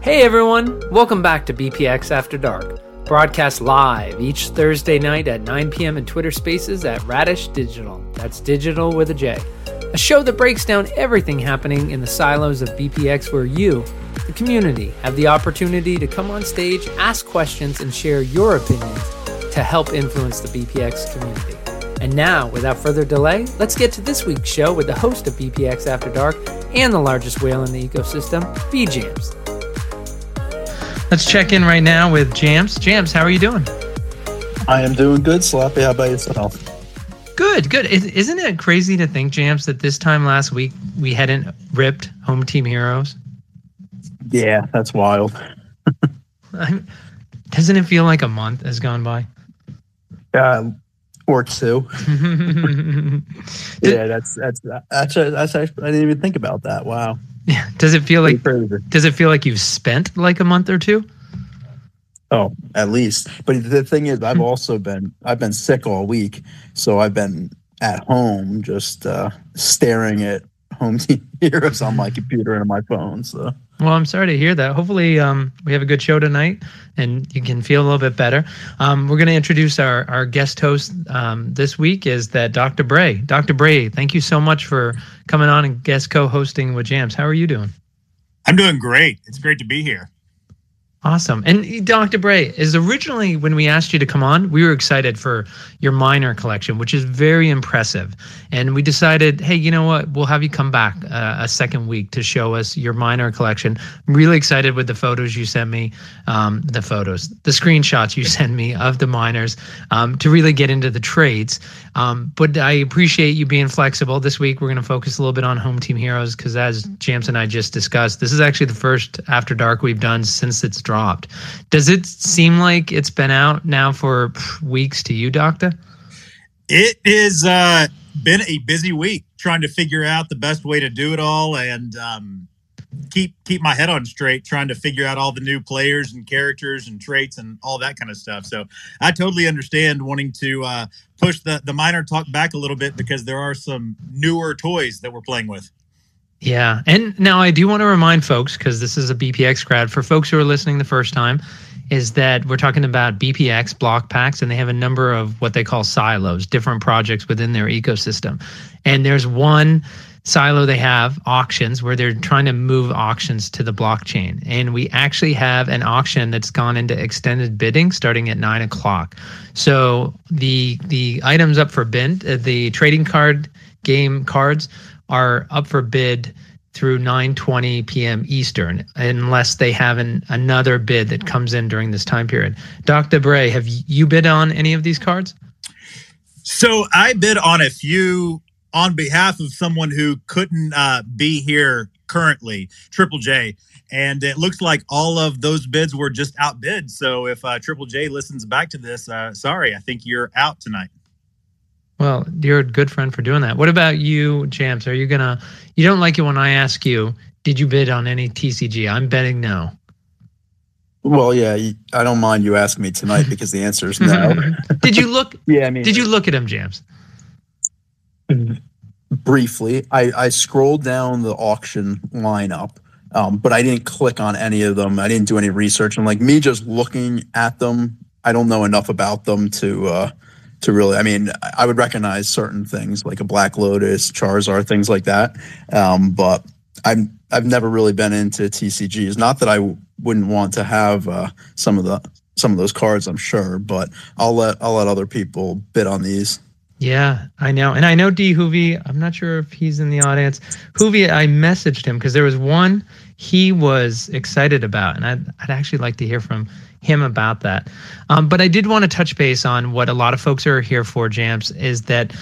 Hey everyone, welcome back to BPX After Dark, broadcast live each Thursday night at 9 p.m. in Twitter Spaces at Radish Dijital. That's digital with a J. A show that breaks down everything happening in the silos of BPX where you, the community, have the opportunity to come on stage, ask questions, and share your opinions to help influence the BPX community. And now, without further delay, let's get to this week's show with the host of BPX After Dark and the largest whale in the ecosystem, B Jams. Let's check in right now with Jams. Jams, how are you doing? I am doing good, Sloppy. How about yourself? Good, good. Isn't it crazy to think, Jams, that this time last week we hadn't ripped Home Team Heroes? Yeah, that's wild. Doesn't it feel like a month has gone by? Uh, or two. yeah, that's that's that's that's actually, I didn't even think about that. Wow. Yeah. Does it feel like does it feel like you've spent like a month or two? Oh, at least. But the thing is, I've also been I've been sick all week, so I've been at home just uh, staring at home team heroes on my computer and on my phone. So well, I'm sorry to hear that. Hopefully, um, we have a good show tonight and you can feel a little bit better. Um, we're going to introduce our, our guest host um, this week is that Dr. Bray. Dr. Bray, thank you so much for coming on and guest co-hosting with Jams. How are you doing? I'm doing great. It's great to be here. Awesome. And Dr. Bray, is originally when we asked you to come on, we were excited for your minor collection, which is very impressive. And we decided, hey, you know what? We'll have you come back uh, a second week to show us your minor collection. I'm really excited with the photos you sent me, um, the photos, the screenshots you sent me of the minors um, to really get into the trades. Um, but I appreciate you being flexible. This week, we're going to focus a little bit on home team heroes because, as Jams and I just discussed, this is actually the first After Dark we've done since it's dropped. Does it seem like it's been out now for weeks to you, Doctor? It has uh, been a busy week trying to figure out the best way to do it all and um, keep keep my head on straight, trying to figure out all the new players and characters and traits and all that kind of stuff. So I totally understand wanting to uh, push the the minor talk back a little bit because there are some newer toys that we're playing with. Yeah. And now I do want to remind folks, because this is a BPX crowd, for folks who are listening the first time, is that we're talking about BPX block packs, and they have a number of what they call silos, different projects within their ecosystem. And there's one silo they have auctions where they're trying to move auctions to the blockchain. And we actually have an auction that's gone into extended bidding starting at nine o'clock. So the the items up for bid, uh, the trading card game cards are up for bid through 9:20 p.m. Eastern, unless they have an, another bid that comes in during this time period. Dr. Bray, have you bid on any of these cards? So I bid on a few on behalf of someone who couldn't uh, be here currently, Triple J. And it looks like all of those bids were just outbid. So if uh, Triple J listens back to this, uh, sorry, I think you're out tonight. Well, you're a good friend for doing that. What about you, Jams? Are you gonna? You don't like it when I ask you, did you bid on any TCG? I'm betting no. Well, yeah, I don't mind you asking me tonight because the answer is no. did you look? yeah, I mean, did you look at him, Jams? Briefly, I, I scrolled down the auction lineup, um, but I didn't click on any of them. I didn't do any research. And like me just looking at them, I don't know enough about them to uh, to really. I mean, I would recognize certain things like a Black Lotus, Charizard, things like that. Um, but I'm I've never really been into TCGs. Not that I w- wouldn't want to have uh, some of the some of those cards. I'm sure, but I'll let I'll let other people bid on these. Yeah, I know, and I know D Hoovy. I'm not sure if he's in the audience. Hoovy, I messaged him because there was one he was excited about, and I'd, I'd actually like to hear from him about that. Um, but I did want to touch base on what a lot of folks are here for, Jams, is that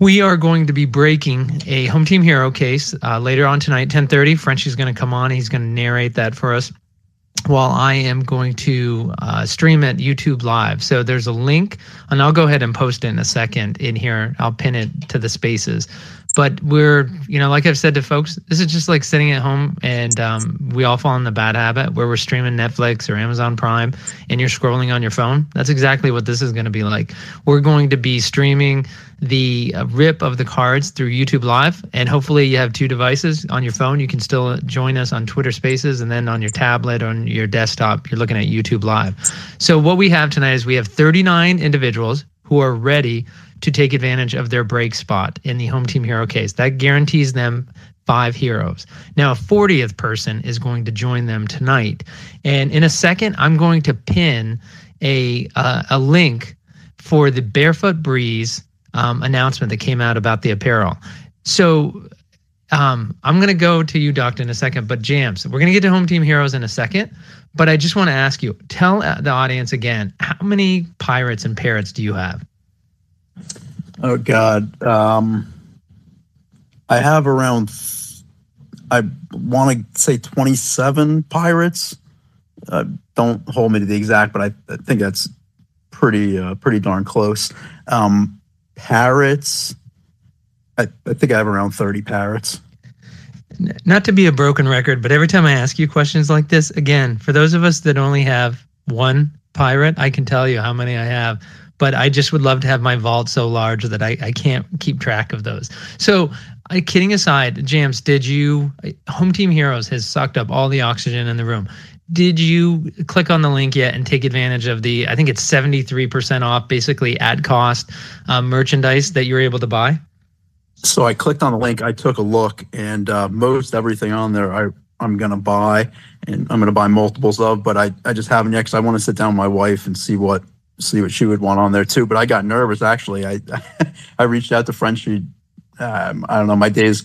we are going to be breaking a home team hero case uh, later on tonight, 1030. Frenchie's going to come on. He's going to narrate that for us while I am going to uh, stream at YouTube Live. So there's a link, and I'll go ahead and post it in a second in here. I'll pin it to the spaces. But we're you know like i've said to folks this is just like sitting at home and um, we all fall in the bad habit where we're streaming netflix or amazon prime and you're scrolling on your phone. That's exactly what this is going to be like. We're going to be streaming the uh, rip of the cards through youtube live and hopefully you have two devices on your phone. You can still join us on twitter spaces and then on your tablet or on your desktop. You're looking at youtube live. So what we have tonight is we have 39 individuals who are ready to take advantage of their break spot in the home team hero case. That guarantees them five heroes. Now, a 40th person is going to join them tonight. And in a second, I'm going to pin a, uh, a link for the Barefoot Breeze um, announcement that came out about the apparel. So um, I'm going to go to you, Doctor, in a second. But Jams, we're going to get to Home Team Heroes in a second. But I just want to ask you, tell uh, the audience again, how many pirates and parrots do you have? Oh God, um, I have around. I want to say twenty-seven pirates. Uh, don't hold me to the exact, but I, I think that's pretty uh, pretty darn close. Um, parrots. I, I think I have around thirty parrots. Not to be a broken record, but every time I ask you questions like this, again, for those of us that only have one pirate, I can tell you how many I have but I just would love to have my vault so large that I, I can't keep track of those. So, kidding aside, Jams, did you? Home Team Heroes has sucked up all the oxygen in the room. Did you click on the link yet and take advantage of the? I think it's seventy three percent off, basically at cost um, merchandise that you're able to buy. So I clicked on the link. I took a look, and uh, most everything on there I I'm gonna buy, and I'm gonna buy multiples of. But I I just haven't yet because I want to sit down with my wife and see what see what she would want on there too. But I got nervous actually. I I reached out to Frenchie. Um, I don't know. My days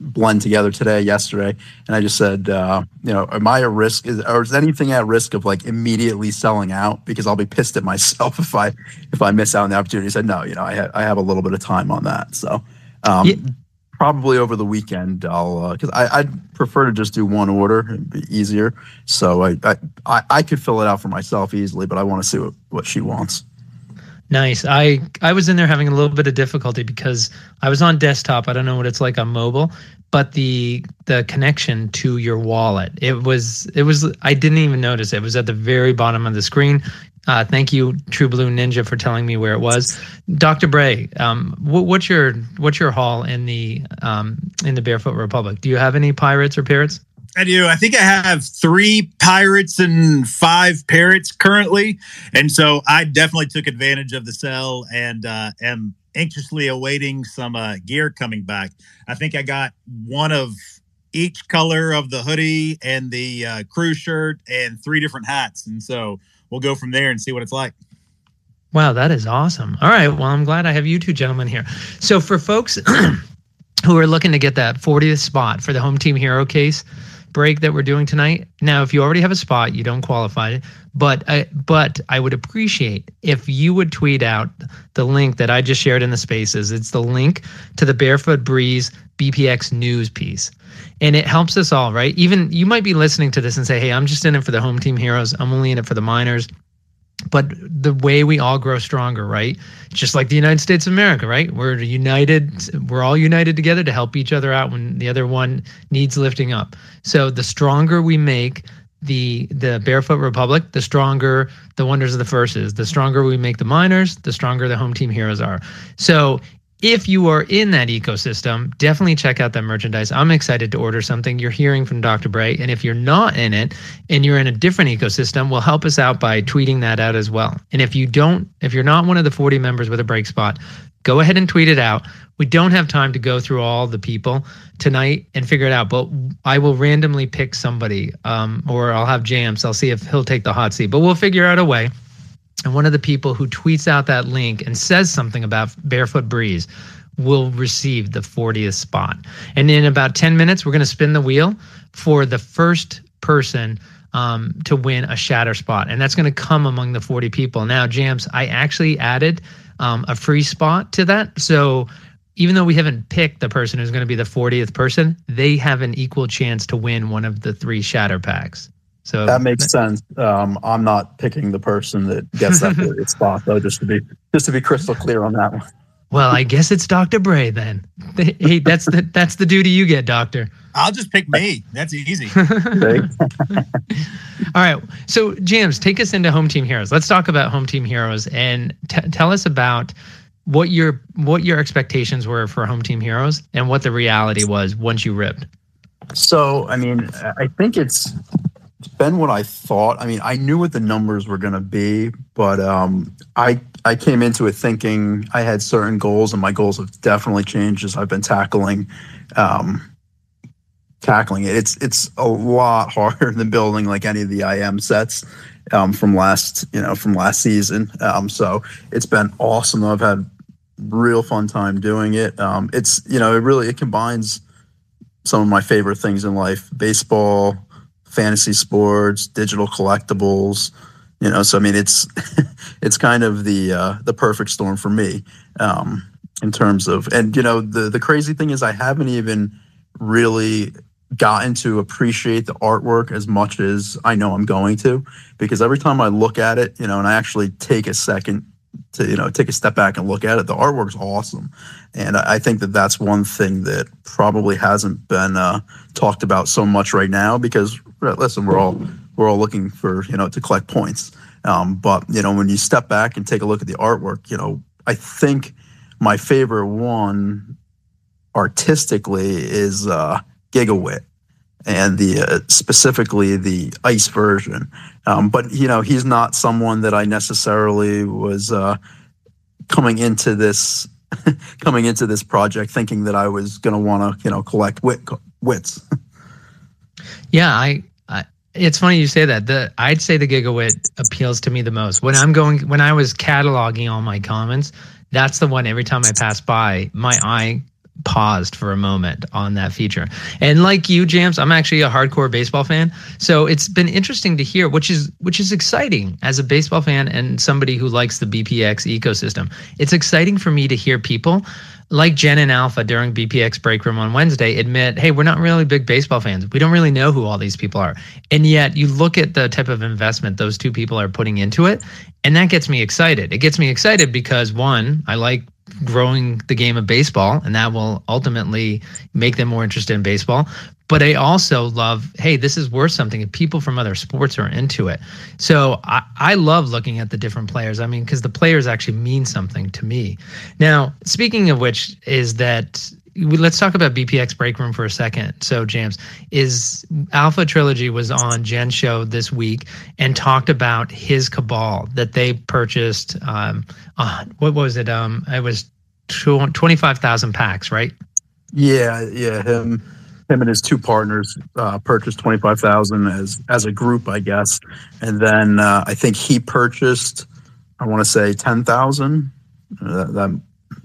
blend together today, yesterday, and I just said, uh, you know, am I a risk? Is, or is anything at risk of like immediately selling out? Because I'll be pissed at myself if I if I miss out on the opportunity. He said, no, you know, I ha- I have a little bit of time on that. So. Um, yeah probably over the weekend i'll because uh, I, i'd prefer to just do one order it'd be easier. So I, I i could fill it out for myself easily but i want to see what, what she wants. Nice. I i was in there having a little bit of difficulty because i was on desktop i don't know what it's like on mobile but the the connection to your wallet it was it was i didn't even notice it was at the very bottom of the screen uh, thank you, True Blue Ninja, for telling me where it was. Dr. Bray, um, what, what's your what's your haul in the um, in the Barefoot Republic? Do you have any pirates or parrots? I do. I think I have three pirates and five parrots currently, and so I definitely took advantage of the sale and uh, am anxiously awaiting some uh, gear coming back. I think I got one of each color of the hoodie and the uh, crew shirt and three different hats, and so we'll go from there and see what it's like. Wow, that is awesome. All right. Well, I'm glad I have you two gentlemen here. So, for folks who are looking to get that 40th spot for the home team hero case break that we're doing tonight, now, if you already have a spot, you don't qualify. But I, but I would appreciate if you would tweet out the link that I just shared in the spaces. It's the link to the Barefoot Breeze BPX news piece and it helps us all, right? Even you might be listening to this and say, "Hey, I'm just in it for the home team heroes. I'm only in it for the minors." But the way we all grow stronger, right? Just like the United States of America, right? We're united. We're all united together to help each other out when the other one needs lifting up. So the stronger we make the the barefoot republic the stronger the wonders of the first is the stronger we make the minors the stronger the home team heroes are so if you are in that ecosystem, definitely check out that merchandise. I'm excited to order something. You're hearing from Dr. Bray. And if you're not in it and you're in a different ecosystem, well, help us out by tweeting that out as well. And if you don't, if you're not one of the 40 members with a break spot, go ahead and tweet it out. We don't have time to go through all the people tonight and figure it out, but I will randomly pick somebody um, or I'll have Jams. I'll see if he'll take the hot seat, but we'll figure out a way and one of the people who tweets out that link and says something about Barefoot Breeze will receive the 40th spot. And in about 10 minutes, we're going to spin the wheel for the first person um, to win a shatter spot. And that's going to come among the 40 people. Now, Jams, I actually added um, a free spot to that. So even though we haven't picked the person who's going to be the 40th person, they have an equal chance to win one of the three shatter packs. So that makes sense. Um, I'm not picking the person that gets that spot though, just to be just to be crystal clear on that one. Well, I guess it's Dr. Bray then. Hey, that's the that's the duty you get, Doctor. I'll just pick me. That's easy. All right. So, Jams, take us into Home Team Heroes. Let's talk about Home Team Heroes and t- tell us about what your what your expectations were for Home Team Heroes and what the reality was once you ripped. So, I mean, I think it's been what I thought. I mean, I knew what the numbers were going to be, but um, I I came into it thinking I had certain goals, and my goals have definitely changed as I've been tackling um, tackling it. It's it's a lot harder than building like any of the IM sets um, from last you know from last season. Um, so it's been awesome. I've had real fun time doing it. Um, it's you know it really it combines some of my favorite things in life: baseball, fantasy sports, digital collectibles. You know, so I mean, it's it's kind of the uh, the perfect storm for me um, in terms of, and you know, the the crazy thing is, I haven't even really gotten to appreciate the artwork as much as I know I'm going to, because every time I look at it, you know, and I actually take a second to you know take a step back and look at it, the artwork's awesome, and I think that that's one thing that probably hasn't been uh, talked about so much right now because listen, we're all we're all looking for you know to collect points, um, but you know when you step back and take a look at the artwork, you know I think my favorite one artistically is uh, Gigawit and the uh, specifically the ice version. Um, but you know, he's not someone that I necessarily was uh, coming into this coming into this project thinking that I was going to want to you know collect wit wits. yeah, I. It's funny you say that. The I'd say the Gigawit appeals to me the most. When I'm going, when I was cataloging all my comments, that's the one. Every time I pass by, my eye paused for a moment on that feature. And like you, Jams, I'm actually a hardcore baseball fan. So it's been interesting to hear, which is which is exciting as a baseball fan and somebody who likes the BPX ecosystem. It's exciting for me to hear people like Jen and Alpha during BPX Break Room on Wednesday admit, hey, we're not really big baseball fans. We don't really know who all these people are. And yet you look at the type of investment those two people are putting into it, and that gets me excited. It gets me excited because one, I like growing the game of baseball, and that will ultimately make them more interested in baseball. But I also love, hey, this is worth something if people from other sports are into it. So I, I love looking at the different players. I mean, because the players actually mean something to me. Now, speaking of which, is that let's talk about BPX Break Room for a second. So, James, is Alpha Trilogy was on Jen's show this week and talked about his cabal that they purchased. Um, uh, what was it? Um, it was twenty five thousand packs, right? Yeah, yeah. Him, him, and his two partners uh, purchased twenty five thousand as as a group, I guess, and then uh, I think he purchased. I want to say ten thousand. Uh, that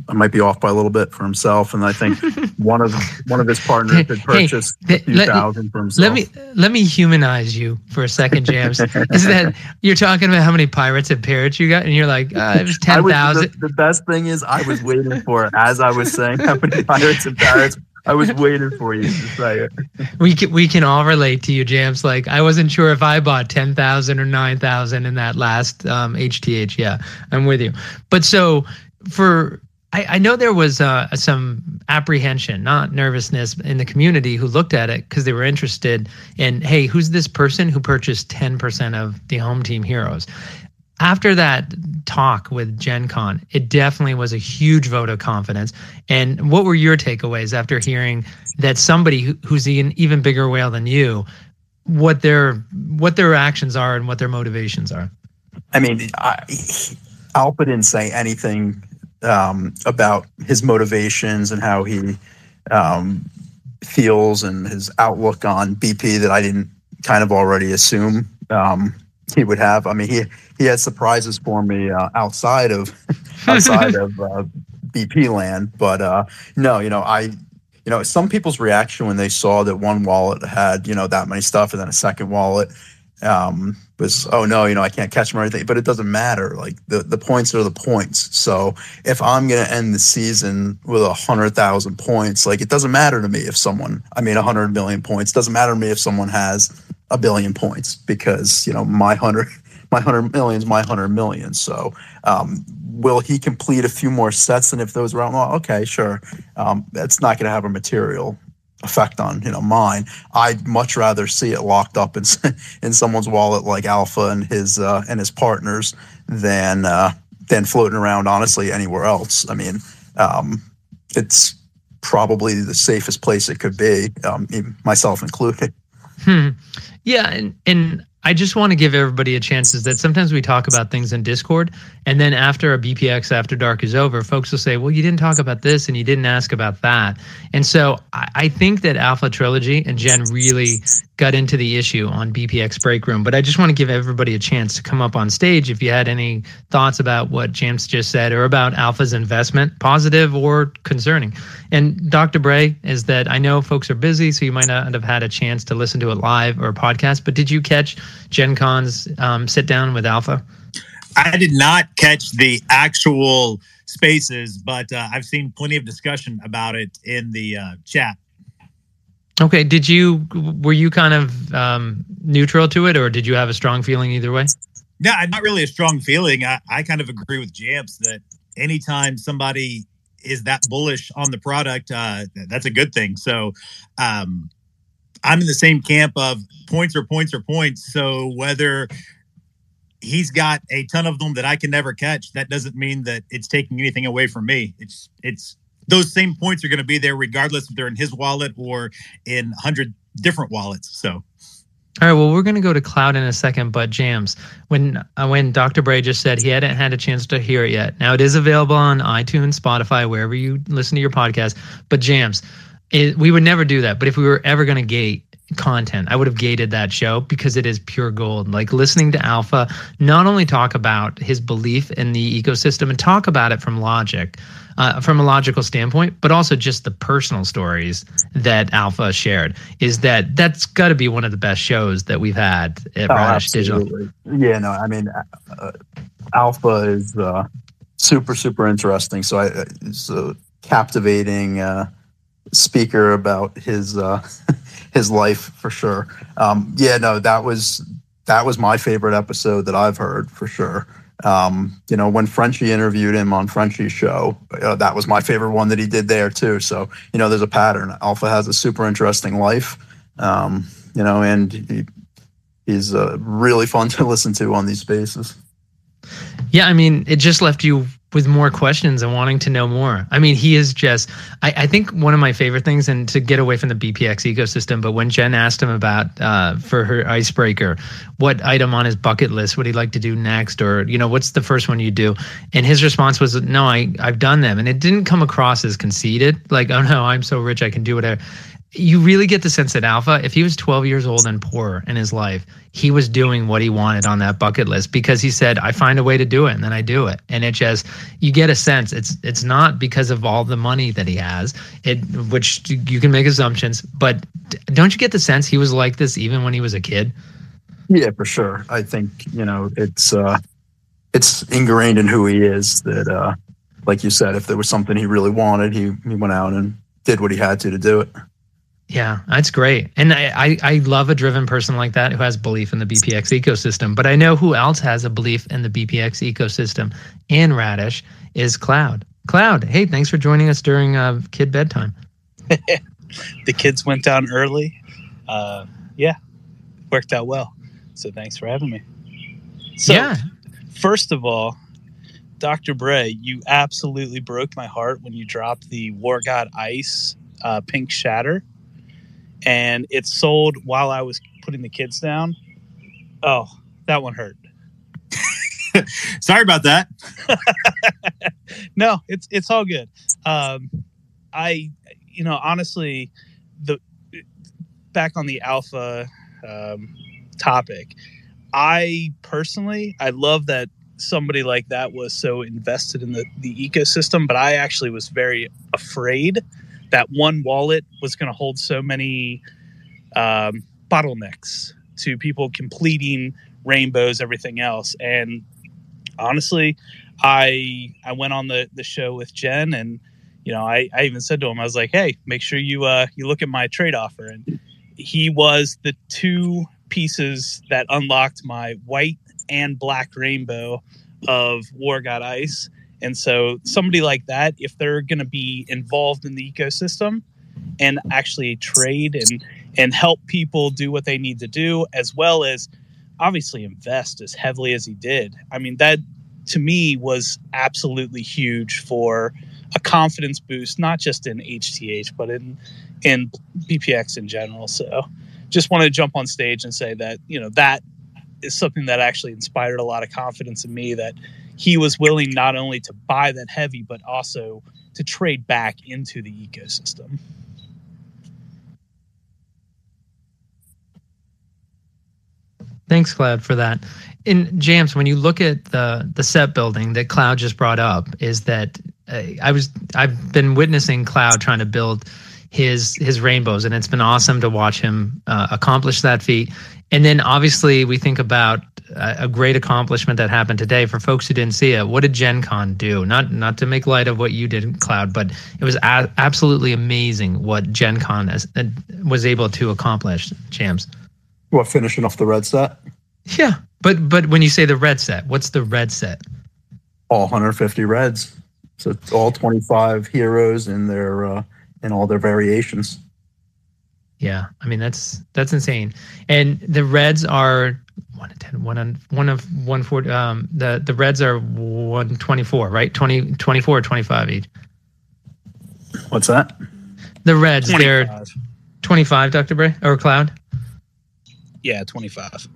I might be off by a little bit for himself, and I think one of one of his partners had purchased hey, a few let, thousand for himself. Let me let me humanize you for a second, James. Is that you're talking about how many pirates and parrots you got, and you're like, uh, it was ten thousand. The, the, best thing is, I was waiting for it as I was saying how many pirates and parrots. I was waiting for you to say it. We can we can all relate to you, James. Like I wasn't sure if I bought ten thousand or nine thousand in that last um, HTH. Yeah, I'm with you. But so for I, I know there was uh, some apprehension, not nervousness, in the community who looked at it because they were interested in, hey, who's this person who purchased 10% of the home team heroes? After that talk with JennConn, it definitely was a huge vote of confidence. And what were your takeaways after hearing that somebody who, who's an even bigger whale than you, what their what their actions are and what their motivations are? I mean, I, Alpha didn't say anything um, about his motivations and how he um, feels and his outlook on BP that I didn't kind of already assume um, he would have. I mean, he he had surprises for me uh, outside of outside of uh, BP land, but uh, no, you know, I you know some people's reaction when they saw that one wallet had you know that many stuff and then a second wallet um, was oh no you know i can't catch them or anything but it doesn't matter like the, the points are the points so if i'm to end the season with a hundred thousand points like it doesn't matter to me if someone i mean a hundred million points doesn't matter to me if someone has a billion points because you know my hundred my hundred millions, my hundred million. So, um, will he complete a few more sets? And if those were, well, okay, sure. Um, that's not going to have a material effect on you know mine. I'd much rather see it locked up in in someone's wallet like Alpha and his uh, and his partners than uh, than floating around honestly anywhere else. I mean, um, it's probably the safest place it could be, um, myself included. Hmm. Yeah, and and I just want to give everybody a chance is that sometimes we talk about things in Discord, and then after a BPX After Dark is over, folks will say, Well, you didn't talk about this and you didn't ask about that. And so I, I think that Alpha Trilogy and Jen really got into the issue on BPX Break Room. But I just want to give everybody a chance to come up on stage if you had any thoughts about what James just said or about Alpha's investment, positive or concerning. And Dr. Bray, is that I know folks are busy, so you might not have had a chance to listen to it live or podcast, but did you catch JennConn's um, sit down with Alpha? I did not catch the actual spaces, but uh, I've seen plenty of discussion about it in the uh, chat. Okay. Did you were you kind of um, neutral to it, or did you have a strong feeling either way? No, not really a strong feeling. I, I kind of agree with Jamps that anytime somebody is that bullish on the product, uh, that's a good thing. So, um, I'm in the same camp of points or points or points. So whether he's got a ton of them that I can never catch, that doesn't mean that it's taking anything away from me. It's it's those same points are going to be there regardless if they're in his wallet or in 100 different wallets. So all right, well, we're going to go to cloud in a second, but Jams, when uh, when Dr. Bray just said he hadn't had a chance to hear it yet. Now it is available on iTunes, Spotify, wherever you listen to your podcast. But Jams, it, we would never do that. But if we were ever going to gate content, I would have gated that show because it is pure gold. Like listening to Alpha, not only talk about his belief in the ecosystem and talk about it from logic, uh, from a logical standpoint, but also just the personal stories that Alpha shared. Is that that's got to be one of the best shows that we've had at oh, Radish Dijital. Yeah, no, I mean, uh, Alpha is uh, super super interesting. So I, it's a captivating uh, speaker about his uh, his life for sure. Um, yeah, no, that was that was my favorite episode that I've heard for sure. Um, you know, when Frenchie interviewed him on Frenchie's show, uh, that was my favorite one that he did there too. So, you know, there's a pattern. Alpha has a super interesting life, um, you know, and he, he's uh, really fun to listen to on these spaces. Yeah, I mean, it just left you with more questions and wanting to know more. I mean, he is just, I, I, think one of my favorite things, and to get away from the BPX ecosystem, but when Jen asked him about, uh, for her icebreaker, what item on his bucket list would he like to do next? Or, you know, what's the first one you do? And his response was, no, I, I've done them. And it didn't come across as conceited, like, oh no, I'm so rich, I can do whatever you really get the sense that Alpha, if he was 12 years old and poor in his life, he was doing what he wanted on that bucket list because he said, "I find a way to do it, and then I do it." And it just you get a sense it's it's not because of all the money that he has, it which you can make assumptions, but don't you get the sense he was like this even when he was a kid? Yeah, for sure. I think you know it's uh, it's ingrained in who he is that, uh, like you said, if there was something he really wanted, he he went out and did what he had to to do it. Yeah, that's great. And I, I, I, love a driven person like that who has belief in the BPX ecosystem. But I know who else has a belief in the BPX ecosystem and Radish is Cloud. Cloud, hey, thanks for joining us during uh, kid bedtime. the kids went down early. Uh, yeah, worked out well. So thanks for having me. So, yeah. first of all, Dr. Bray, you absolutely broke my heart when you dropped the War God Ice uh, Pink Shatter and it sold while I was putting the kids down. Oh, that one hurt. Sorry about that. no, it's it's all good. Um, I, you know, honestly, the back on the alpha um, topic, I personally, I love that somebody like that was so invested in the the ecosystem, but I actually was very afraid that one wallet was going to hold so many um, bottlenecks to people completing rainbows, everything else. And honestly, I I went on the the show with Jen, and you know, I, I even said to him, I was like, hey, make sure you uh you look at my trade offer, and he was the two pieces that unlocked my white and black rainbow of War God Ice. And so somebody like that, if they're going to be involved in the ecosystem and actually trade and and help people do what they need to do, as well as obviously invest as heavily as he did. I mean, that to me was absolutely huge for a confidence boost, not just in HTH, but in in BPX in general. So just wanted to jump on stage and say that, you know, that is something that actually inspired a lot of confidence in me that he was willing not only to buy that heavy, but also to trade back into the ecosystem. Thanks, Cloud, for that. In James, when you look at the the set building that Cloud just brought up, is that uh, I was I've been witnessing Cloud trying to build his his rainbows, and it's been awesome to watch him uh, accomplish that feat. And then obviously we think about a, great accomplishment that happened today. For folks who didn't see it, what did JennConn do? Not not to make light of what you did, Cloud, but it was a- absolutely amazing what JennConn uh, was able to accomplish. James. What finishing off the red set? Yeah, but but when you say the red set, what's the red set? All 150 reds. So it's all 25 heroes in their uh, in all their variations. Yeah, I mean that's that's insane. And the Reds are one of ten, one on one of one forty. Um, the the Reds are one twenty four, right? 20, 24 or twenty five each. What's that? The Reds, 25. they're twenty five. Dr. Bray or Cloud? Yeah, twenty five.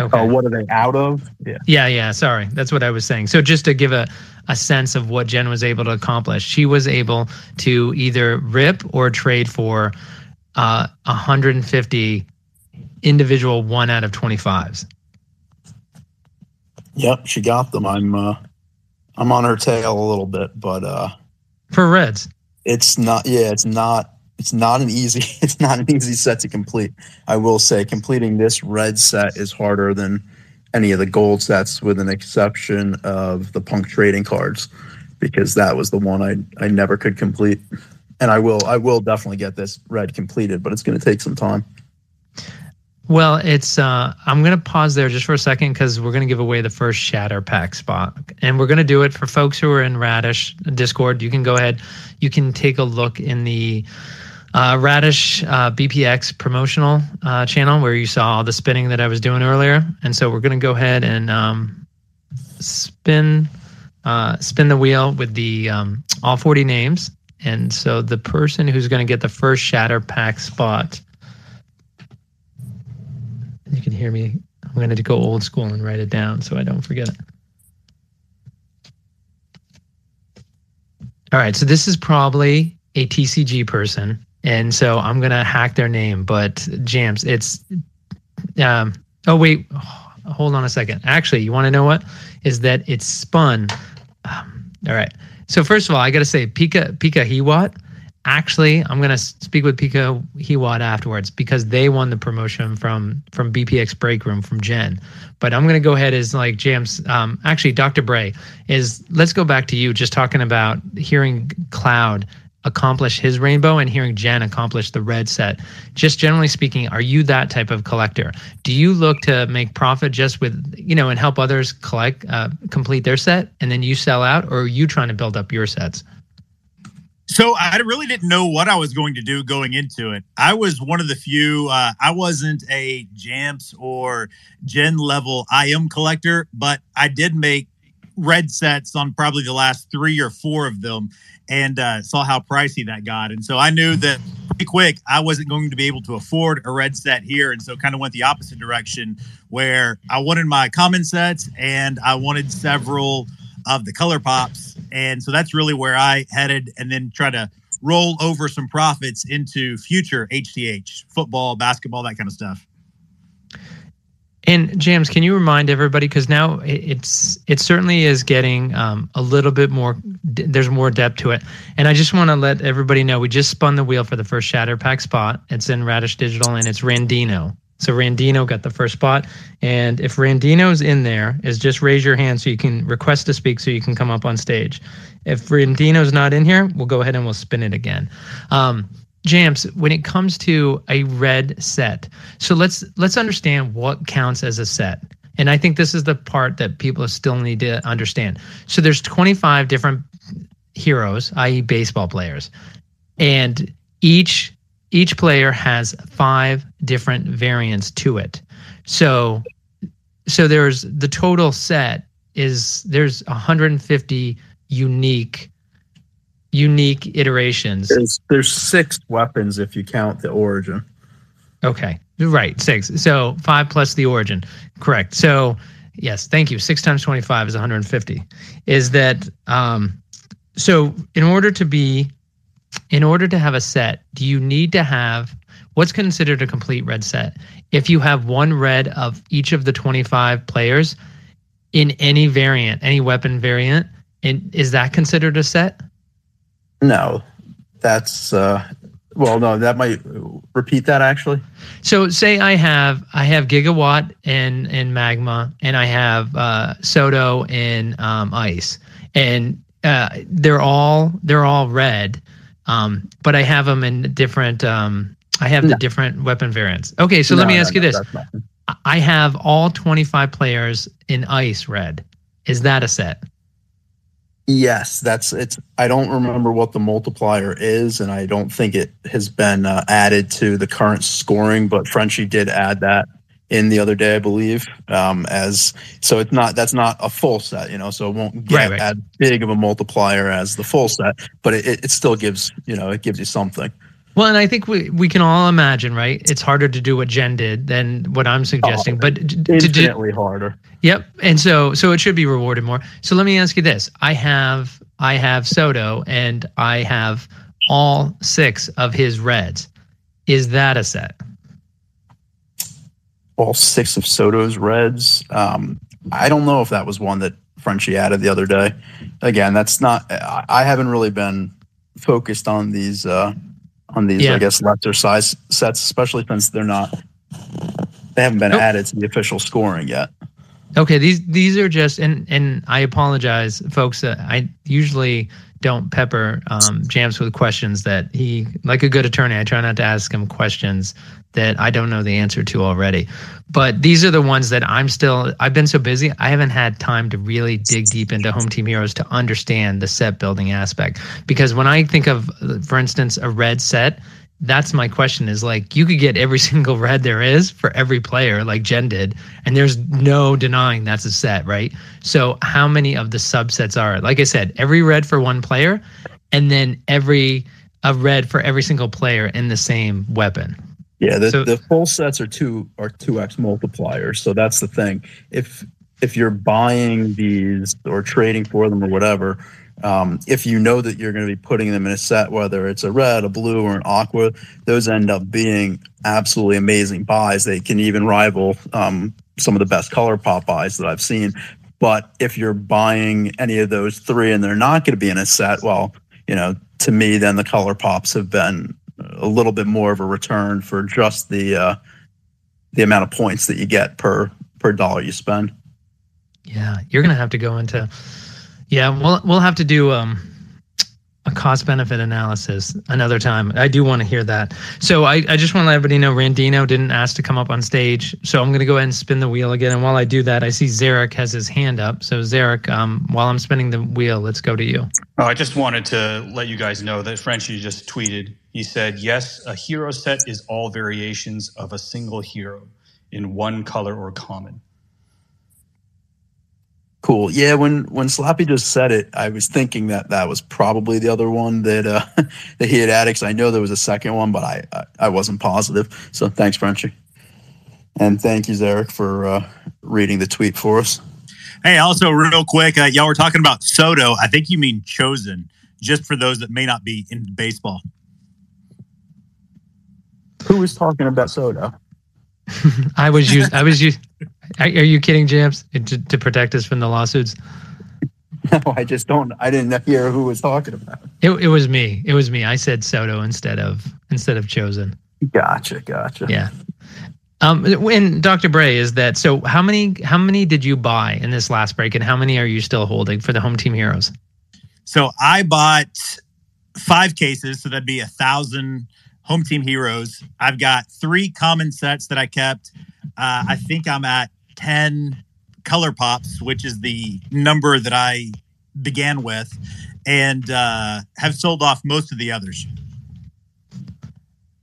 Okay. Oh, what are they out of? Yeah. Yeah, yeah. Sorry, that's what I was saying. So just to give a a sense of what Jen was able to accomplish, she was able to either rip or trade for uh, 150 individual one out of 25s. Yep, she got them. I'm uh, I'm on her tail a little bit, but uh, for Reds, it's not. Yeah, it's not. It's not an easy. It's not an easy set to complete. I will say, completing this red set is harder than any of the gold sets, with an exception of the punk trading cards, because that was the one I I never could complete and I will I will definitely get this red completed, but it's going to take some time. Well, it's uh, I'm to pause there just for a second because we're to give away the first Shatter Pack spot, and we're to do it for folks who are in Radish Discord. You can go ahead, you can take a look in the uh, Radish uh, BPX promotional uh, channel where you saw all the spinning that I was doing earlier, and so we're to go ahead and um, spin uh, spin the wheel with the um, all 40 names. And so the person who's to get the first shatter pack spot, you can hear me. I'm going to go old school and write it down so I don't forget it. All right, so this is probably a TCG person, and so I'm gonna hack their name. But Jams, it's um. Oh wait, hold on a second. Actually, you want to know what? Is that it's spun? Um, all right. So first of all, I got to say, Pika Pika Hiwat. Actually, I'm gonna speak with pico Hiwat afterwards because they won the promotion from from BPX Break Room from Jen. But I'm gonna go ahead as like James. Um, actually, Dr. Bray is. Let's go back to you. Just talking about hearing Cloud accomplish his rainbow and hearing Jen accomplish the red set. Just generally speaking, are you that type of collector? Do you look to make profit just with, you know, and help others collect, uh, complete their set and then you sell out, or are you trying to build up your sets? So I really didn't know what I was going to do going into it. I was one of the few. Uh, I wasn't a Jamps or Gen level IM collector, but I did make red sets on probably the last three or four of them and uh, saw how pricey that got. And so I knew that pretty quick I wasn't going to be able to afford a red set here. And so kind of went the opposite direction where I wanted my common sets and I wanted several of the color pops. And so that's really where I headed and then try to roll over some profits into future HTH, football, basketball, that kind of stuff. And James, can you remind everybody because now it's it certainly is getting um, a little bit more. There's more depth to it, and I just want to let everybody know we just spun the wheel for the first Shatter Pack spot. It's in Radish Dijital, and it's Randino. So Randino got the first spot, and if Randino's in there, is just raise your hand so you can request to speak, so you can come up on stage. If Randino's not in here, we'll go ahead and we'll spin it again. Um, Jams, when it comes to a red set, so let's let's understand what counts as a set. And I think this is the part that people still need to understand. So there's 25 different heroes, i.e., baseball players, and each each player has five different variants to it. So so there's the total set is there's 150 unique unique iterations. There's, there's six weapons if you count the origin. Okay, right, six. So five plus the origin, correct. So yes, thank you. Six times 25 is 150. Is that um? So in order to be, in order to have a set, do you need to have what's considered a complete red set? If you have one red of each of the 25 players in any variant, any weapon variant, and is that considered a set? No, that's uh, well, no, that might repeat that actually. So say I have I have gigawatt in in magma, and I have uh, Soto in um, ice, and uh, they're all they're all red, um, but I have them in different. Um, I have No. the different weapon variants. Okay, so let No, me no, ask you no, this. I have all twenty five players in ice red. Is that a set? Yes, that's it's. I don't remember what the multiplier is, and I don't think it has been uh, added to the current scoring. But Frenchie did add that in the other day, I believe. Um, as so, it's not that's not a full set, you know. So it won't get Right, right. as big of a multiplier as the full set, but it, it still gives you know it gives you something. Well, and I think we we can all imagine, right? It's harder to do what Jen did than what I'm suggesting, but d- to do, harder. Yep. And so so it should be rewarded more. So let me ask you this. I have I have Soto and I have all six of his reds. Is that a set? All six of Soto's reds. Um, I don't know if that was one that Frenchie added the other day. Again, that's not. I, haven't really been focused on these uh, on these. Yeah. I guess lesser size sets, especially since they're not. They haven't been Nope. added to the official scoring yet. Okay, these these are just and and I apologize, folks. Uh, I usually don't pepper um, Jams with questions that he, like a good attorney, I try not to ask him questions that I don't know the answer to already. But these are the ones that I'm still. I've been so busy, I haven't had time to really dig deep into Home Team Heroes to understand the set building aspect. Because when I think of, for instance, a red set, that's my question is like you could get every single red there is for every player like jen did and there's no denying that's a set right so how many of the subsets are like i said every red for one player and then every a red for every single player in the same weapon Yeah, the, So- the full sets are two are two x multipliers. So that's the thing. If if you're buying these or trading for them or whatever, um, if you know that you're going to be putting them in a set, whether it's a red, a blue, or an aqua, those end up being absolutely amazing buys. They can even rival um, some of the best color pop buys that I've seen. But if you're buying any of those three and they're not going to be in a set, well, you know, to me, then the color pops have been a little bit more of a return for just the uh, the amount of points that you get per per dollar you spend. yeah you're gonna have to go into yeah we'll we'll have to do um a cost benefit analysis another time. I do want to hear that. So I, I just want to let everybody know Randino didn't ask to come up on stage. So I'm going to go ahead and spin the wheel again. And while I do that, I see Zarek has his hand up. So Zarek, um, while I'm spinning the wheel, let's go to you. Oh, I just wanted to let you guys know that Frenchie just tweeted. He said, Yes, a hero set is all variations of a single hero in one color or common. Cool. Yeah, when when Slappy just said it, I was thinking that that was probably the other one that uh, that he had added. 'cause I know there was a second one, but I, I I wasn't positive. So thanks, Frenchie, and thank you, Zarek, for uh, reading the tweet for us. Hey, also real quick, uh, y'all were talking about Soto. I think you mean chosen, just for those that may not be in baseball. Who was talking about Soto? I was used. I was used. Are, are you kidding, James? To, to protect us from the lawsuits? No, I just don't. I didn't hear who was talking about. It, it was me. It was me. I said Soto instead of instead of chosen. Gotcha, gotcha. Yeah. Um, when Dr. Bray is that so how many how many did you buy in this last break and how many are you still holding for the home team heroes? So I bought five cases, so that'd be a thousand home team heroes. I've got three common sets that I kept. Uh, I think I'm at 10 color pops, which is the number that I began with, and uh, have sold off most of the others.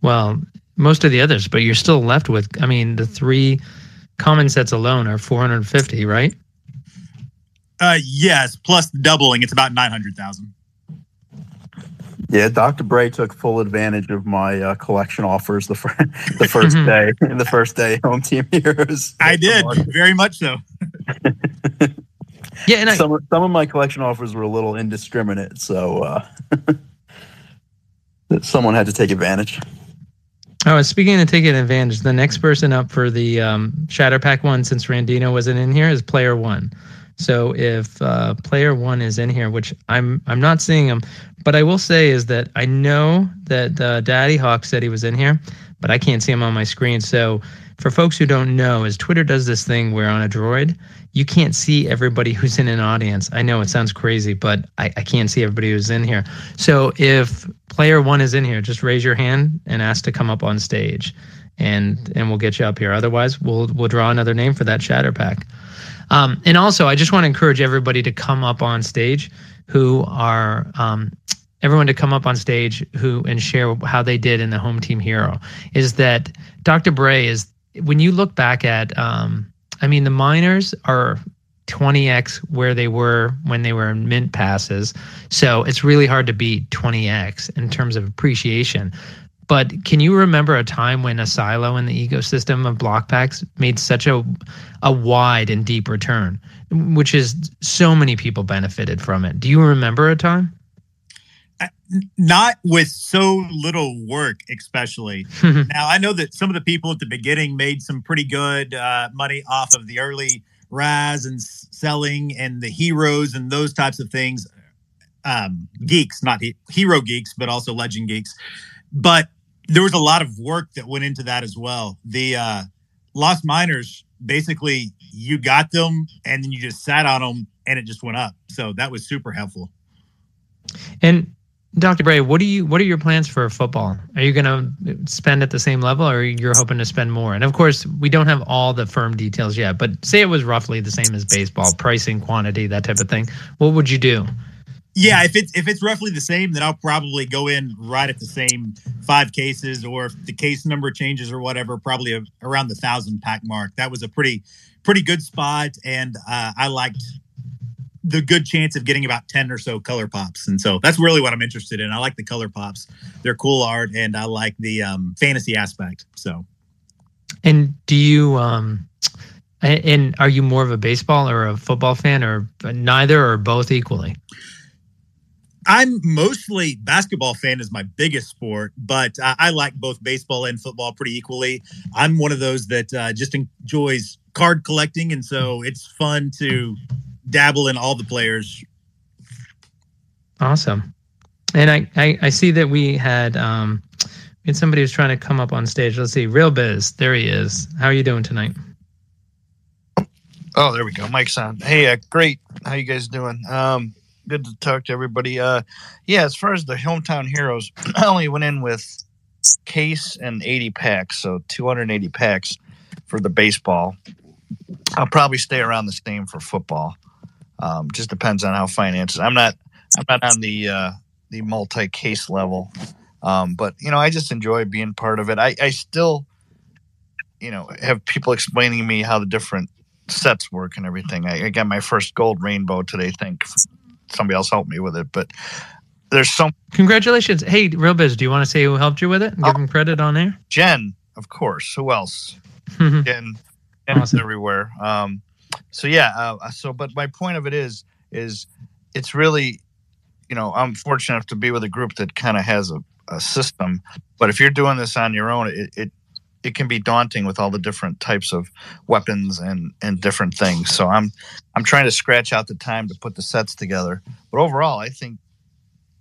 Well, most of the others, but you're still left with, I mean, the three common sets alone are 450, right? Uh, yes, plus the doubling, it's about 900,000. Yeah, Dr. Bray took full advantage of my uh, collection offers the, fir- the first day, In the first day home team heroes. I did very much so. Yeah, and I, some, some of my collection offers were a little indiscriminate, so uh, someone had to take advantage. Oh, speaking of taking advantage, the next person up for the um, Shatter Pack one, since Randino wasn't in here, is Player One. So if uh, Player One is in here, which I'm I'm not seeing him, but I will say is that I know that uh, Daddy Hawk said he was in here, but I can't see him on my screen. So for folks who don't know, is Twitter does this thing where on Android you can't see everybody who's in an audience. I know it sounds crazy, but I, I can't see everybody who's in here. So if player one is in here, just raise your hand and ask to come up on stage, and and we'll get you up here. Otherwise, we'll we'll draw another name for that shatter pack. Um, and also, I just want to encourage everybody to come up on stage who are um, everyone to come up on stage who and share how they did in the home team hero. Is that Dr. Bray is when you look back at um, I mean, the miners are 20x where they were when they were in mint passes. So it's really hard to beat 20x in terms of appreciation. But can you remember a time when a silo in the ecosystem of block packs made such a a wide and deep return, which is so many people benefited from it? Do you remember a time? not with so little work, especially. now, I know that some of the people at the beginning made some pretty good uh, money off of the early Raz and selling and the heroes and those types of things. Um, geeks, not he- hero geeks, but also legend geeks. But there was a lot of work that went into that as well. The uh, Lost Miners, basically, you got them and then you just sat on them and it just went up. So that was super helpful. And Dr. Bray, what do you what are your plans for football? Are you going to spend at the same level or you're hoping to spend more? And of course, we don't have all the firm details yet, but say it was roughly the same as baseball, pricing, quantity, that type of thing. What would you do? Yeah, if it's if it's roughly the same, then I'll probably go in right at the same five cases, or if the case number changes or whatever, probably a, around the thousand pack mark. That was a pretty pretty good spot, and uh, I liked the good chance of getting about 10 or so color pops. And so that's really what I'm interested in. I like the color pops. They're cool art and I like the um, fantasy aspect. So, and do you, um, and are you more of a baseball or a football fan or neither or both equally? I'm mostly basketball fan is my biggest sport, but I, I like both baseball and football pretty equally. I'm one of those that uh, just enjoys card collecting, and so it's fun to dabble in all the players. Awesome. And I, I, I see that we had um we had somebody who's trying to come up on stage. Let's see, Real Biz. There he is. How are you doing tonight? Oh, there we go. Mike's on. Hey, uh, great. How you guys doing? Um, good to talk to everybody. Uh, yeah, as far as the hometown heroes, I only went in with case and 80 packs, so 280 packs for the baseball. I'll probably stay around the same for football. Um, just depends on how finances. I'm not. I'm not on the uh, the multi case level, um, but you know, I just enjoy being part of it. I, I still, you know, have people explaining to me how the different sets work and everything. I, I got my first gold rainbow today. Thank somebody else helped me with it, but there's some. Congratulations! Hey, Real Biz, do you want to say who helped you with it and give oh, them credit on there? Jen, of course. Who else? Jen, Jen awesome. everywhere. Um, so yeah uh, so but my point of it is is it's really you know i'm fortunate enough to be with a group that kind of has a, a, system but if you're doing this on your own it, it it can be daunting with all the different types of weapons and and different things so i'm i'm trying to scratch out the time to put the sets together but overall i think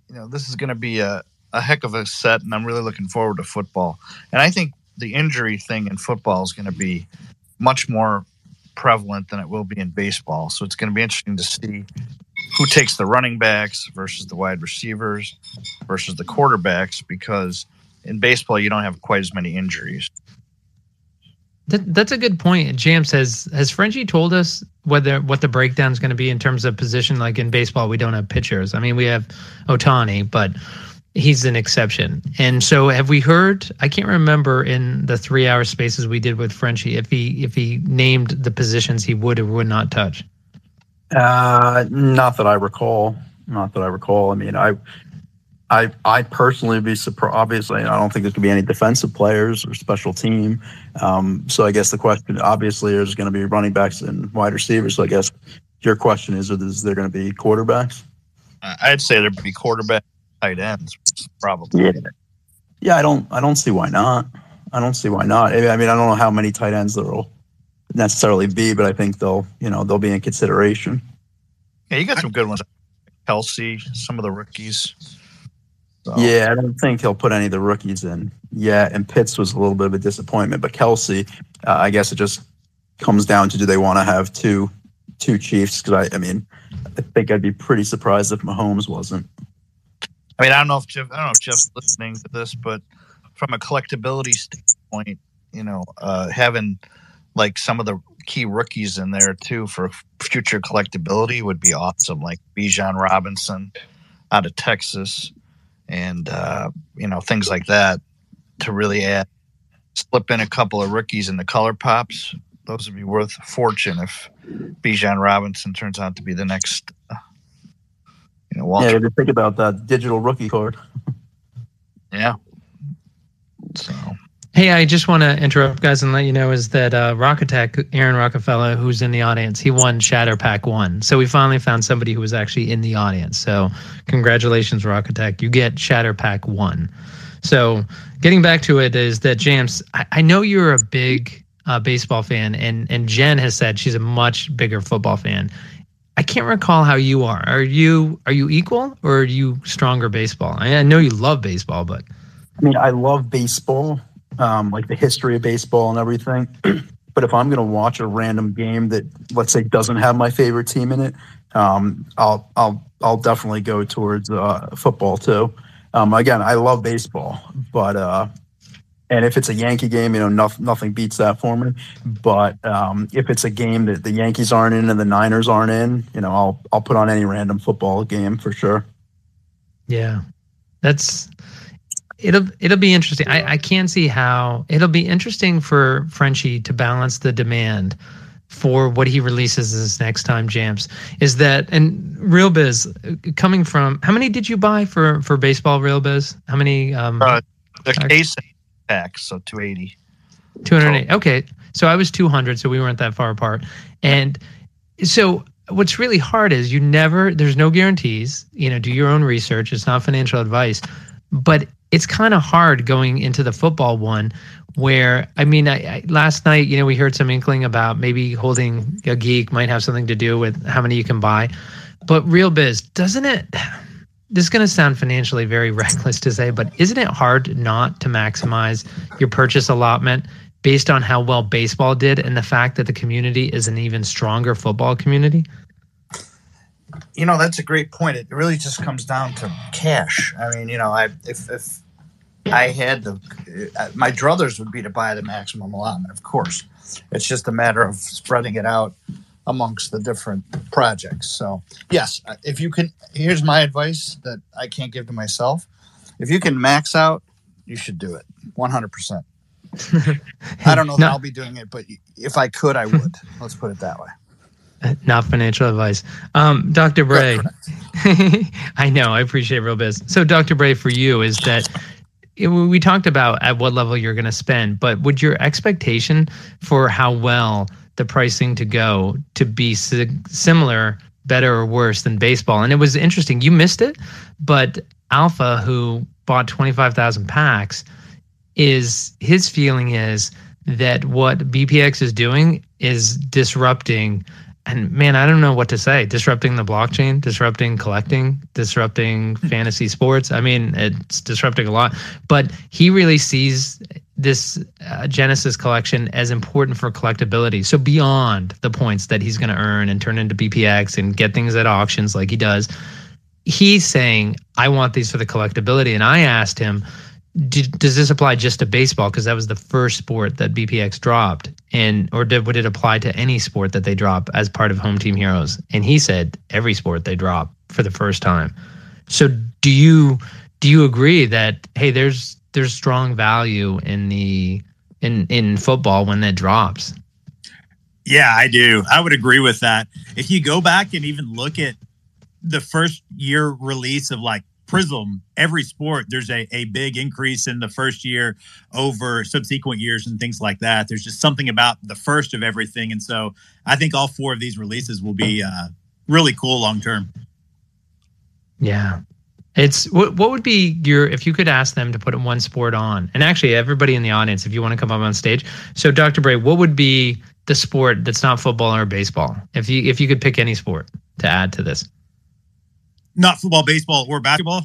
you know this is going to be a, a heck of a set and i'm really looking forward to football and i think the injury thing in football is going to be much more prevalent than it will be in baseball. So it's going to be interesting to see who takes the running backs versus the wide receivers versus the quarterbacks because in baseball you don't have quite as many injuries. That, that's a good point. James has has Frenchie told us whether what the breakdown is going to be in terms of position. Like in baseball, we don't have pitchers. I mean, we have Ohtani, but he's an exception. And so, have we heard? I can't remember in the three hour spaces we did with Frenchie if he if he named the positions he would or would not touch. Uh, not that I recall. Not that I recall. I mean, I I I personally would be surprised. Obviously, I don't think there's going to be any defensive players or special team. Um, so I guess the question, obviously, there's going to be running backs and wide receivers. So I guess your question is: Is there going to be quarterbacks? I'd say there'd be quarterback, tight ends, probably. Yeah, yeah. I don't I don't see why not. I don't see why not. I mean, I don't know how many tight ends there'll necessarily be, but I think they'll you know they'll be in consideration. Yeah, you got some good ones. Kelce, some of the rookies. So. Yeah, I don't think he'll put any of the rookies in. Yeah, and Pitts was a little bit of a disappointment, but Kelce, uh, I guess it just comes down to do they want to have two two Chiefs? Because I, I mean, I think I'd be pretty surprised if Mahomes wasn't. I mean, I don't know if Jeff, I don't know if Jeff's listening to this, but from a collectability standpoint, you know, uh, having like some of the key rookies in there too for future collectability would be awesome, like Bijan Robinson out of Texas and uh, you know things like that to really add slip in a couple of rookies in the color pops. Those would be worth a fortune if Bijan Robinson turns out to be the next. Uh, you know, Walter. Yeah, to think about that digital rookie card. yeah. So Hey, I just want to interrupt, guys, and let you know is that uh, Rock Attack, Aaron Rockefeller, who's in the audience, he won Shatter Pack One. So we finally found somebody who was actually in the audience. So congratulations, Rock Attack. You get Shatter Pack One. So getting back to it is that James, I, I know you're a big uh, baseball fan, and and Jen has said she's a much bigger football fan. I can't recall how you are. Are you are you equal or are you stronger baseball? I, I know you love baseball, but I mean, I love baseball um, like the history of baseball and everything. but if I'm going to watch a random game that, let's say, doesn't have my favorite team in it, um, I'll I'll I'll definitely go towards uh, football too. Um, again, I love baseball, but uh, and if it's a Yankee game, you know, nothing nothing beats that for me. But um, if it's a game that the Yankees aren't in and the Niners aren't in, you know, I'll I'll put on any random football game for sure. Yeah, that's it'll it'll be interesting. I, I can't see how it'll be interesting for Frenchie to balance the demand for what he releases this next time jams. Is that and real biz coming from how many did you buy for for baseball real biz? How many um uh, the case packs so 280 280 okay. So i was 200 so we weren't that far apart. And so what's really hard is you never there's no guarantees you know do your own research it's not financial advice but it's kind of hard going into the football one where I mean, I, I, last night, you know, we heard some inkling about maybe holding a geek might have something to do with how many you can buy. But real biz, doesn't it? This is going to sound financially very reckless to say, but isn't it hard not to maximize your purchase allotment based on how well baseball did and the fact that the community is an even stronger football community? You know, that's a great point. It really just comes down to cash. I mean, you know, I if if I had the uh, my druthers would be to buy the maximum allotment, of course. It's just a matter of spreading it out amongst the different projects. So, yes, uh, if you can, here's my advice that I can't give to myself. If you can max out, you should do it 100%. I don't know no. I'll be doing it, but if I could, I would. Let's put it that way. Not financial advice. Um, Dr. Bray, I know, I appreciate real biz. So, Dr. Bray, for you, is that we talked about at what level you're going to spend, but would your expectation for how well the pricing to go to be si- similar, better, or worse than baseball? And it was interesting. You missed it, but Alpha, who bought 25,000 packs, is his feeling is that what BPX is doing is disrupting and man, I don't know what to say. Disrupting the blockchain, disrupting collecting, disrupting fantasy sports. I mean, it's disrupting a lot. But he really sees this uh, Genesis collection as important for collectability. So beyond the points that he's going to earn and turn into BPX and get things at auctions like he does, he's saying, "I want these for the collectability." And I asked him, does this apply just to baseball? Because that was the first sport that BPX dropped. And or did, would it apply to any sport that they drop as part of home team heroes? And he said every sport they drop for the first time. So do you do you agree that hey there's there's strong value in the in in football when that drops? Yeah i do. I would agree with that. If you go back and even look at the first year release of like prism every sport there's a, a big increase in the first year over subsequent years and things like that. There's just something about the first of everything. And so i think all four of these releases will be uh, really cool long term. Yeah. It's what what would be your if you could ask them to put one sport on and actually everybody in the audience if you want to come up on stage. So dr bray what would be the sport that's not football or baseball? If you if you could pick any sport to add to this not football, baseball, or basketball?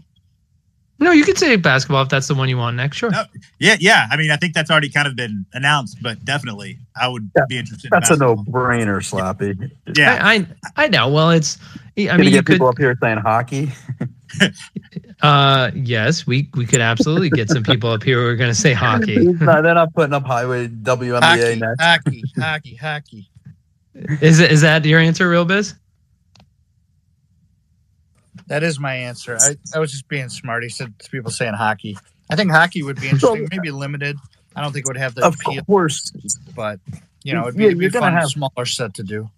No, you could say basketball if that's the one you want next. Sure. No, yeah, yeah. I mean, I think that's already kind of been announced, but definitely, I would yeah, be interested. That's in a no-brainer, Slappy. Yeah, I, I, I know. Well, it's. I mean, you get people up here saying hockey. uh, yes, we we could absolutely get some people up here who are going to say hockey. no, they're not putting up highway WNBA hockey, next. Hockey, hockey, hockey. Is is that your answer, real biz? That is my answer. I, I was just being smart. He said people saying hockey. I think hockey would be interesting, maybe limited. I don't think it would have the of appeal, course, but you know, it'd be, yeah, it'd be fun, have, smaller set to do.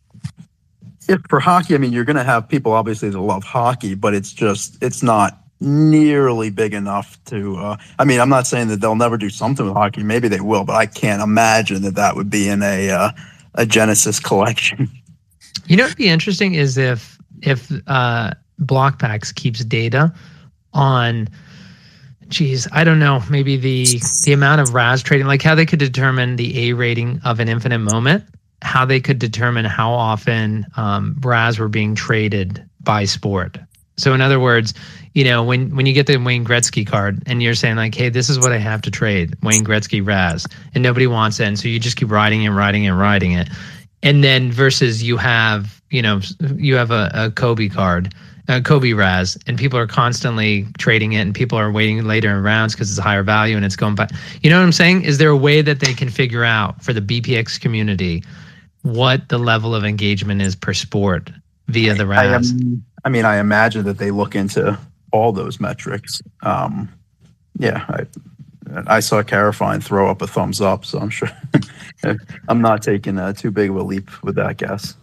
If for hockey, I mean, you're going to have people obviously that love hockey, but it's just it's not nearly big enough to. Uh, I mean, I'm not saying that they'll never do something with hockey. Maybe they will, but I can't imagine that that would be in a uh, a Genesis collection. You know, what'd be interesting is if if uh, Blockpacks keeps data on geez, I don't know, maybe the the amount of RAS trading, like how they could determine the A rating of an infinite moment, how they could determine how often um, RAS were being traded by sport. So in other words, you know, when when you get the Wayne Gretzky card and you're saying like, hey, this is what I have to trade, Wayne Gretzky RAS, and nobody wants it, and so you just keep riding and riding and riding it, and then versus you have, you know, you have a, a Kobe card uh, Kobe Raz, and people are constantly trading it, and people are waiting later in rounds because it's a higher value and it's going back. You know what I'm saying? Is there a way that they can figure out for the BPX community what the level of engagement is per sport via the Raz? I, I mean, I imagine that they look into all those metrics. Um, yeah, I, I saw Carafine throw up a thumbs up, so I'm sure I'm not taking uh, too big of a leap with that guess.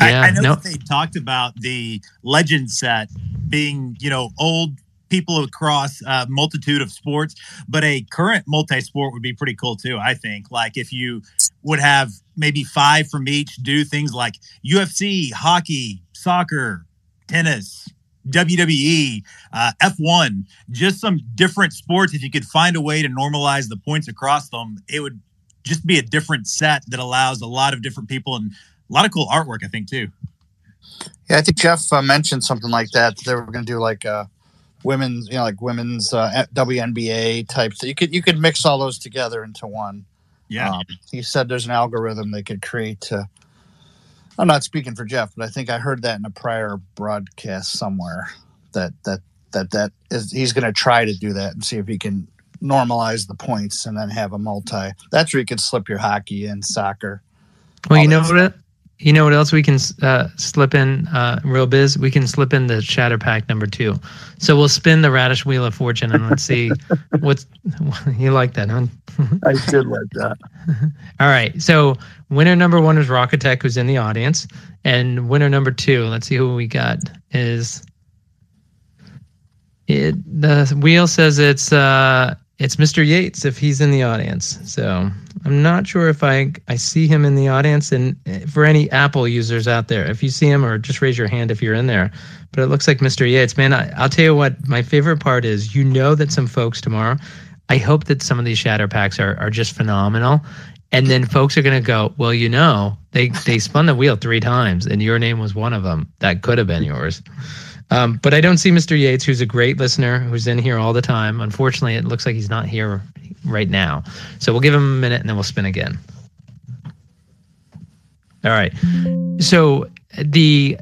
Yeah, I, I know that they talked about the legend set being, you know, old people across a multitude of sports, but a current multi-sport would be pretty cool too. I think, like if you would have maybe five from each, do things like UFC, hockey, soccer, tennis, WWE, uh, F1, just some different sports. If you could find a way to normalize the points across them, it would just be a different set that allows a lot of different people and a lot of cool artwork, I think, too. Yeah, I think Jeff uh, mentioned something like that. They were going to do like uh, women's, you know, like women's uh, WNBA types. You could you could mix all those together into one. Yeah. Um, he said there's an algorithm they could create to. I'm not speaking for Jeff, but I think I heard that in a prior broadcast somewhere that that that that is he's going to try to do that and see if he can normalize the points and then have a multi. That's where you could slip your hockey and soccer. Well, you know what? You know what else we can uh, slip in, uh, real biz? We can slip in the shatter pack number two. So we'll spin the radish wheel of fortune and let's see what's. You like that, huh? I did like that. All right. So winner number one is Rocketech, who's in the audience, and winner number two. Let's see who we got. Is it the wheel says it's uh it's Mr. Yates if he's in the audience. So I'm not sure if I I see him in the audience. And eh, for any Apple users out there, if you see him, or just raise your hand if you're in there. But it looks like Mr. Yates. Man, I, I'll tell you what. My favorite part is you know that some folks tomorrow. I hope that some of these shatter packs are are just phenomenal. And then folks are going to go, well, you know, they they spun the wheel three times, and your name was one of them. That could have been yours. Um, but I don't see Mr. Yates, who's a great listener, who's in here all the time. Unfortunately, it looks like he's not here right now. So we'll give him a minute and then we'll spin again. All right. So the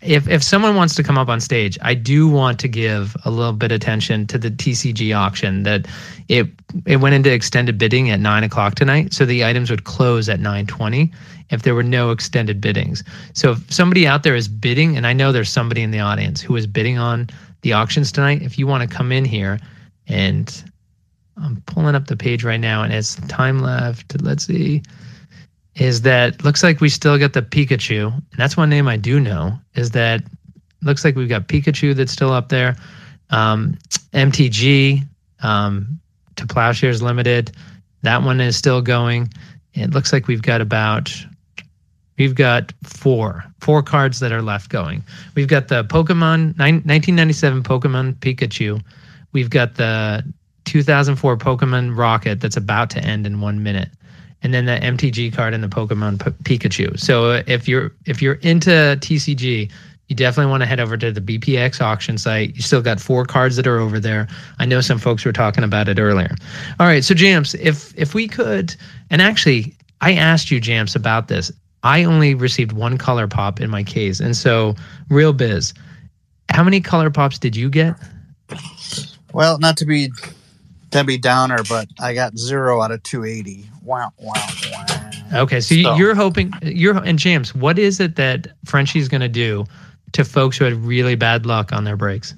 if if someone wants to come up on stage, I do want to give a little bit of attention to the TCG auction that it it went into extended bidding at nine o'clock tonight, so the items would close at nine twenty if there were no extended biddings. So if somebody out there is bidding, and I know there's somebody in the audience who is bidding on the auctions tonight, if you want to come in here and I'm pulling up the page right now, and it's time left. Let's see is that looks like we still got the Pikachu. And that's one name I do know. Is that looks like we've got Pikachu that's still up there. Um, MTG um, to Plowshares Limited. That one is still going. It looks like we've got about we've got four four cards that are left going. We've got the Pokemon 1997 Pokemon Pikachu. We've got the 2004 Pokemon Rocket that's about to end in one minute and then the MTG card and the Pokemon P- Pikachu. So if you're if you're into TCG, you definitely want to head over to the BPX auction site. You still got four cards that are over there. I know some folks were talking about it earlier. All right, so Jams, if if we could, and actually, I asked you Jams about this. I only received one color pop in my case, and so real biz. How many color pops did you get? Well, not to be Debbie Downer, but I got zero out of 280. Wow, wow, wow. Okay, so, so you're hoping you're and James, what is it that Frenchie's going to do to folks who had really bad luck on their breaks?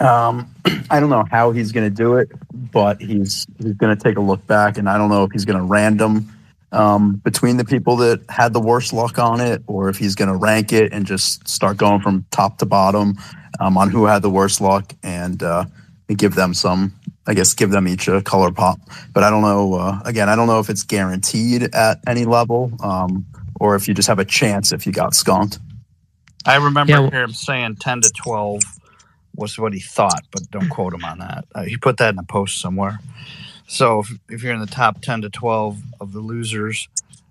Um, I don't know how he's going to do it, but he's he's going to take a look back, and I don't know if he's going to random um, between the people that had the worst luck on it, or if he's going to rank it and just start going from top to bottom um, on who had the worst luck and, uh, and give them some I guess give them each a color pop. But I don't know. Uh, again, I don't know if it's guaranteed at any level, um, or if you just have a chance if you got skunked. I remember yeah. him saying ten to twelve was what he thought, but don't quote him on that. Uh, he put that in a post somewhere. So if, if, you're in the top ten to twelve of the losers,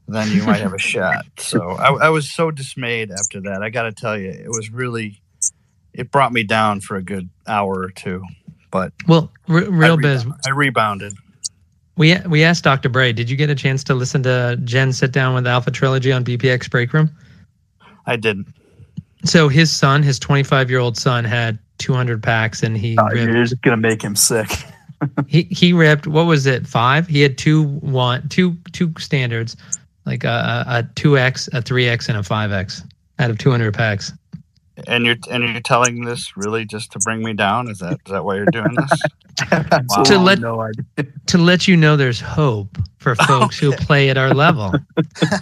then you might have a shot. So I, I was so dismayed after that. I got to tell you, it was really it brought me down for a good hour or two. But well, r- real I biz. I rebounded. We we asked Dr. Bray, did you get a chance to listen to Jen sit down with Alpha Trilogy on BPX Break Room? I didn't. So his son, his 25 year old son, had 200 packs, and he. Oh, you're just gonna make him sick. he he ripped. What was it? Five. He had two one two two standards, like a a two x, a three x, and a five x out of 200 packs. And you're and you're telling this really just to bring me down? Is that is that why you're doing this? wow. To let no to let you know there's hope for folks okay. who play at our level.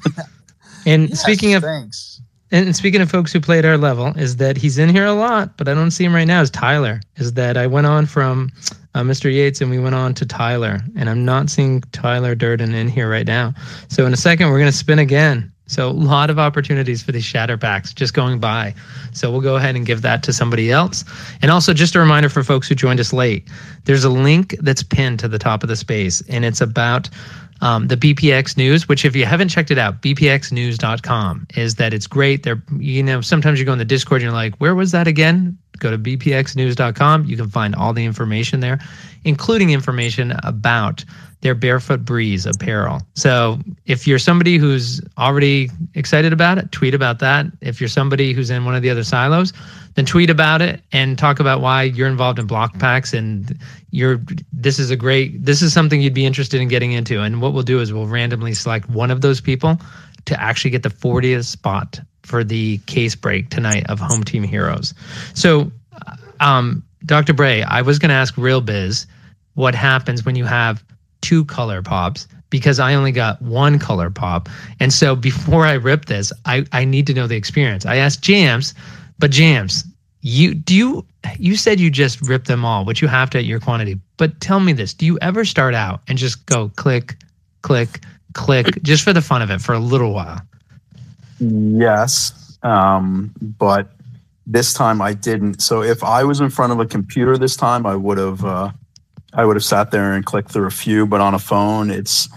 and yes, speaking of thanks. And speaking of folks who play at our level, is that he's in here a lot, but I don't see him right now. Is Tyler? Is that I went on from uh, Mr. Yates and we went on to Tyler, and I'm not seeing Tyler Durden in here right now. So in a second, we're gonna spin again so a lot of opportunities for these shatter packs just going by. So we'll go ahead and give that to somebody else. And also just a reminder for folks who joined us late, there's a link that's pinned to the top of the space and it's about um, the BPX news, which if you haven't checked it out, bpxnews.com is that it's great. There, you know, sometimes you go in the Discord and you're like, where was that again? Go to bpxnews.com. You can find all the information there, including information about their Barefoot Breeze apparel. So if you're somebody who's already excited about it, tweet about that. If you're somebody who's in one of the other silos, then tweet about it and talk about why you're involved in block packs and you're this is a great this is something you'd be interested in getting into. And what we'll do is we'll randomly select one of those people to actually get the 40th spot for the case break tonight of Home Team Heroes. So um Dr. Bray, I was going to ask Real Biz what happens when you have two color pops because I only got one color pop. And so before I rip this, I, I need to know the experience. I asked Jams, but Jams, you do you you said you just rip them all, which you have to at your quantity. But tell me this, do you ever start out and just go click, click, click, just for the fun of it for a little while? Yes. Um, but this time I didn't. So if I was in front of a computer this time, I would have uh, I would have sat there and clicked through a few, but on a phone, it's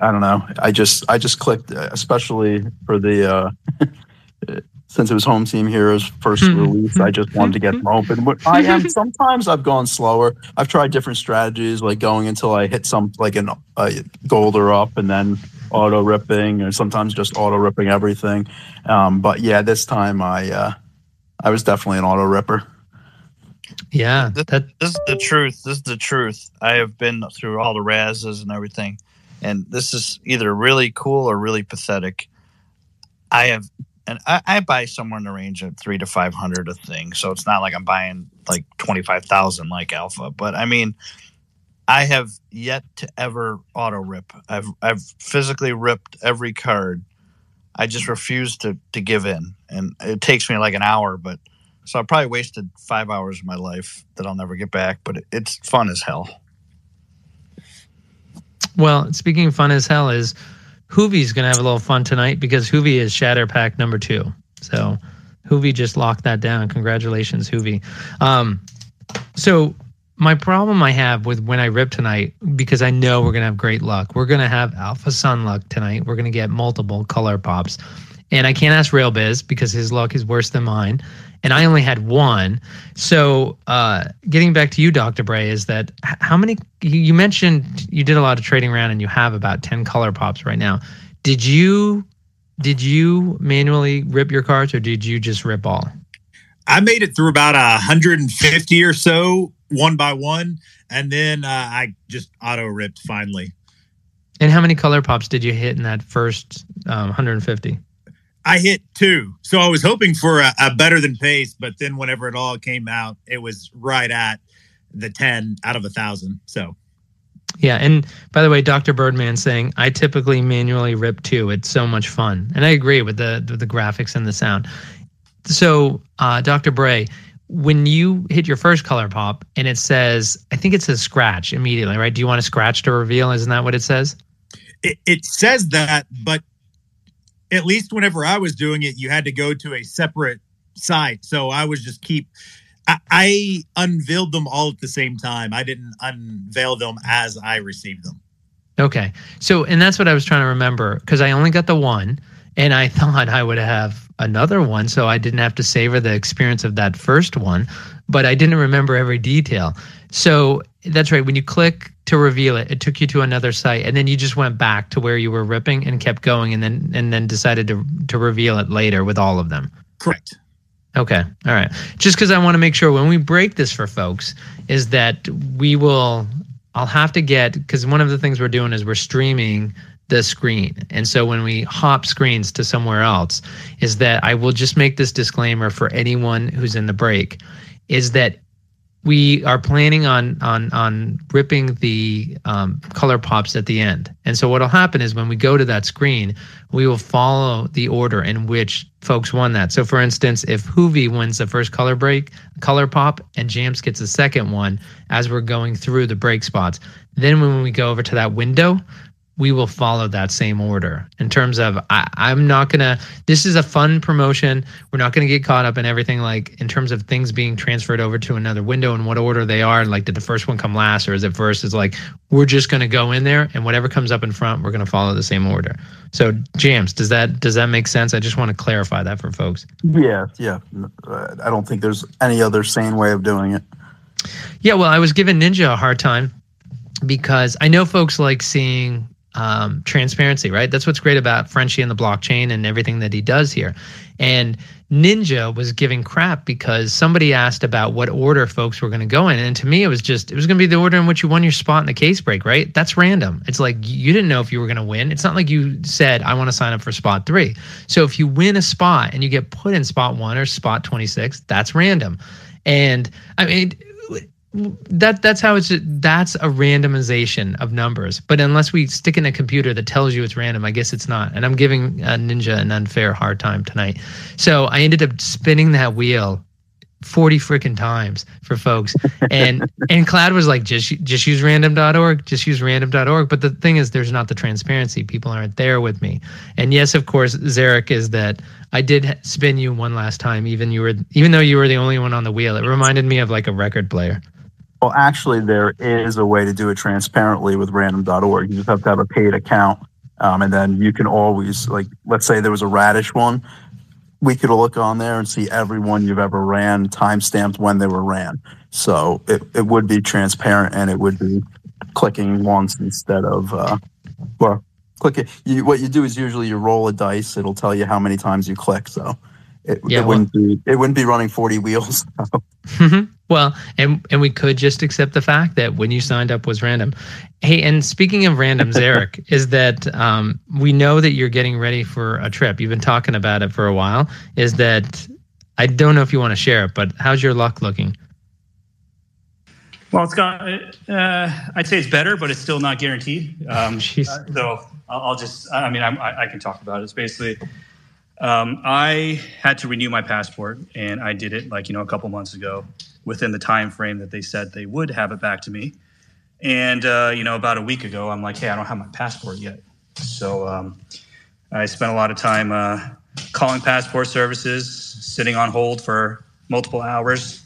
I don't know. I just I just clicked, especially for the uh, since it was Home Team Heroes first mm-hmm. release. I just wanted to get them open. But I am sometimes I've gone slower. I've tried different strategies, like going until I hit some like an a gold or up, and then auto ripping, or sometimes just auto ripping everything. Um, but yeah, this time I uh, I was definitely an auto ripper. Yeah, this, that this is the truth. This is the truth. I have been through all the razzes and everything, and this is either really cool or really pathetic. I have, and I, I buy somewhere in the range of three to five hundred a thing, so it's not like I'm buying like twenty five thousand like Alpha. But I mean, I have yet to ever auto rip. I've I've physically ripped every card. I just refuse to to give in, and it takes me like an hour, but so I probably wasted five hours of my life that I'll never get back, but it's fun as hell. Well, speaking of fun as hell, is Hoovie's going to have a little fun tonight because Hoovie is Shatter Pack number two. So Hoovie just locked that down. Congratulations, Hoovie. Um, so my problem I have with when I rip tonight, because I know we're going to have great luck. We're going to have Alpha son luck tonight. We're going to get multiple color pops. And I can't ask Real Biz because his luck is worse than mine and I only had one. So, uh, getting back to you, Dr. Bray, is that how many you mentioned you did a lot of trading around and you have about 10 color pops right now. Did you did you manually rip your cards or did you just rip all? I made it through about 150 or so one by one and then uh, I just auto ripped finally. And how many color pops did you hit in that first um, 150? I hit two. So I was hoping for a, a, better than pace, but then whenever it all came out, it was right at the 10 out of a thousand. So yeah, and by the way, Dr. Birdman saying I typically manually rip two. It's so much fun, and I agree with the with the graphics and the sound. So, uh, Dr. Bray, when you hit your first color pop and it says, I think it says scratch immediately, right? Do you want to scratch to reveal? Isn't that what it says? It, it says that, but at least whenever I was doing it, you had to go to a separate site. So I was just keep. I, I unveiled them all at the same time. I didn't unveil them as I received them. Okay. So, and that's what I was trying to remember because I only got the one and I thought I would have another one so I didn't have to savor the experience of that first one, but I didn't remember every detail. So that's right. When you click to reveal it, it took you to another site, and then you just went back to where you were ripping and kept going, and then and then decided to to reveal it later with all of them. Correct. Okay. All right. Just because I want to make sure when we break this for folks is that we will. I'll have to get because one of the things we're doing is we're streaming the screen. And so when we hop screens to somewhere else, is that I will just make this disclaimer for anyone who's in the break is that we are planning on on on ripping the um, color pops at the end. And so what'll happen is when we go to that screen, we will follow the order in which folks won that. So for instance, if Hoovie wins the first color break, color pop, and Jams gets the second one as we're going through the break spots, then when we go over to that window, we will follow that same order. In terms of I, i'm not gonna this is a fun promotion. We're not gonna get caught up in everything like in terms of things being transferred over to another window and what order they are like did the first one come last or is it first? Is like we're just gonna go in there and whatever comes up in front we're gonna follow the same order. So jams does that does that make sense? I just want to clarify that for folks. Yeah yeah. I don't think there's any other sane way of doing it. Yeah well i was giving ninja a hard time because i know folks like seeing um, transparency, right? That's what's great about Frenchie and the blockchain and everything that he does here. And Ninja was giving crap because somebody asked about what order folks were going to go in. And to me, it was just, it was going to be the order in which you won your spot in the case break, right? That's random. It's like you didn't know if you were going to win. It's not like you said, I want to sign up for spot three. So if you win a spot and you get put in spot one or spot 26, that's random. And I mean, that that's how it's that's a randomization of numbers. But unless we stick in a computer that tells you it's random i guess it's not. And i'm giving uh, ninja an unfair hard time tonight. So i ended up spinning that wheel 40 freaking times for folks. And and cloud was like just just use random.org just use random.org but the thing is there's not the transparency. People aren't there with me. And yes of course zarek is that i did spin you one last time even you were even though you were the only one on the wheel. It reminded me of like a record player well, actually, there is a way to do it transparently with random.org. You just have to have a paid account. Um, and then you can always, like, let's say there was a radish one. We could look on there and see everyone you've ever ran, time stamped when they were ran. So it, it would be transparent and it would be clicking once instead of, uh, well, click it. You, what you do is usually you roll a dice. It'll tell you how many times you click. So it, Yeah, it well- wouldn't be it wouldn't be running 40 wheels. well, and and we could just accept the fact that when you signed up was random. Hey, and speaking of randoms, Eric, is that um, we know that you're getting ready for a trip. You've been talking about it for a while. Is that I don't know if you want to share it, but how's your luck looking? Well, it's got. Uh, I'd say it's better, but it's still not guaranteed. Um, Jeez. uh, so I'll, I'll just. I mean, I'm, I, I can talk about it. It's basically. Um, I had to renew my passport, and I did it like you know a couple months ago, within the time frame that they said they would have it back to me. And uh, you know, about a week ago, I'm like, hey, I don't have my passport yet. So um, I spent a lot of time uh, calling passport services, sitting on hold for multiple hours,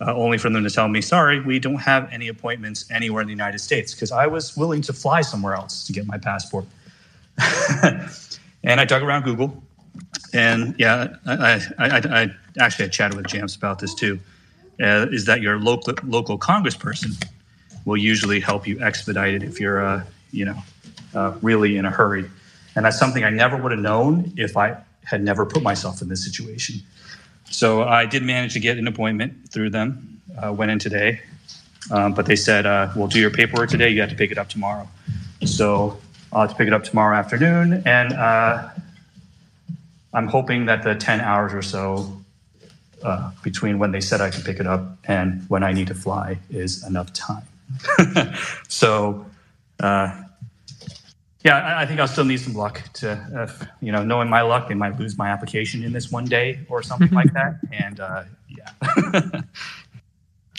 uh, only for them to tell me, sorry, we don't have any appointments anywhere in the United States because I was willing to fly somewhere else to get my passport. and I dug around Google. And yeah, I, I, I, I actually chatted with Jams about this too. Uh, is that your local local congressperson will usually help you expedite it if you're, uh, you know, uh, really in a hurry. And that's something I never would have known if I had never put myself in this situation. So I did manage to get an appointment through them. Uh, went in today, um, but they said uh, we'll do your paperwork today. You have to pick it up tomorrow. So I'll have to pick it up tomorrow afternoon, and uh, I'm hoping that the 10 hours or so uh, between when they said I could pick it up and when I need to fly is enough time. so, uh, yeah, I, I think I'll still need some luck to, uh, you know, knowing my luck, they might lose my application in this one day or something like that. And uh, yeah.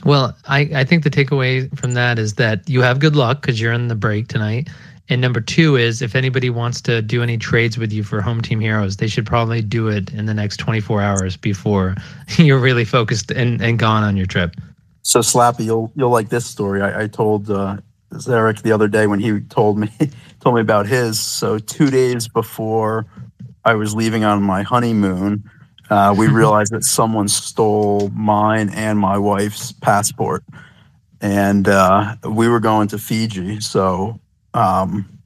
Well, I, I think the takeaway from that is that you have good luck because you're in the break tonight. And number two is if anybody wants to do any trades with you for Home Team Heroes, they should probably do it in the next 24 hours before you're really focused and, and gone on your trip. So Slappy, you'll you'll like this story. I, I told uh, Zarek the other day when he told me told me about his. So two days before I was leaving on my honeymoon, uh, we realized that someone stole mine and my wife's passport, and uh, we were going to Fiji. So um,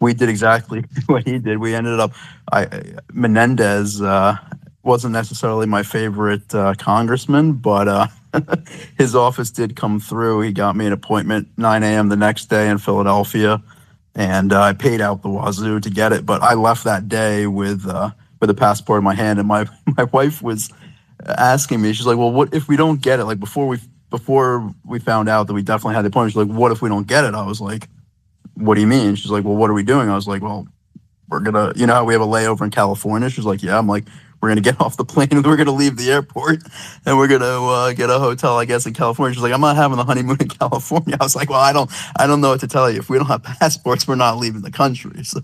we did exactly what he did. We ended up. I Menendez uh, wasn't necessarily my favorite uh, congressman, but. Uh, his office did come through. He got me an appointment 9 a.m. the next day in Philadelphia, and uh, I paid out the wazoo to get it. But I left that day with uh, with a passport in my hand, and my my wife was asking me. She's like, "Well, what if we don't get it? Like before we before we found out that we definitely had the appointment. She's like, "What if we don't get it?" I was like, "What do you mean?" She's like, "Well, what are we doing?" I was like, "Well." We're gonna, you know, how we have a layover in California. She's like, "Yeah." I'm like, we're gonna get off the plane and we're gonna leave the airport and we're gonna uh, get a hotel, I guess, in California. She's like, I'm not having the honeymoon in California. I was like, well, I don't, I don't know what to tell you. If we don't have passports, we're not leaving the country. So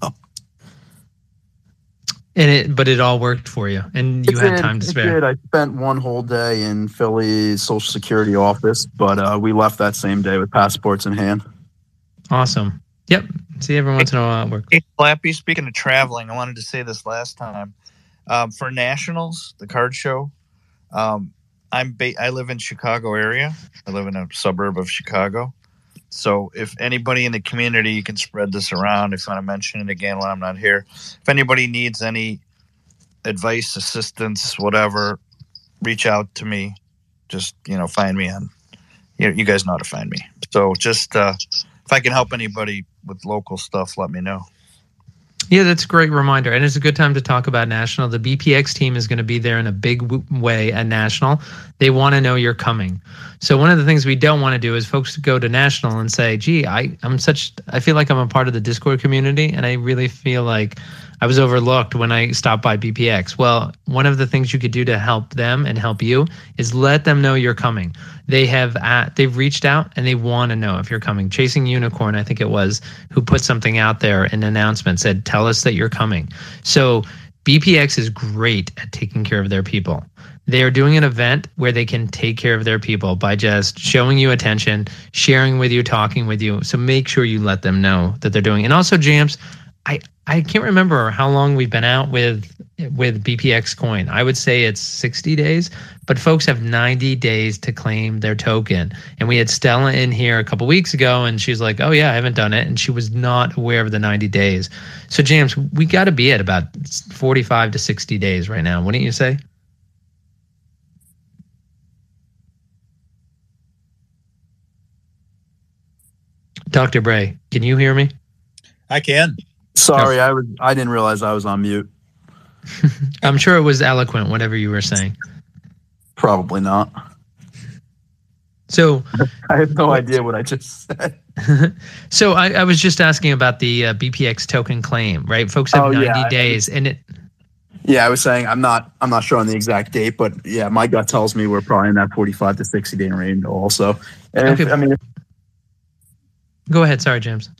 And it, but it all worked for you, and you It had did, time to it spare. did. I spent one whole day in Philly's Social Security office, but uh, we left that same day with passports in hand. Awesome. Yep. See, every once in a while it works. Hey, Slappy, speaking of traveling, I wanted to say this last time. Um, for Nationals, the card show, um, I'm ba- I live in Chicago area. I live in a suburb of Chicago. So if anybody in the community, you can spread this around. If to mention it again when I'm not here. If anybody needs any advice, assistance, whatever, reach out to me. Just you know, find me on. You, you guys know how to find me. So just uh, if I can help anybody with local stuff, let me know. Yeah, that's a great reminder. And it's a good time to talk about National. The BPX team is going to be there in a big way at National. They want to know you're coming. So one of the things we don't want to do is folks go to National and say, gee, I, I'm such, I feel like I'm a part of the Discord community and I really feel like I was overlooked when I stopped by BPX. Well, one of the things you could do to help them and help you is let them know you're coming. They have at, they've reached out and they want to know if you're coming. Chasing Unicorn, I think it was, who put something out there, an announcement said, "Tell us that you're coming." So BPX is great at taking care of their people. They are doing an event where they can take care of their people by just showing you attention, sharing with you, talking with you. So make sure you let them know that they're doing. And also, Jams, I I can't remember how long we've been out with with BPX coin. I would say it's 60 days, but folks have 90 days to claim their token. And we had Stella in here a couple weeks ago, and she's like, "Oh yeah, I haven't done it," and she was not aware of the 90 days. So James, we got to be at about 45 to 60 days right now, wouldn't you say? Dr. Bray, can you hear me? I can. Sorry, I was I didn't realize I was on mute. I'm sure it was eloquent, whatever you were saying. Probably not. So I have no idea what I just said. so I, I was just asking about the uh, BPX token claim, right? Folks have Oh, 90 yeah. days, and it Yeah, I was saying I'm not I'm not sure on the exact date, but yeah, my gut tells me we're probably in that 45 to 60 day range also. And if- Okay. I mean, go ahead. Sorry, James.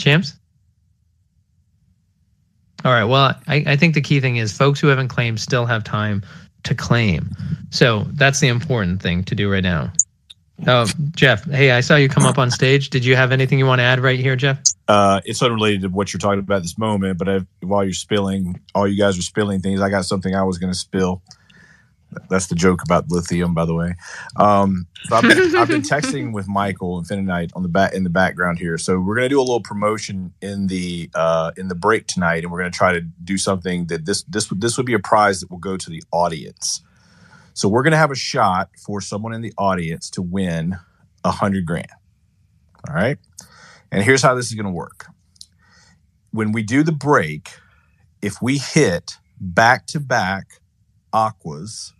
James? All right. Well, I, I think the key thing is folks who haven't claimed still have time to claim. So that's the important thing to do right now. Oh, Jeff. Hey, I saw you come up on stage. Did you have anything you want to add right here, Jeff? Uh, it's unrelated to what you're talking about this moment, but I, while you're spilling, all you guys are spilling things. I got something I was going to spill. That's the joke about lithium, by the way. Um, so I've, been, I've been texting with Michael and Infinite on the back in the background here. So we're going to do a little promotion in the uh, in the break tonight, and we're going to try to do something that this this would this would be a prize that will go to the audience. So we're going to have a shot for someone in the audience to win a hundred grand. All right. And here's how this is going to work. When we do the break, if we hit back to back aquas,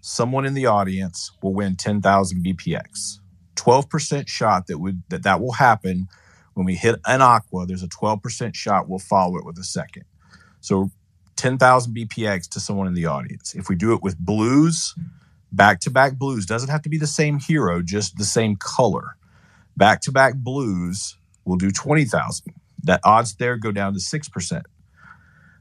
someone in the audience will win 10,000 BPX. 12% shot that would that that will happen when we hit an aqua, there's a 12% shot we'll follow it with a second. So 10,000 BPX to someone in the audience. If we do it with blues, back to back blues doesn't have to be the same hero, just the same color. Back to back blues, we'll do 20,000. That odds there go down to 6%.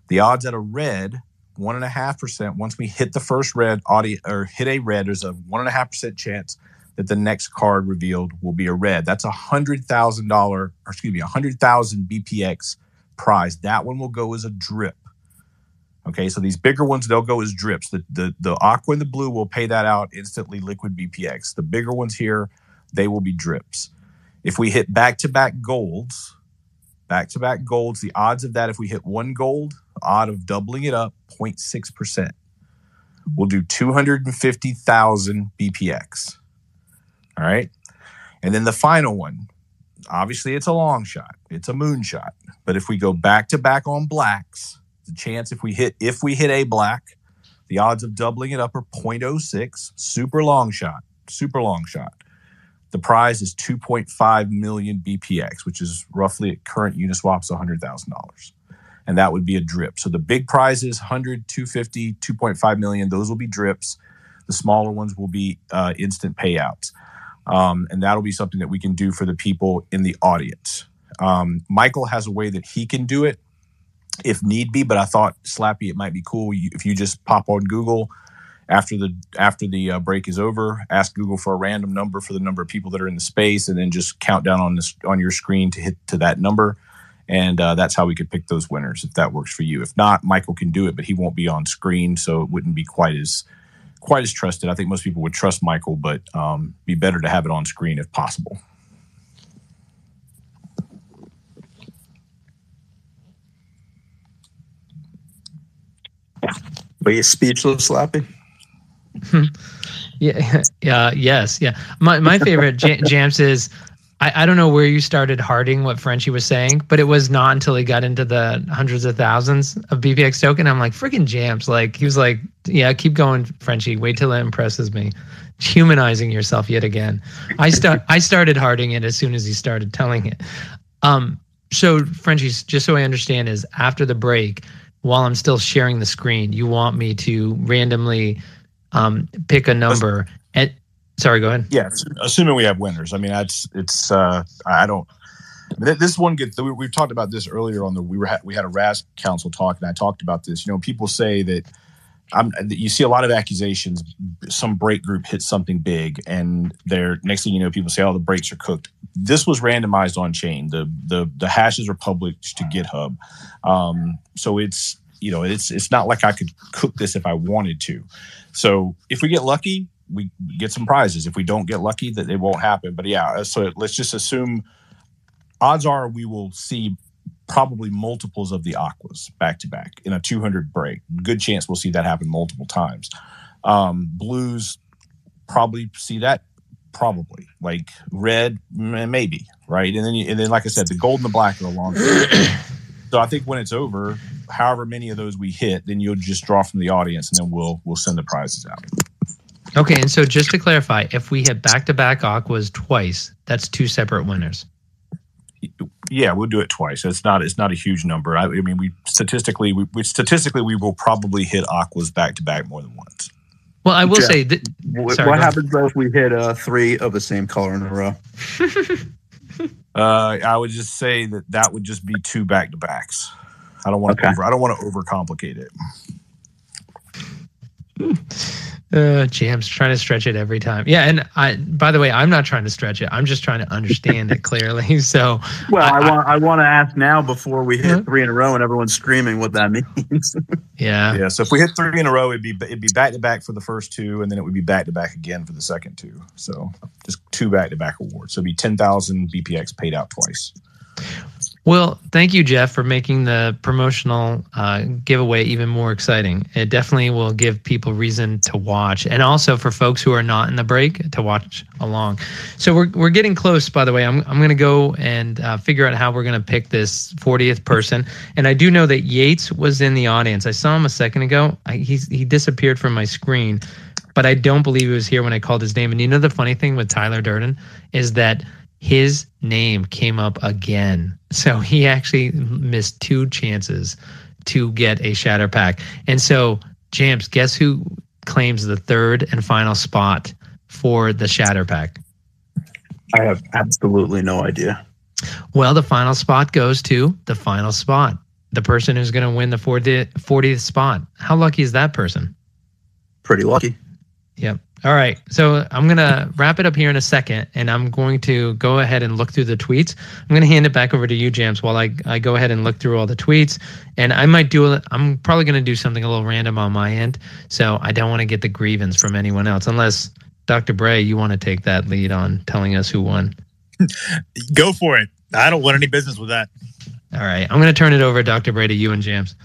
The odds at a red, 1.5%. Once we hit the first red, audi- or hit a red, there's a 1.5% chance that the next card revealed will be a red. That's a $100,000, or excuse me, a 100,000 BPX prize. That one will go as a drip. Okay, so these bigger ones, they'll go as drips. The, the, the aqua and the blue will pay that out instantly, liquid BPX. The bigger ones here, they will be drips. If we hit back to back golds, back to back golds, the odds of that, if we hit one gold, odd of doubling it up, 0.6%. We'll do 250,000 BPX. All right. And then the final one, obviously it's a long shot, it's a moonshot. But if we go back to back on blacks, the chance if we hit if we hit a black, the odds of doubling it up are 0.06, super long shot, super long shot. The prize is 2.5 million BPX, which is roughly at current Uniswap's $100,000. And that would be a drip. So the big prizes, 100, 250, 2.5 million, those will be drips. The smaller ones will be uh, instant payouts. Um, and that'll be something that we can do for the people in the audience. Um, Michael has a way that he can do it if need be, but I thought Slappy, it might be cool if you just pop on Google after the after the uh, break is over, ask Google for a random number for the number of people that are in the space, and then just count down on this on your screen to hit to that number, and uh, that's how we could pick those winners if that works for you. If not, Michael can do it, but he won't be on screen, so it wouldn't be quite as quite as trusted. I think most people would trust Michael, but um, be better to have it on screen if possible. but you speechless, Slappy. Yeah, yeah, yes, yeah. My my favorite J- Jams is I, I don't know where you started harding what Frenchie was saying, but it was not until he got into the hundreds of thousands of BPX token. I'm like, freaking Jams. Like he was like, yeah, keep going, Frenchie. Wait till it impresses me. Humanizing yourself yet again. I start I started harding it as soon as he started telling it. Um, so Frenchie, just so I understand, is after the break, while I'm still sharing the screen, you want me to randomly um, pick a number. And sorry, go ahead. Yes, assuming we have winners. I mean, that's it's. Uh, I don't. th- This one gets. We, we've talked about this earlier on the. We were we had a RAS council talk, and I talked about this. You know, people say that I'm, you see a lot of accusations. Some break group hits something big, and they're next thing you know, people say, "Oh, the breaks are cooked." This was randomized on chain. the the The hashes are published to GitHub, um, so it's you know it's it's not like I could cook this if I wanted to. So if we get lucky, we get some prizes. If we don't get lucky, that it won't happen. But yeah, so let's just assume. Odds are we will see probably multiples of the aquas back to back in a 200 break. Good chance we'll see that happen multiple times. Um, blues probably see that probably like red maybe right and then and then like I said the gold and the black are a long so I think when it's over however many of those we hit then you'll just draw from the audience and then we'll we'll send the prizes out. Okay, and so just to clarify, if we hit back to back aquas twice, that's two separate winners yeah, we'll do it twice. It's not it's not a huge number. I, I mean, we statistically we, we, statistically we will probably hit aquas back to back more than once. Well, I will Jeff, say that. Sorry, what happens though if we hit uh, three of the same color in a row? uh, I would just say that that would just be two back to backs. I don't want to okay. over. I don't want to overcomplicate it. Uh, Jam's trying to stretch it every time. Yeah, and I. By the way, I'm not trying to stretch it. I'm just trying to understand it clearly. So, well, I, I want I, want to ask now before we hit three in a row and everyone's screaming what that means. yeah, yeah. So if we hit three in a row, it'd be it'd be back to back for the first two, and then it would be back to back again for the second two. So just two back to back awards. So it'd be ten thousand BPX paid out twice. Well, thank you, Jeff, for making the promotional uh, giveaway even more exciting. It definitely will give people reason to watch, and also for folks who are not in the break to watch along. So we're we're getting close. By the way, I'm I'm going to go and uh, figure out how we're going to pick this 40th person. And I do know that Yates was in the audience. I saw him a second ago. I, he's he disappeared from my screen, but I don't believe he was here when I called his name. And you know the funny thing with Tyler Durden is that his name came up again. So he actually missed two chances to get a shatter pack. And so, James, guess who claims the third and final spot for the shatter pack? I have absolutely no idea. Well, the final spot goes to the final spot. The person who's going to win the 40th, 40th spot. How lucky is that person? Pretty lucky. Yep. All right. So I'm going to wrap it up here in a second, and I'm going to go ahead and look through the tweets. I'm going to hand it back over to you, James, while I, I go ahead and look through all the tweets. And I might do, i I'm probably going to do something a little random on my end. So I don't want to get the grievance from anyone else, unless Dr. Bray, you want to take that lead on telling us who won. go for it. I don't want any business with that. All right. I'm going to turn it over, Dr. Bray, to you and James.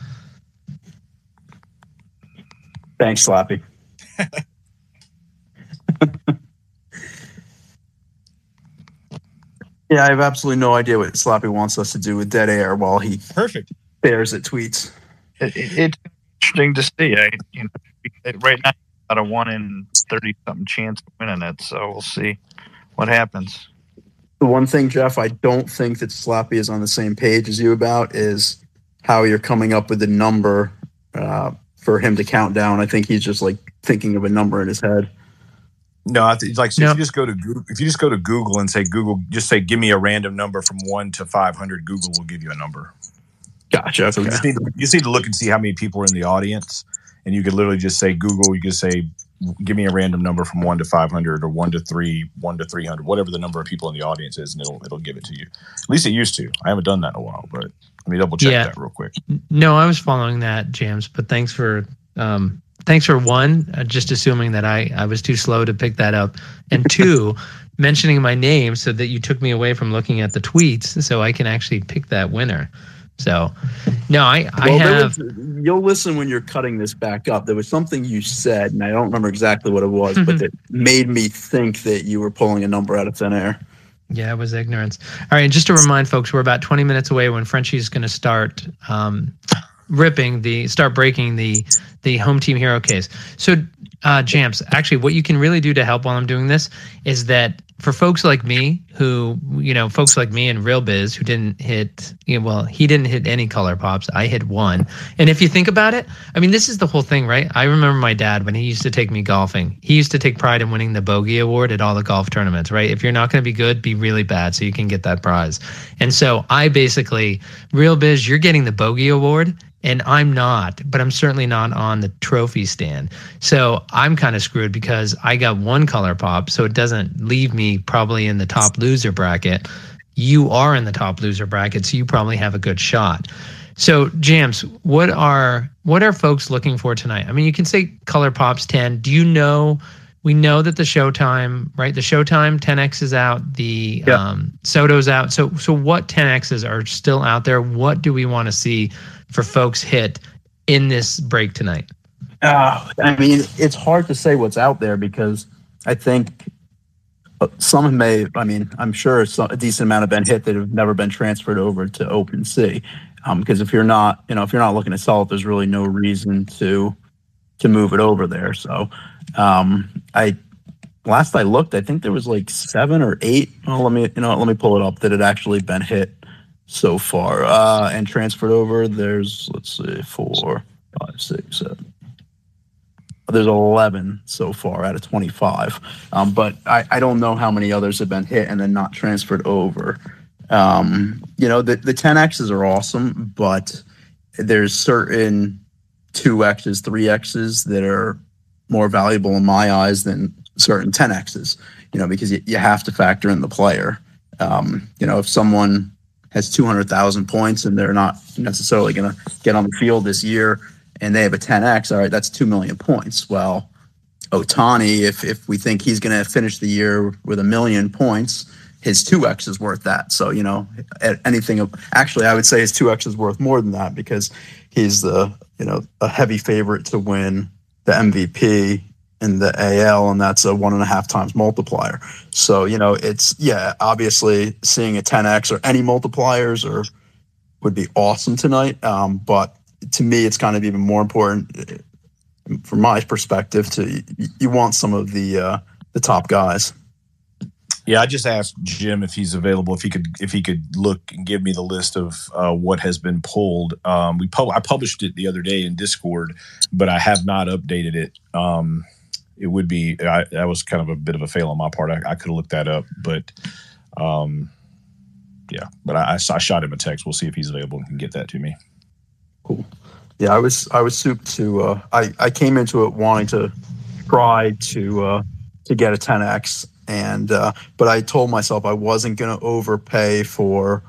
Thanks, Slappy. yeah, I have absolutely no idea what Slappy wants us to do with dead air while he perfect stares at tweets. It, it, it's interesting to see. I, you know, right now, about a one in thirty something chance of winning it. So we'll see what happens. The one thing, Jeff, I don't think that Slappy is on the same page as you about is how you're coming up with the number uh, for him to count down. I think he's just like thinking of a number in his head. No, it's like so if you just go to Google, if you just go to Google and say Google, just say give me a random number from one to five hundred. Google will give you a number. Gotcha. So okay. you, just need to, you just need to look and see how many people are in the audience, and you could literally just say Google. You could say give me a random number from one to five hundred, or one to three, one to three hundred, whatever the number of people in the audience is, and it'll it'll give it to you. At least it used to. I haven't done that in a while, but let me double check yeah. that real quick. No, I was following that, James. But thanks for um, thanks for one, uh, just assuming that I, I was too slow to pick that up, and two, mentioning my name so that you took me away from looking at the tweets so I can actually pick that winner. So, no, I, I well, have. Was, you'll listen when you're cutting this back up. There was something you said, and I don't remember exactly what it was, but that made me think that you were pulling a number out of thin air. Yeah, it was ignorance. All right, and just to remind folks, we're about 20 minutes away when Frenchie's going to start um, ripping the start breaking the the home team hero case. So, uh, Jamps, actually, what you can really do to help while I'm doing this is that for folks like me who you know folks like me in real biz who didn't hit you know, well he didn't hit any color pops i hit one. And if you think about it i mean this is the whole thing right? I remember my dad when he used to take me golfing. He used to take pride in winning the bogey award at all the golf tournaments right? If you're not going to be good be really bad so you can get that prize. And so i basically real biz you're getting the bogey award and I'm not, but I'm certainly not on the trophy stand. So I'm kind of screwed because I got one color pop, so it doesn't leave me probably in the top loser bracket. You are in the top loser bracket, so you probably have a good shot. So, Jams, what are what are folks looking for tonight? I mean, you can say color pops 10. Do you know we know that the Showtime, right? The Showtime 10X is out, the Yep. um Soto's out. So so what 10Xs are still out there? What do we want to see for folks hit in this break tonight? Uh, I mean, it's hard to say what's out there because I think uh, some may. I mean, I'm sure some, a decent amount have been hit that have never been transferred over to OpenSea. Um, because if you're not, you know, if you're not looking to sell it, there's really no reason to to move it over there. So, um, I last I looked, I think there was like seven or eight. Oh, let me, you know, let me pull it up that had actually been hit so far uh, and transferred over. There's let's see, four, five, six, seven. There's 11 so far out of 25. Um, but I, I don't know how many others have been hit and then not transferred over. Um, you know, the, the 10Xs are awesome, but there's certain 2Xs, 3Xs that are more valuable in my eyes than certain 10Xs, you know, because you, you have to factor in the player. Um, you know, if someone has 200,000 points and they're not necessarily going to get on the field this year and they have a 10X, all right, that's 2 million points. Well, Ohtani, if, if we think he's going to finish the year with a million points, his 2X is worth that. So, you know, anything actually, I would say his 2X is worth more than that because he's the, you know, a heavy favorite to win the MVP in the AL, and that's a one and a half times multiplier. So, you know, it's, yeah, obviously seeing a 10X or any multipliers or would be awesome tonight. Um, but to me, it's kind of even more important uh, from my perspective to you want some of the uh, the top guys. Yeah, I just asked Jim if he's available, if he could, if he could look and give me the list of uh, what has been pulled. Um, we pub- I published it the other day in Discord, but I have not updated it. Um, it would be I, that was kind of a bit of a fail on my part. I, I could have looked that up, but um, yeah, but I, I, shot him a text. We'll see if he's available and can get that to me. Cool. Yeah, I was I was super to uh, I I came into it wanting to try to uh, to get a 10x and uh, but I told myself I wasn't going to overpay for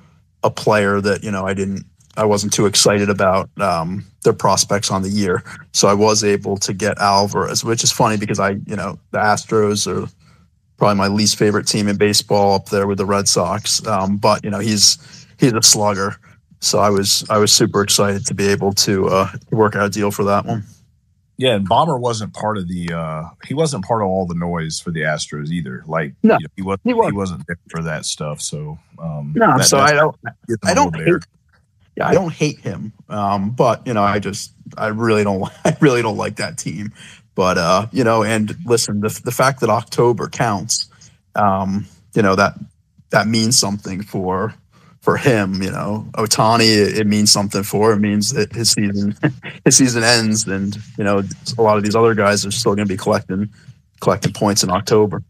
a player that you know I didn't I wasn't too excited about um, their prospects on the year. So I was able to get Alvarez, which is funny because I you know the Astros are probably my least favorite team in baseball up there with the Red Sox. Um, but you know he's he's a slugger. So I was I was super excited to be able to uh, work out a deal for that one. Yeah, and Bomber wasn't part of the uh he wasn't part of all the noise for the Astros either. Like No, you know, he was he wasn't. wasn't there for that stuff. So um No, that- so I don't I don't hate, yeah I don't hate him. Um, but you know I just I really don't I really don't like that team. But uh, you know, and listen, the the fact that October counts, um, you know that that means something for for him. You know, Ohtani, it, it means something for. It means that his season his season ends, and you know a lot of these other guys are still going to be collecting collecting points in October.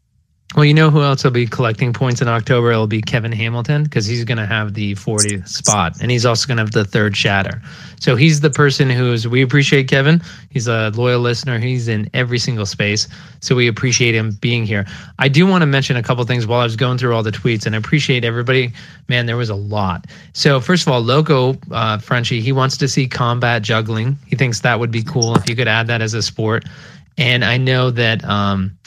Well, you know who else will be collecting points in October? It'll be Kevin Hamilton because he's going to have the 40 spot and he's also going to have the third shatter. So he's the person who's, we appreciate Kevin. He's a loyal listener. He's in every single space. So we appreciate him being here. I do want to mention a couple things while I was going through all the tweets and I appreciate everybody. Man, there was a lot. So, first of all, Loco uh, Frenchie, he wants to see combat juggling. He thinks that would be cool if you could add that as a sport. And I know that, um,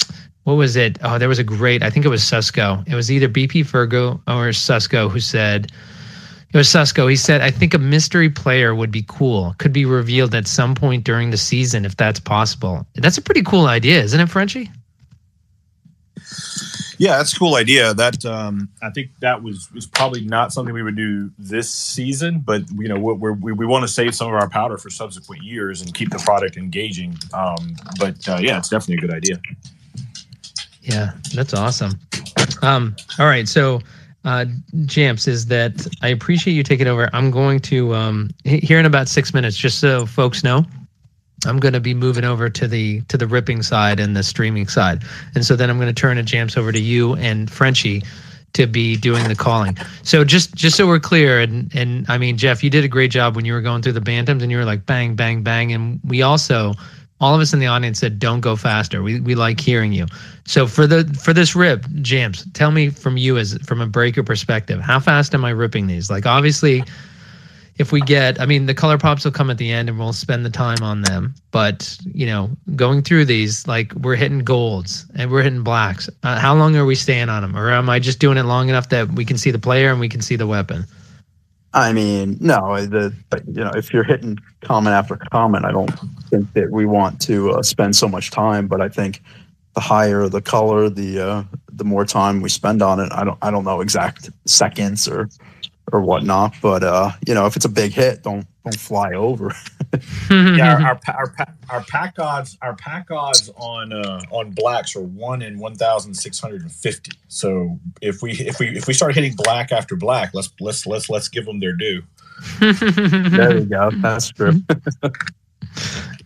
what was it? Oh, there was a great, I think it was Susco. It was either BP Fergo or Susco who said, it was Susco. He said, I think a mystery player would be cool. Could be revealed at some point during the season if that's possible. That's a pretty cool idea, isn't it, Frenchie? Yeah, that's a cool idea. That um, I think that was was probably not something we would do this season, but you know we we want to save some of our powder for subsequent years and keep the product engaging. Um, but uh, yeah, it's definitely a good idea. Yeah, that's awesome. Um, all right, so uh, Jamps is that I appreciate you taking over. I'm going to um, here in about six minutes, just so folks know. I'm going to be moving over to the to the ripping side and the streaming side, and so then I'm going to turn a Jamps over to you and Frenchie to be doing the calling. So just just so we're clear, and and I mean Jeff, you did a great job when you were going through the bantams, and you were like bang bang bang, and we also all of us in the audience said don't go faster. We we like hearing you. So for the for this rip, James, tell me from you as from a breaker perspective, how fast am I ripping these? Like obviously if we get i mean the color pops will come at the end and we'll spend the time on them but you know going through these like we're hitting golds and we're hitting blacks uh, how long are we staying on them or am i just doing it long enough that we can see the player and we can see the weapon i mean no the you know if you're hitting comment after comment i don't think that we want to uh, spend so much time but i think the higher the color the uh, the more time we spend on it i don't i don't know exact seconds or or whatnot. But uh, you know, if it's a big hit, don't don't fly over. yeah, our, our, our our pack odds our pack odds on uh, on blacks are one in one thousand six hundred and fifty. So if we if we if we start hitting black after black, let's let's let's let's give them their due. there you go. That's true.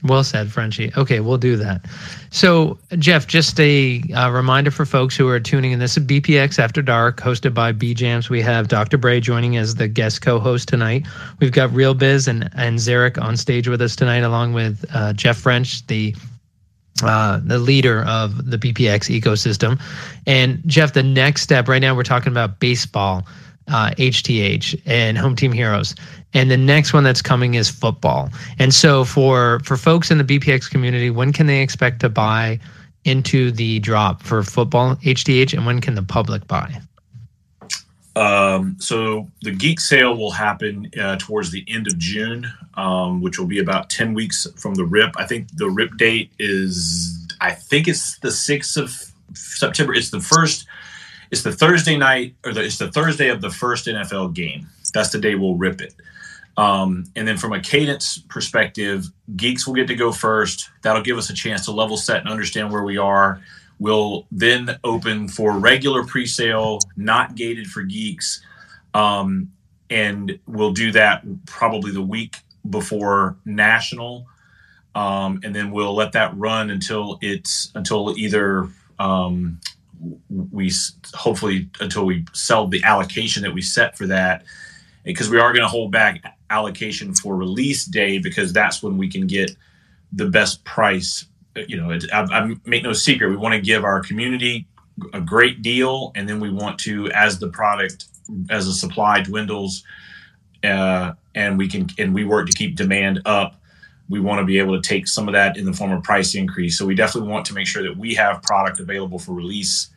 Well said, Frenchie. Okay, we'll do that. So, Jeff, just a uh, reminder for folks who are tuning in. This is BPX After Dark, hosted by B Jams. We have Dr. Bray joining as the guest co-host tonight. We've got Real Biz and and Zarek on stage with us tonight, along with uh, Jeff French, the uh, the leader of the BPX ecosystem. And Jeff, the next step right now, we're talking about baseball, uh, HTH, and Home Team Heroes and the next one that's coming is football. And so for for folks in the BPX community, when can they expect to buy into the drop for football HTH, and when can the public buy? Um, so the geek sale will happen uh, towards the end of June, um, which will be about ten weeks from the rip. I think the rip date is, I think it's the sixth of September. It's the first. It's the Thursday night, or the, it's the Thursday of the first NFL game. That's the day we'll rip it. Um, and then from a cadence perspective, geeks will get to go first. That'll give us a chance to level set and understand where we are. We'll then open for regular pre-sale, not gated for geeks, um, and we'll do that probably the week before national, um, and then we'll let that run until it's until either um, we hopefully until we sell the allocation that we set for that because we are going to hold back allocation for release day because that's when we can get the best price. You know, I, I make no secret, we want to give our community a great deal, and then we want to, as the product, as the supply dwindles, uh, and we can, and we work to keep demand up. We want to be able to take some of that in the form of price increase. So we definitely want to make sure that we have product available for release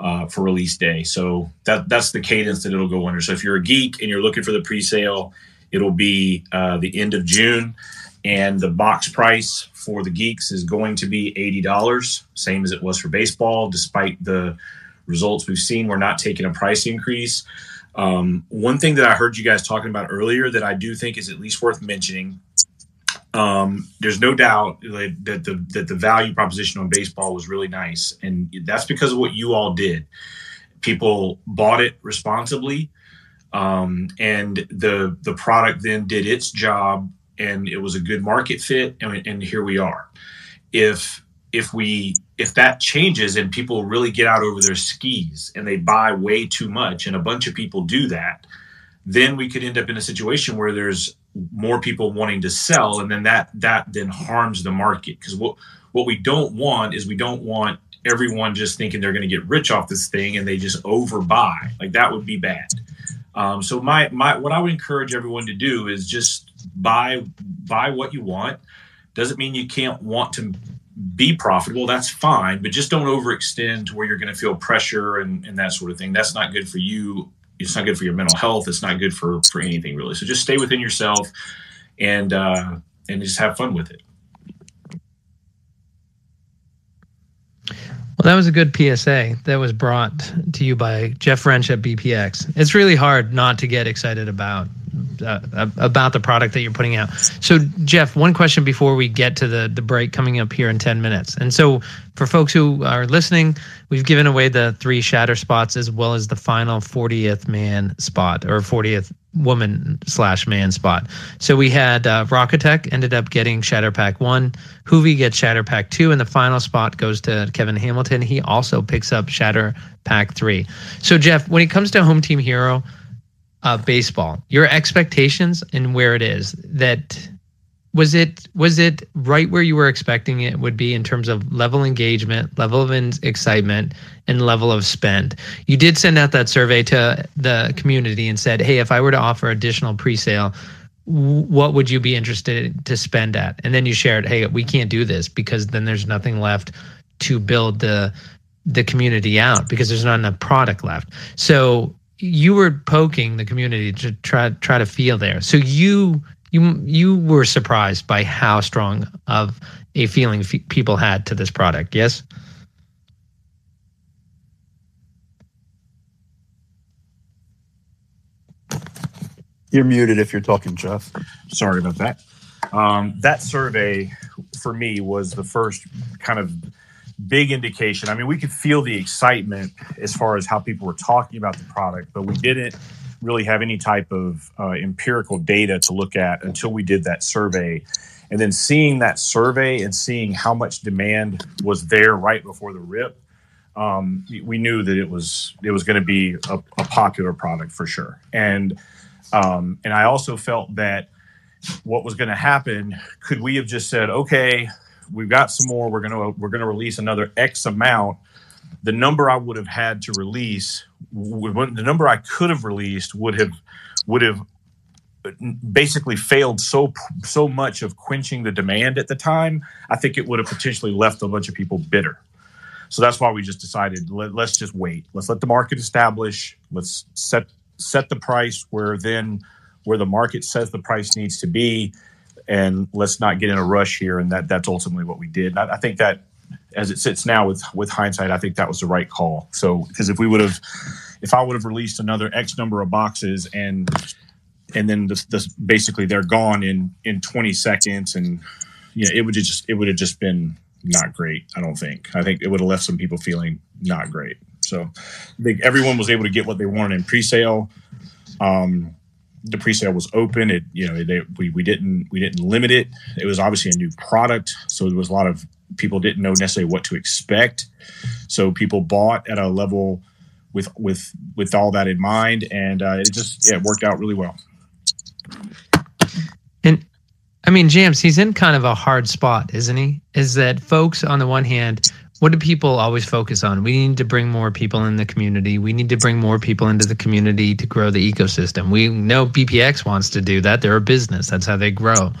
uh, for release day. So that that's the cadence that it'll go under. So if you're a geek and you're looking for the pre-sale, it'll be uh, the end of June, and the box price for the geeks is going to be eighty dollars, same as it was for baseball. Despite the results we've seen, we're not taking a price increase. Um, one thing that I heard you guys talking about earlier that I do think is at least worth mentioning um, there's no doubt that the that the value proposition on baseball was really nice, and that's because of what you all did. People bought it responsibly, um, and the the product then did its job, and it was a good market fit, and, and here we are. If if we if that changes and people really get out over their skis and they buy way too much, and a bunch of people do that, then we could end up in a situation where there's more people wanting to sell and then that that then harms the market. Because what what we don't want is we don't want everyone just thinking they're going to get rich off this thing and they just overbuy. Like that would be bad um, so my my what i would encourage everyone to do is just buy buy what you want doesn't mean you can't want to be profitable that's fine but just don't overextend to where you're going to feel pressure and, and that sort of thing that's not good for you it's not good for your mental health. It's not good for for anything really. So just stay within yourself and uh, and just have fun with it. Well, that was a good PSA that was brought to you by Jeff French at BPX. It's really hard not to get excited about uh, about the product that you're putting out. So, Jeff, one question before we get to the the break coming up here in 10 minutes. And so, for folks who are listening, we've given away the three shatter spots as well as the final 40th man spot or 40th woman slash man spot. So we had uh, Rocketech ended up getting Shatter Pack one. Hoovy gets Shatter Pack two, and the final spot goes to Kevin Hamilton. He also picks up Shatter Pack three. So Jeff, when it comes to Home Team Hero uh, baseball, your expectations and where it is that was it was it right where you were expecting it would be in terms of level engagement level of excitement and level of spend? You did send out that survey to the community and said hey if i were to offer additional pre-sale what would you be interested to spend at? And then you shared hey we can't do this because then there's nothing left to build the the community out because there's not enough product left. So you were poking the community to try try to feel there. So you you you were surprised by how strong of a feeling f- people had to this product. Yes. You're muted if you're talking, Jeff. Sorry about that. Um, that survey for me was the first kind of big indication. I mean, we could feel the excitement as far as how people were talking about the product, but we didn't really have any type of uh, empirical data to look at until we did that survey. And then seeing that survey and seeing how much demand was there right before the rip, um, we knew that it was it was going to be a, a, popular product for sure. And um, and I also felt that what was going to happen could we have just said, okay, we've got some more, we're gonna we're gonna release another X amount. The number I would have had to release the number I could have released would have would have uh, basically failed so so much of quenching the demand at the time. I think it would have potentially left a bunch of people bitter. So that's why we just decided let, us just wait. Let's let the market establish. Let's set set the price where then where the market says the price needs to be, and let's not get in a rush here. And that that's ultimately what we did. I, I think that as it sits now with with hindsight, I think that was the right call. So because if we would have, if I would have released another X number of boxes and and then this, this basically they're gone in in 20 seconds and you know it would just it would have just been not great. I don't think. I think it would have left some people feeling not great. So I think everyone was able to get what they wanted in pre-sale. Um, the pre-sale was open. It you know they, we we didn't we didn't limit it. It was obviously a new product, so there was a lot of people didn't know necessarily what to expect. So people bought at a level with with with all that in mind, and uh, it just yeah, it worked out really well. And I mean, James, he's in kind of a hard spot, isn't he? Is that folks on the one hand, what do people always focus on? We need to bring more people in the community. We need to bring more people into the community to grow the ecosystem. We know BPX wants to do that. They're a business. That's how they grow.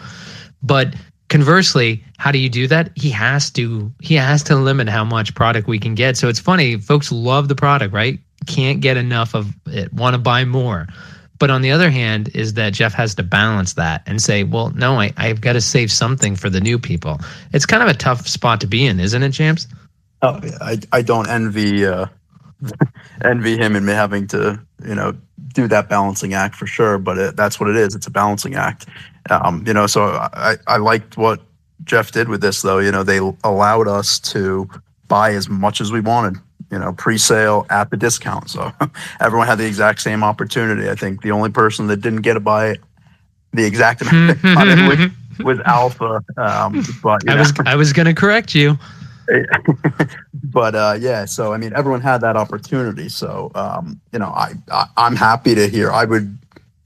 But conversely how do you do that? He has to he has to limit how much product we can get. So it's funny folks love the product right? Can't get enough of it want to buy more. But on the other hand is that jeff has to balance that and say well no I, i've got to save something for the new people. It's kind of a tough spot to be in isn't it champs oh, I, I don't envy uh, envy him and me having to you know do that balancing act for sure but it, that's what it is it's a balancing act um, you know, so I, I liked what Jeff did with this, though. You know, they allowed us to buy as much as we wanted, you know, pre sale at the discount. So everyone had the exact same opportunity. I think the only person that didn't get to buy the exact amount hmm, hmm, was, hmm, was Alpha. Um, but I was, I was going to correct you. but uh, yeah, so I mean, everyone had that opportunity. So um, you know, I, I I'm happy to hear. I would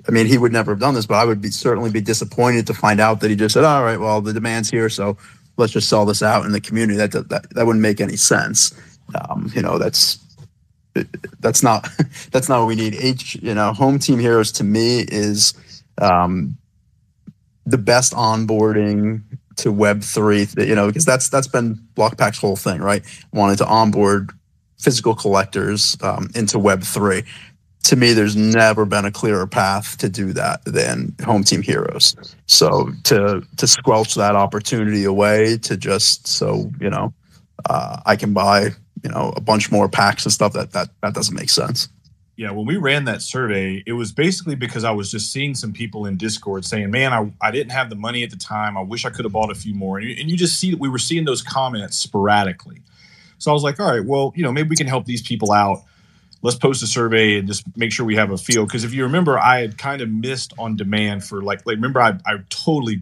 I mean, he would never have done this, but I would be certainly be disappointed to find out that he just said, "All right, well, the demand's here, so let's just sell this out in the community." That that that wouldn't make any sense. Um, you know, that's that's not that's not what we need. H, you know, home team heroes to me is um, the best onboarding to Web three. You know, because that's that's been Blockpack's whole thing, right? Wanted to onboard physical collectors um, into Web three to me, there's never been a clearer path to do that than Home Team Heroes. So to to squelch that opportunity away, to just so you know, uh, I can buy you know a bunch more packs and stuff that that that doesn't make sense. Yeah, when we ran that survey, it was basically because I was just seeing some people in Discord saying, "Man, I, I didn't have the money at the time. I wish I could have bought a few more." And you, and you just see that we were seeing those comments sporadically. So I was like, "All right, well, you know, maybe we can help these people out." let's post a survey and just make sure we have a feel. Because if you remember, I had kind of missed on demand for like, like remember, I, I totally,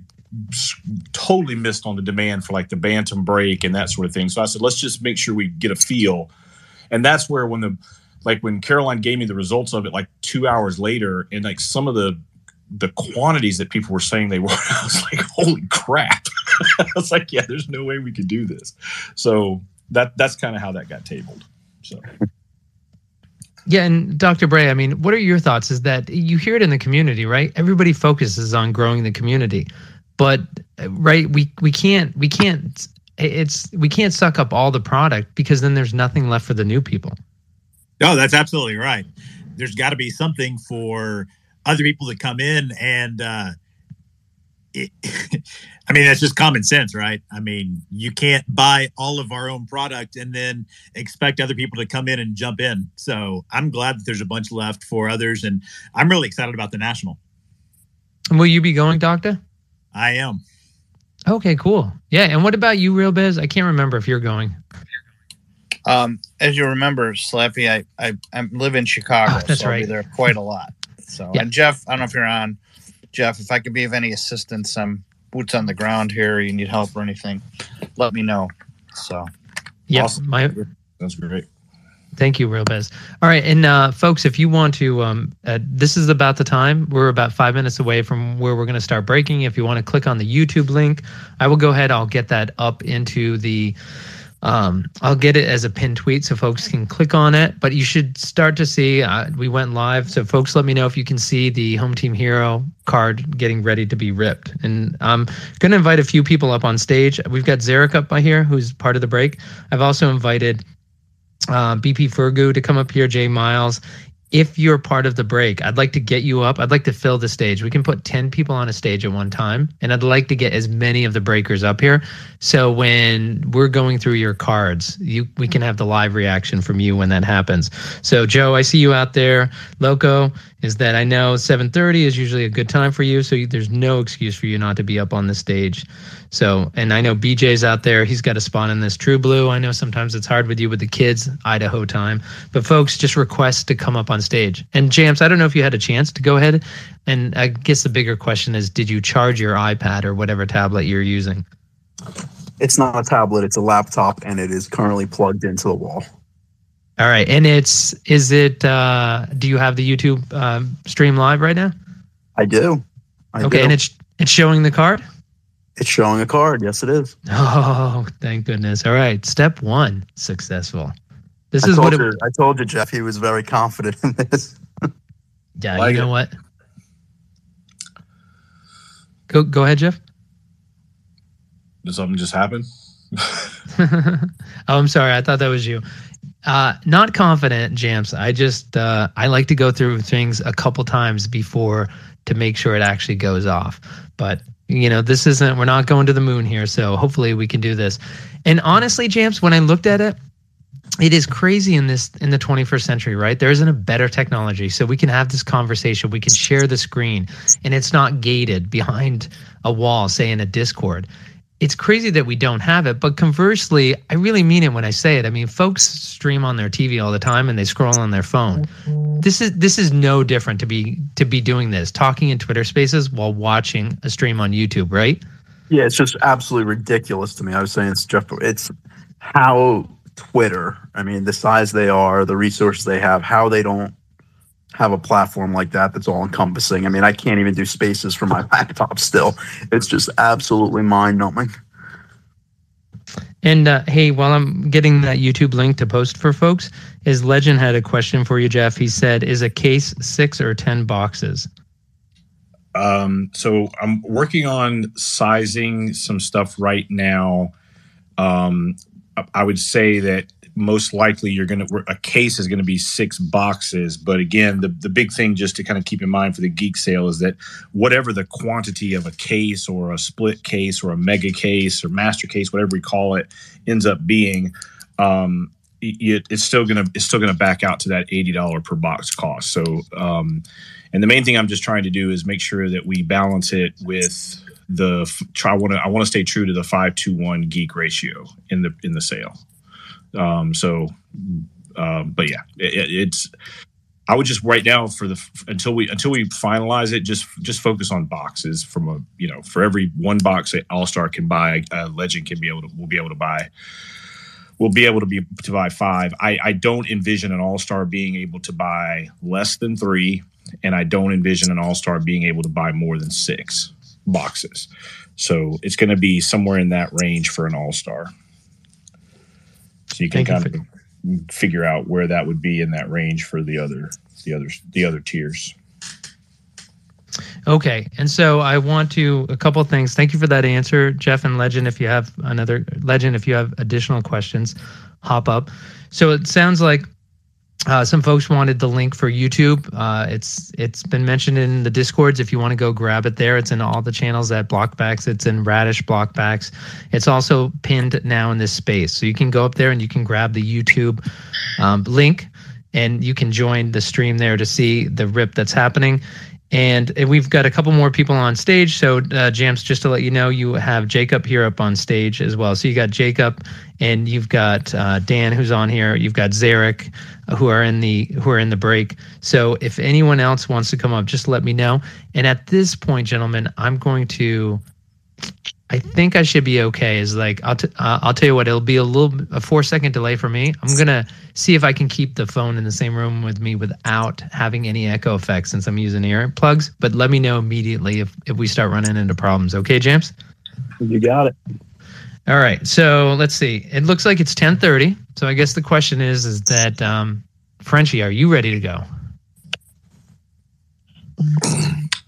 totally missed on the demand for like the bantam break and that sort of thing. So I said, let's just make sure we get a feel. And that's where when the, like when Caroline gave me the results of it, like two hours later, and like some of the, the quantities that people were saying they were, I was like, holy crap. I was like, yeah, there's no way we could do this. So that, that's kind of how that got tabled. So. Yeah, and Dr. Bray, I mean, what are your thoughts? Is that you hear it in the community, right? Everybody focuses on growing the community, but right, we we can't we can't it's we can't suck up all the product because then there's nothing left for the new people. No, that's absolutely right. There's got to be something for other people to come in and uh, it, I mean, that's just common sense, right? I mean, you can't buy all of our own product and then expect other people to come in and jump in. So I'm glad that there's a bunch left for others, and I'm really excited about the national. Will you be going, Doctor? I am. Okay, cool. Yeah, and what about you, Real Biz? I can't remember if you're going. Um, as you remember, Slappy, I I, I live in Chicago, oh, that's so right. I'll be there quite a lot. So, yeah. and Jeff, I don't know if you're on. Jeff, if I could be of any assistance, I'm boots on the ground here. You need help or anything, let me know. So, yeah, awesome. my that's great. Thank you, Real Biz. All right, and uh, folks, if you want to, um, uh, this is about the time. We're about five minutes away from where we're going to start breaking. If you want to click on the YouTube link, I will go ahead. I'll get that up into the um, I'll get it as a pin tweet so folks can click on it. But you should start to see. Uh, we went live, so folks, let me know if you can see the Home Team Hero card getting ready to be ripped. And I'm going to invite a few people up on stage. We've got Zarek up by here, who's part of the break. I've also invited uh, BP Fergu to come up here, Jay Miles, if you're part of the break, I'd like to get you up. I'd like to fill the stage. We can put 10 people on a stage at one time, and I'd like to get as many of the breakers up here. So when we're going through your cards, you we can have the live reaction from you when that happens. So Joe, I see you out there. Loco, is that I know 7:30 is usually a good time for you, so there's no excuse for you not to be up on the stage. So, and I know BJ's out there. He's got a spot in this True Blue. I know sometimes it's hard with you with the kids, Idaho time. But folks, just request to come up on stage. And Jams, I don't know if you had a chance to go ahead. And I guess the bigger question is, did you charge your iPad or whatever tablet you're using? It's not a tablet. It's a laptop, and it is currently plugged into the wall. All right, and it's is it? uh Do you have the YouTube um, stream live right now? I do. I okay, do. and it's it's showing the card. It's showing a card. Yes, it is. Oh, thank goodness. All right. Step one successful. This I is what told it, you, I told you, Jeff. He was very confident in this. Yeah, Like you know it. what? Go go ahead, Jeff. Did something just happen? oh, I'm sorry. I thought that was you. Uh, not confident, jams. I just uh, I like to go through things a couple times before to make sure it actually goes off. But you know, this isn't. We're not going to the moon here, so hopefully we can do this. And honestly, jams, when I looked at it, it is crazy in this in the 21st century, right? There isn't a better technology, so we can have this conversation. We can share the screen, and it's not gated behind a wall, say in a Discord it's crazy that we don't have it but conversely i really mean it when i say it i mean folks stream on their tv all the time and they scroll on their phone this is this is no different to be to be doing this talking in twitter spaces while watching a stream on youtube right Yeah, it's just absolutely ridiculous to me. I was saying it's Jeff. It's how Twitter. I mean, the size they are, the resources they have, how they don't have a platform like that that's all encompassing. I mean, I can't even do spaces for my laptop still. It's just absolutely mind numbing. and uh, hey while i'm getting that youtube link to post for folks is legend had a question for you jeff he said is a case six or ten boxes Um, so I'm working on sizing some stuff right now. Um, I- I would say that most likely you're going to a case is going to be six boxes. But again, the the big thing just to kind of keep in mind for the geek sale is that whatever the quantity of a case or a split case or a mega case or master case, whatever we call it, ends up being. Um, it, it's still gonna it's still gonna back out to that eighty dollar per box cost. So um, and the main thing I'm just trying to do is make sure that we balance it with the try. Want to I want to stay true to the five to one geek ratio in the in the sale. Um, so Um, but yeah, it, it's. I would just right now for the until we until we finalize it, just just focus on boxes from a you know for every one box that All Star can buy, a Legend can be able to will be able to buy. We'll be able to be to buy five. I, I don't envision an All Star being able to buy less than three, and I don't envision an All Star being able to buy more than six boxes. So it's going to be somewhere in that range for an All Star. So you can Thank kind you of figure out where that would be in that range for the other the other the other tiers. Okay, and so I want to a couple things. Thank you for that answer, Jeff and Legend. If you have another Legend, if you have additional questions, hop up. So it sounds like uh, some folks wanted the link for YouTube. Uh, it's it's been mentioned in the discords. If you want to go grab it there, it's in all the channels at Blockbacks. It's in Radish Blockbacks. It's also pinned now in this space, so you can go up there and you can grab the YouTube um, link, and you can join the stream there to see the rip that's happening. And we've got a couple more people on stage. So, uh, Jams, just to let you know, you have Jacob here up on stage as well. So you got Jacob, and you've got uh, Dan who's on here. You've got Zarek, uh, who are in the who are in the break. So if anyone else wants to come up, just let me know. And at this point, gentlemen, I'm going to. I think I should be okay. Is like I'll t- uh, I'll tell you what. It'll be a little a four second delay for me. I'm gonna see if I can keep the phone in the same room with me without having any echo effects since I'm using earplugs. But let me know immediately if if we start running into problems. Okay, James. You got it. All right. So let's see. It looks like it's 10:30. So I guess the question is is that um, Frenchie, are you ready to go?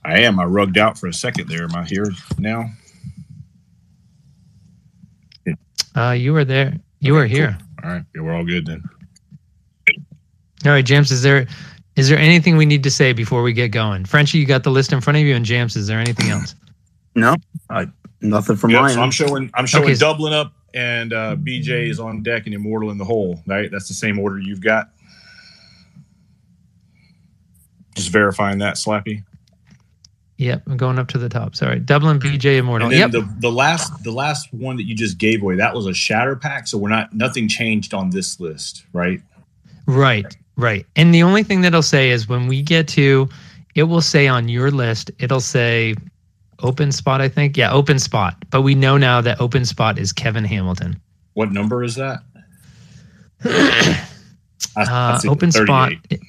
I am. I rugged out for a second there. Am I here now? Uh, you were there. You were here. All right. Yeah, we're all good then. All right, James. Is there is there anything we need to say before we get going? Frenchie, you got the list in front of you, and James, is there anything else? No, I, nothing from Yeah, my so I'm showing I'm showing Okay. Dublin up and uh, BJ is on deck and Immortal in the hole. Right, that's the same order you've got. Just verifying that, Slappy. Yep, I'm going up to the top. Sorry, Dublin, BJ, Immortal. And Yep. the the last the last one that you just gave away that was a shatter pack, so we're not nothing changed on this list, right? Right, right. And the only thing that I'll say is when we get to, it will say on your list, it'll say open spot, I think. Yeah, open spot. But we know now that open spot is Kevin Hamilton. What number is that? I, I Uh, open spot 38.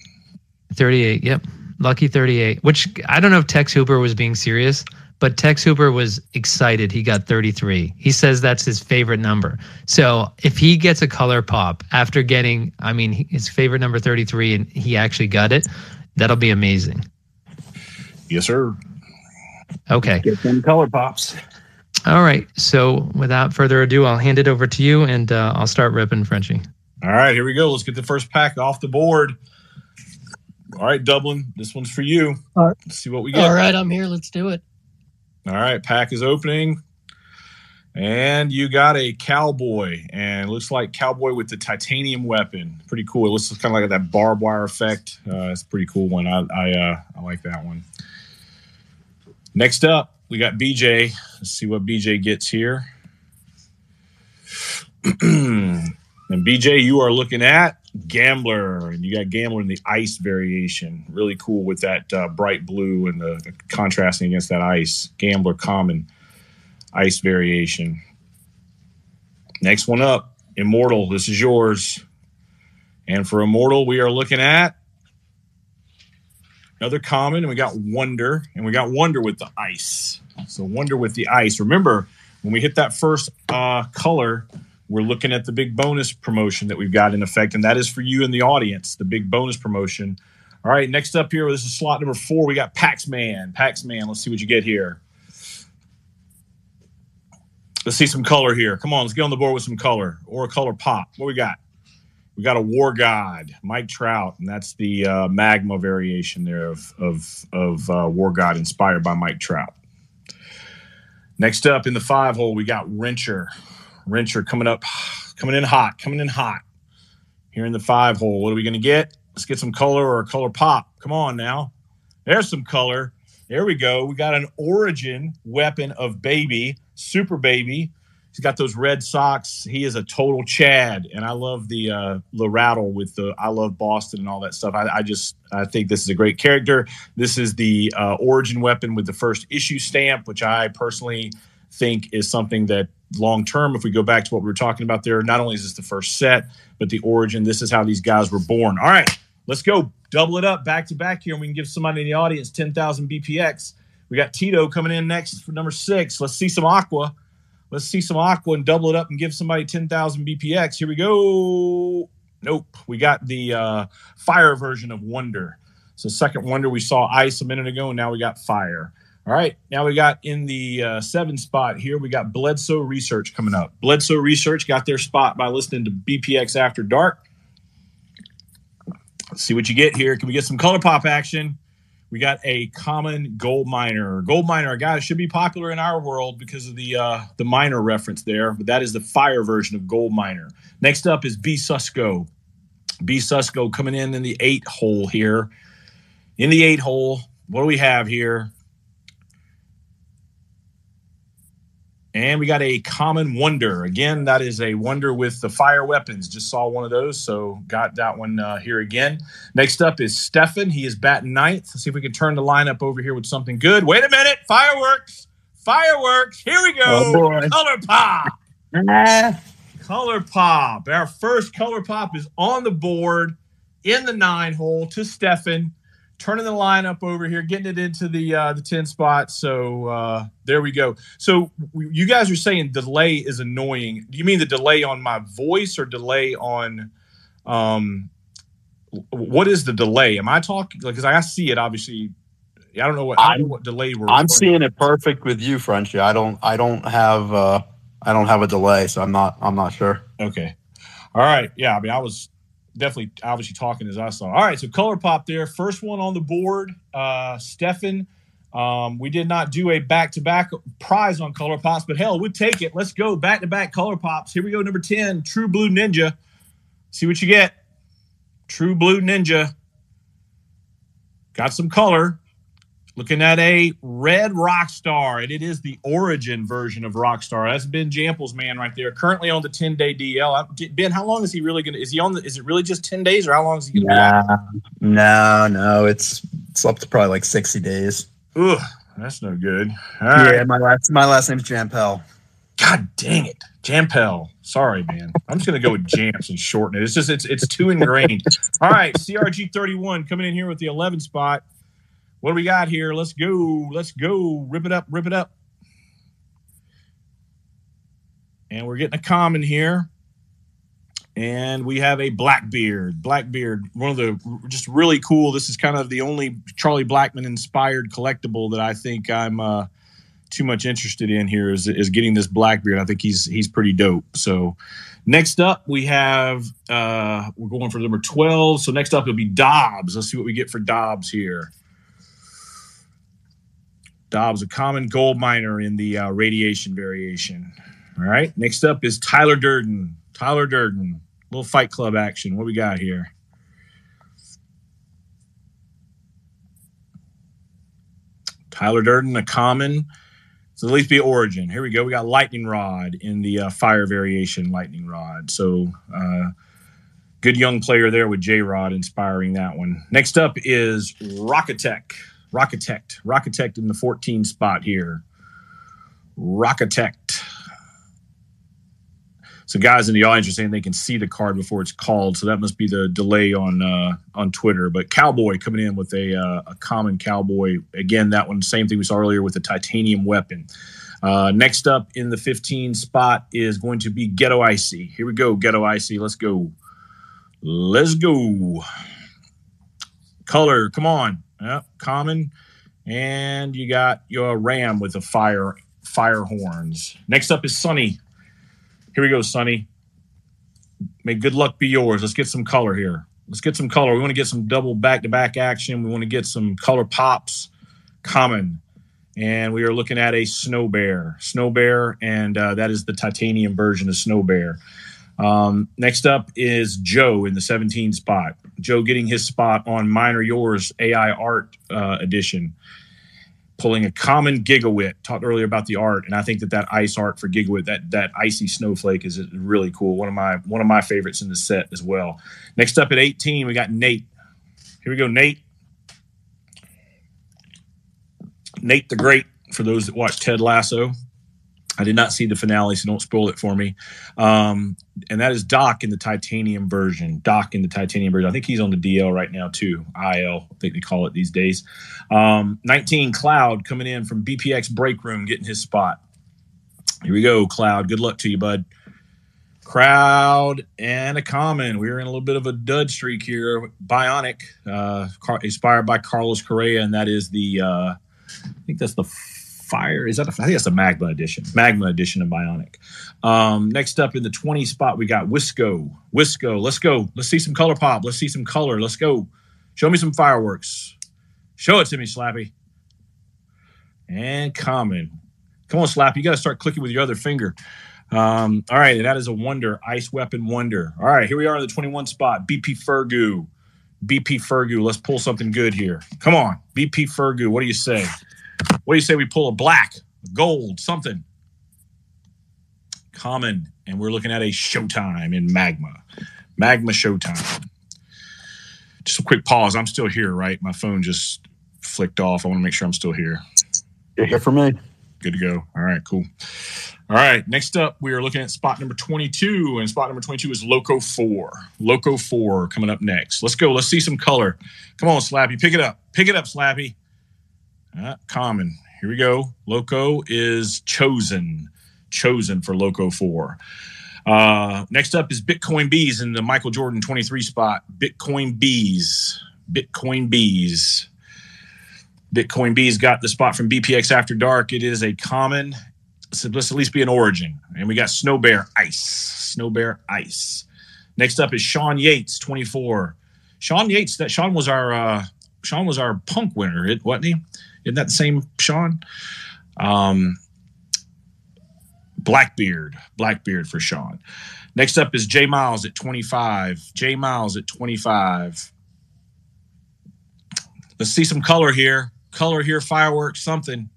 38. Yep. Lucky 38, which I don't know if Tex Hooper was being serious, but Tex Hooper was excited. He got 33. He says that's his favorite number. So if he gets a color pop after getting, I mean, his favorite number 33 and he actually got it, that'll be amazing. Yes, sir. Okay. Get them color pops. All right. So without further ado, I'll hand it over to you and uh, I'll start ripping Frenchie. All right, here we go. Let's get the first pack off the board. All right, Dublin, this one's for you. All right. Let's see what we get. All right, I'm here. Let's do it. All right, pack is opening. And you got a cowboy, and it looks like cowboy with the titanium weapon. Pretty cool. It looks kind of like that barbed wire effect. Uh, it's a pretty cool one. I I, uh, I like that one. Next up, we got BJ. Let's see what BJ gets here. and BJ, you are looking at Gambler, and you got Gambler in the ice variation. Really cool with that uh, bright blue and the, the contrasting against that ice. Gambler common ice variation. Next one up, Immortal. This is yours. And for Immortal, we are looking at another common, and we got Wonder, and we got Wonder with the ice. So Wonder with the ice. Remember, when we hit that first uh, color, we're looking at the big bonus promotion that we've got in effect, and that is for you in the audience, the big bonus promotion. All right, next up here, this is slot number four. We got Paxman. Paxman, let's see what you get here. Let's see some color here. Come on, let's get on the board with some color or a color pop. What we got? We got a War God, Mike Trout, and that's the uh, magma variation there of of of uh, War God inspired by Mike Trout. Next up in the five hole, we got Wrencher. Wrencher coming up, coming in hot, coming in hot. Here in the five hole, what are we going to get? Let's get some color or a color pop. Come on now. There's some color. There we go. We got an origin weapon of baby, super baby, He's got those red socks. He is a total Chad, and I love the uh, the rattle with the I love Boston and all that stuff. I, I just I think this is a great character. This is the uh, origin weapon with the first issue stamp, which I personally think is something that long term, if we go back to what we were talking about there, not only is this the first set, but the origin. This is how these guys were born. All right, let's go double it up back to back here, and we can give somebody in the audience ten thousand BPX. We got Tito coming in next for number six. Let's see some Aqua. Let's see some Aqua and double it up and give somebody 10,000 BPX. Here we go. Nope. We got the uh, fire version of Wonder. So, second Wonder, we saw ice a minute ago, and now we got fire. All right. Now we got in the uh, seven spot here, we got Bledsoe Research coming up. Bledsoe Research got their spot by listening to BPX After Dark. Let's see what you get here. Can we get some color pop action? we got a common gold miner. Gold miner, a guy should be popular in our world because of the uh, the miner reference there, but that is the fire version of gold miner. Next up is B Susco. B Susco coming in in the eight hole here. In the eight hole, what do we have here? And we got a common wonder. Again, that is a wonder with the fire weapons. Just saw one of those, so got that one uh, here again. Next up is Stefan. He is batting ninth. Let's see if we can turn the lineup over here with something good. Wait a minute. Fireworks. Fireworks. Here we go. Oh, color pop. color pop. Our first color pop is on the board in the nine hole to Stefan turning the lineup over here, getting it into the uh, the ten spot. So uh, there we go. So you guys are saying delay is annoying. Do you mean the delay on my voice or delay on? Um, what is the delay? Am I talking? Because I see it obviously. I don't know what I don't know what delay we're. I'm seeing it perfect with you, Frenchie. I don't. I don't have. Uh, I don't have a delay, so I'm not. I'm not sure. Okay. All right. Yeah. I mean, I was definitely obviously talking as I saw. All right, so color pop there. First one on the board, uh, Stefan. Um, we did not do a back to back prize on color pops, but hell, we'd take it. Let's go back to back color pops. Here we go, number 10, True Blue Ninja. See what you get. True Blue Ninja. Got some color. Looking at a red Rockstar, and it is the origin version of Rockstar. That's Ben Jampel's man right there. Currently on the 10 day DL. Ben, how long is he really going to? Is he on the? Is it really just 10 days, or how long is he going to? Nah, no, no. It's it's up to probably like 60 days. Ugh, that's no good. All yeah, right. my last my last name's Jampel. God dang it, Jampel. Sorry, man. I'm just gonna go with Jamps and shorten it. It's just it's it's too ingrained. All right, CRG 31 coming in here with the 11 spot. What do we got here? Let's go. Let's go. Rip it up. Rip it up. And we're getting a common here. And we have a Blackbeard. Blackbeard, one of the just really cool. This is kind of the only Charlie Blackmon inspired collectible that I think I'm uh, too much interested in here is, is getting this Blackbeard. I think he's he's pretty dope. So next up we have uh, we're going for number 12. So next up it'll be Dobbs. Let's see what we get for Dobbs here. Dobbs, a common gold miner in the uh, radiation variation. All right. Next up is Tyler Durden. Tyler Durden, little Fight Club action. What we got here? Tyler Durden, a common. So at least be origin. Here we go. We got Lightning Rod in the uh, fire variation Lightning Rod. So uh, good young player there with J Rod inspiring that one. Next up is Rocketect. Rocketect. Rocketect in the 14 spot here. Rocketect. So guys in the audience are saying they can see the card before it's called, so that must be the delay on uh, on Twitter. But Cowboy coming in with a uh, a common Cowboy again. That one, same thing we saw earlier with the titanium weapon. Uh, next up in the 15 spot is going to be Ghetto Icy. Here we go, Ghetto Icy. Let's go. Let's go. Color, come on. Yep, common. And you got your ram with the fire fire horns. Next up is Sunny. Here we go, Sunny. May good luck be yours. Let's get some color here. Let's get some color. We want to get some double back to back action. We want to get some color pops. Common. And we are looking at a snow bear. Snow bear, and uh, that is the titanium version of snow bear. Um, next up is Joe in the 17 spot. Joe getting his spot on Miner Yours AI Art uh, Edition. pulling a common gigawit. Talked earlier about the art, and I think that that ice art for gigawit, that that icy snowflake, is really cool. One of my one of my favorites in the set as well. Next up at 18, we got Nate. Here we go, Nate. Nate the Great. For those that watch Ted Lasso, I did not see the finale, so don't spoil it for me. Um, and that is Doc in the titanium version. Doc in the titanium version. I think he's on the DL right now too. IL, I think they call it these days. Um, 19 Cloud coming in from BPX Break Room, getting his spot. Here we go, Cloud. Good luck to you, bud. Crowd and a common. We're in a little bit of a dud streak here. Bionic, uh, inspired by Carlos Correa, and that is the. Uh, I think that's the Fire. Is that I think that's a Magma edition. Magma edition of Bionic. Um, next up in the 20 spot, we got Wisco. Wisco. Let's go. Let's see some color pop. Let's see some color. Let's go. Show me some fireworks. Show it to me, Slappy. And common. Come on, Slappy. You got to start clicking with your other finger. Um, all right, that is a wonder. Ice Weapon Wonder. All right, here we are in the 21 spot. BP Fergu. BP Fergu. Let's pull something good here. Come on, BP Fergu. What do you say? What do you say we pull a black, gold, something? Common. And we're looking at a Showtime in Magma. Magma Showtime. Just a quick pause. I'm still here, right? My phone just flicked off. I want to make sure I'm still here. You're here for me. Good to go. All right, cool. All right, next up, we are looking at spot number 22, and spot number 22 is Loco 4. Loco 4 coming up next. Let's go. Let's see some color. Come on, Slappy. Pick it up. Pick it up, Slappy. Uh, common. Here we go. Loco is chosen. Chosen for Loco 4. Uh, next up is Bitcoin Bees in the Michael Jordan 23 spot. Bitcoin Bees. Bitcoin Bees. Bitcoin Bees got the spot from BPX After Dark. It is a common. So let's at least be an origin. And we got Snow Bear Ice. Snow Bear Ice. Next up is Sean Yates, 24. Sean Yates, that Sean was our uh, Sean was our punk winner, wasn't he? Isn't that the same Sean? Um, Blackbeard, Blackbeard for Sean. Next up is Jay Miles at 25. Jay Miles at 25. Let's see some color here. Color here, fireworks, something.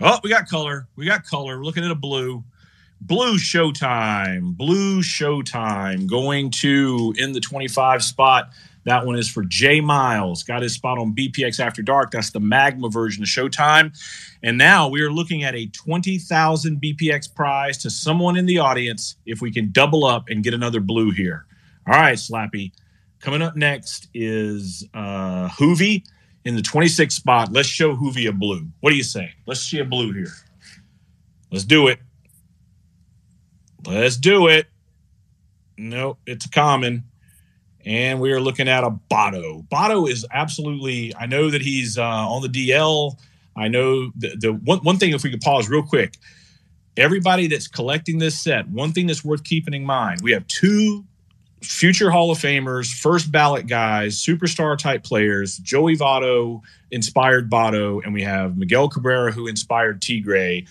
Oh, we got color. We got color. We're looking at a blue. Blue Showtime. Blue Showtime going to in the 25 spot. That one is for Jay Miles. Got his spot on BPX After Dark. That's the Magma version of Showtime. And now we are looking at a 20,000 BPX prize to someone in the audience if we can double up and get another blue here. All right, Slappy. Coming up next is uh, Hoovy in the 26th spot. Let's show Hoovy a blue. What do you say? Let's see a blue here. Let's do it. Let's do it. Nope, it's a common and we are looking at a Botto. Botto is absolutely. I know that he's uh, on the DL. I know the, the one, one thing. If we could pause real quick, everybody that's collecting this set, one thing that's worth keeping in mind: we have two future Hall of Famers, first ballot guys, superstar type players. Joey Votto inspired Botto, and we have Miguel Cabrera who inspired Tigre.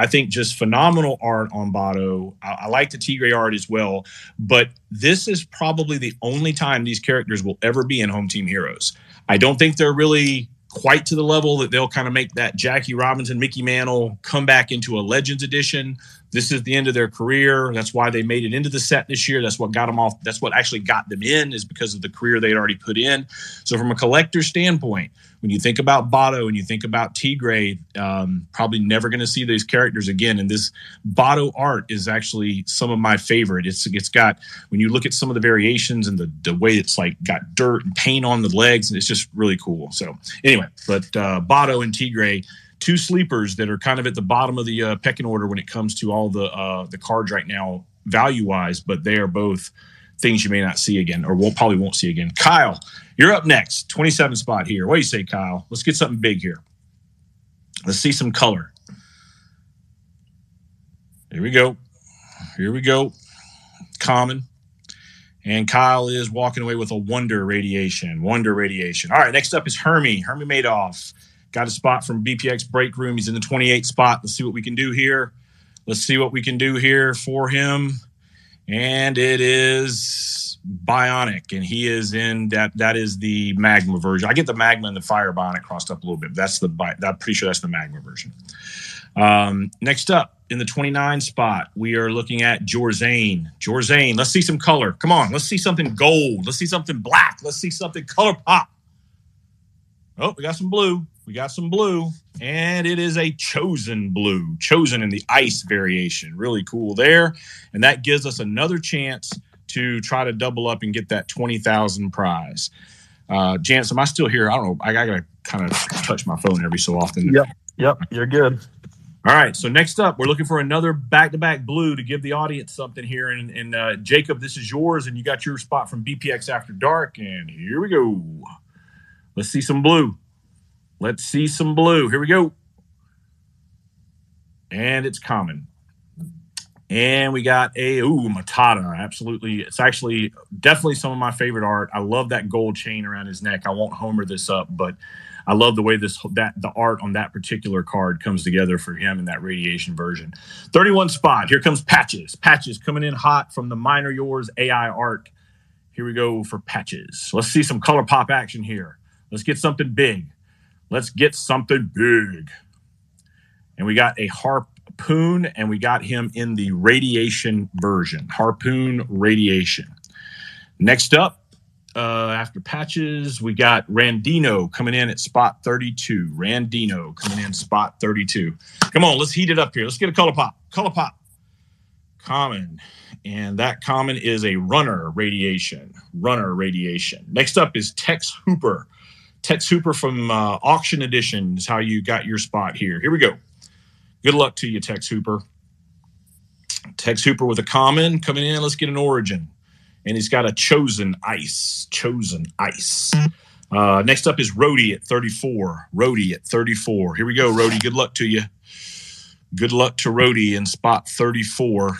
I think just phenomenal art on Botto. I, I like the Tigre art as well, but this is probably the only time these characters will ever be in Home Team Heroes. I don't think they're really quite to the level that they'll kind of make that Jackie Robinson, Mickey Mantle come back into a Legends edition. This is the end of their career. That's why they made it into the set this year. That's what got them off. That's what actually got them in is because of the career they'd already put in. So from a collector standpoint, when you think about Botto and you think about Tigre, um, probably never going to see these characters again. And this Botto art is actually some of my favorite. It's it's got when you look at some of the variations and the the way it's like got dirt and paint on the legs, and it's just really cool. So anyway, but uh, and Tigre. Two sleepers that are kind of at the bottom of the uh, pecking order when it comes to all the uh, the cards right now, value wise, but they are both things you may not see again or won't probably won't see again. Kyle, you're up next, 27 spot here. What do you say, Kyle? Let's get something big here. Let's see some color. Here we go. Here we go. Common. And Kyle is walking away with a wonder radiation. Wonder radiation. All right, next up is Hermie. Hermie Madoff. Got a spot from BPX Break Room. He's in the 28 spot. Let's see what we can do here. Let's see what we can do here for him. And it is Bionic, and he is in that. That is the Magma version. I get the Magma and the Fire Bionic crossed up a little bit. That's the. I'm pretty sure that's the Magma version. Um, next up in the 29 spot, we are looking at Jorzane. Jorzane, let's see some color. Come on, let's see something gold. Let's see something black. Let's see something color pop. Oh, we got some blue. We got some blue, and it is a chosen blue, chosen in the ice variation. Really cool there. And that gives us another chance to try to double up and get that 20,000 prize. Uh, Jance, am I still here? I don't know. I, I got to kind of touch my phone every so often. Yep. Yep. You're good. All right. So next up, we're looking for another back-to-back blue to give the audience something here. And, and uh, Jacob, this is yours, and you got your spot from BPX After Dark. And here we go. Let's see some blue. Let's see some blue. Here we go. And it's common. And we got a ooh Matata. Absolutely, it's actually definitely some of my favorite art. I love that gold chain around his neck. I won't homer this up, but I love the way this that the art on that particular card comes together for him in that radiation version. 31 spot. Here comes Patches. Patches coming in hot from the Minor Yours AI art. Here we go for Patches. Let's see some color pop action here. Let's get something big. Let's get something big. And we got a harpoon, and we got him in the radiation version. Harpoon radiation. Next up, uh, after patches, we got Randino coming in at spot 32. Randino coming in spot 32. Come on, let's heat it up here. Let's get a color pop. Color pop. Common. And that common is a runner radiation. Runner radiation. Next up is Tex Hooper. Tex Hooper from uh, Auction Edition is how you got your spot here. Here we go. Good luck to you, Tex Hooper. Tex Hooper with a common coming in. Let's get an origin. And he's got a chosen ice. Chosen ice. Uh, next up is Rhodey at 34. Rhodey at 34. Here we go, Rhodey. Good luck to you. Good luck to Rhodey in spot 34.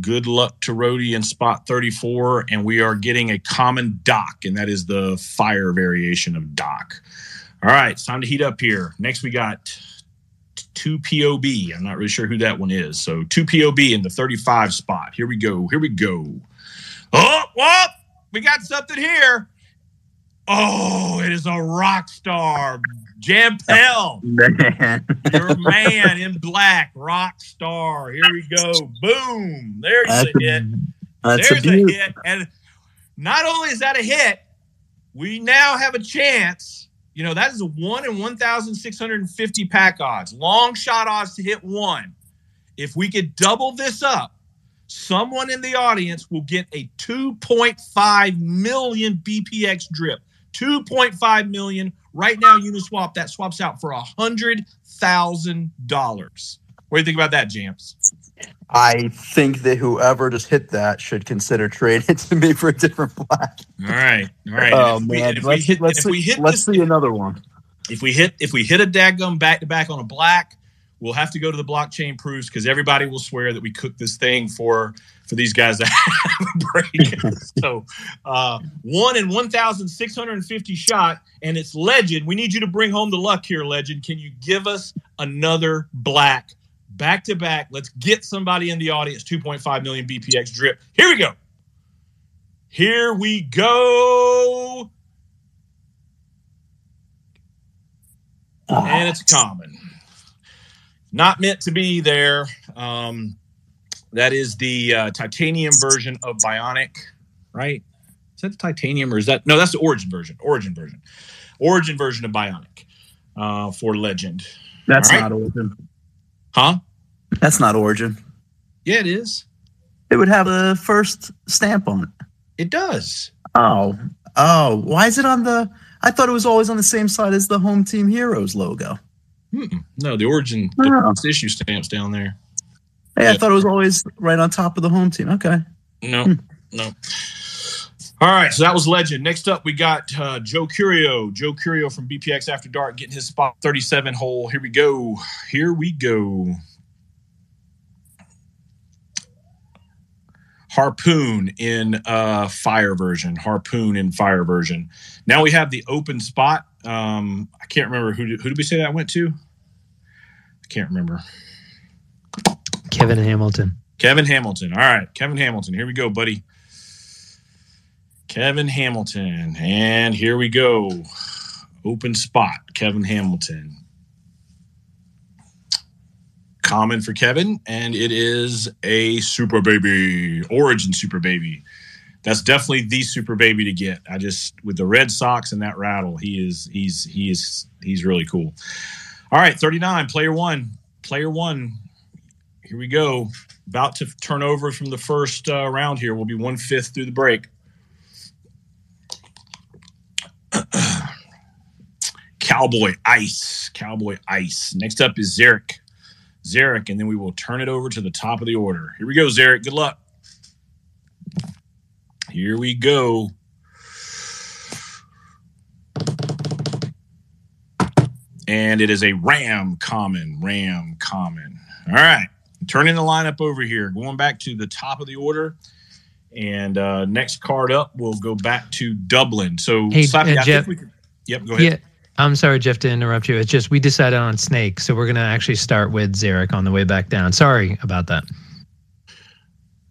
Good luck to Rhodey in spot 34. And we are getting a common Doc, and that is the fire variation of Doc. All right, it's time to heat up here. Next, we got 2POB. I'm not really sure who that one is. So 2POB in the 35 spot. Here we go. Here we go. Oh, well, we got something here. Oh, it is a rock star. Jam Pell. Man. Your man in black, rock star. Here we go. Boom. There's That's a hit. That's There's a a, hit. And not only is that a hit, we now have a chance. You know, that is a one in 1,650 pack odds, long shot odds to hit one. If we could double this up, someone in the audience will get a 2.5 million BPX drip. 2.5 million. Right now, Uniswap, that swaps out for a hundred thousand dollars. What do you think about that, Jamps? I think that whoever just hit that should consider trading to me for a different black. All right, all right. Oh And if we- man, we let's, hit, let's see, hit let's this, see another one. if we hit if we hit a dadgum back to back on a black, we'll have to go to the blockchain proofs because everybody will swear that we cooked this thing for for these guys to have a break. so uh, one in one thousand six hundred and fifty shot, and it's legend. We need you to bring home the luck here, legend. Can you give us another black back to back? Let's get somebody in the audience. Two point five million BPX drip. Here we go. Here we go. and it's common. Not meant to be there. Um, that is the uh, titanium version of Bionic, right? Is that the titanium or is that no? That's the origin version. Origin version. Origin version of Bionic uh, for Legend. That's right. not origin. Huh? That's not origin. Yeah, it is. It would have a first stamp on it. It does. Oh, oh, why is it on the? I thought it was always on the same side as the Home Team Heroes logo. Mm-mm. No, the origin Oh. the first issue stamps down there. Hey, I thought it was always right on top of the Home Team. Okay. No, Hmm. no. All right, so that was Legend. Next up, we got uh, Joe Curio. Joe Curio from BPX After Dark getting his spot 37 hole. Here we go. Here we go. Harpoon in uh, fire version. Harpoon in fire version. Now we have the open spot. Um, I can't remember who did, who did we say that went to? I can't remember. Kevin Hamilton. Kevin Hamilton. All right, Kevin Hamilton. Here we go, buddy. Kevin Hamilton. And here we go. Open spot, Kevin Hamilton. Common for Kevin, and it is a super baby, origin super baby. That's definitely the super baby to get. I just with the red Sox and that rattle, he is he's he is he's really cool. All right, 39, player one. Player one. Here we go. About to turn over from the first uh, round here. We'll be one fifth through the break. Cowboy Ice. Cowboy Ice. Next up is Zarek. Zarek, and then we will turn it over to the top of the order. Here we go, Zarek. Good luck. Here we go. And it is a Ram common. Ram common. All right. Turning the lineup over here. Going back to the top of the order. And uh, next card up, we'll go back to Dublin. So, Hey, Slappy, uh, I Jeff- think we could, yep, go ahead. Yeah. I'm sorry, Jeff, to interrupt you. It's just we decided on Snake, so we're gonna actually start with Zarek on the way back down. Sorry about that.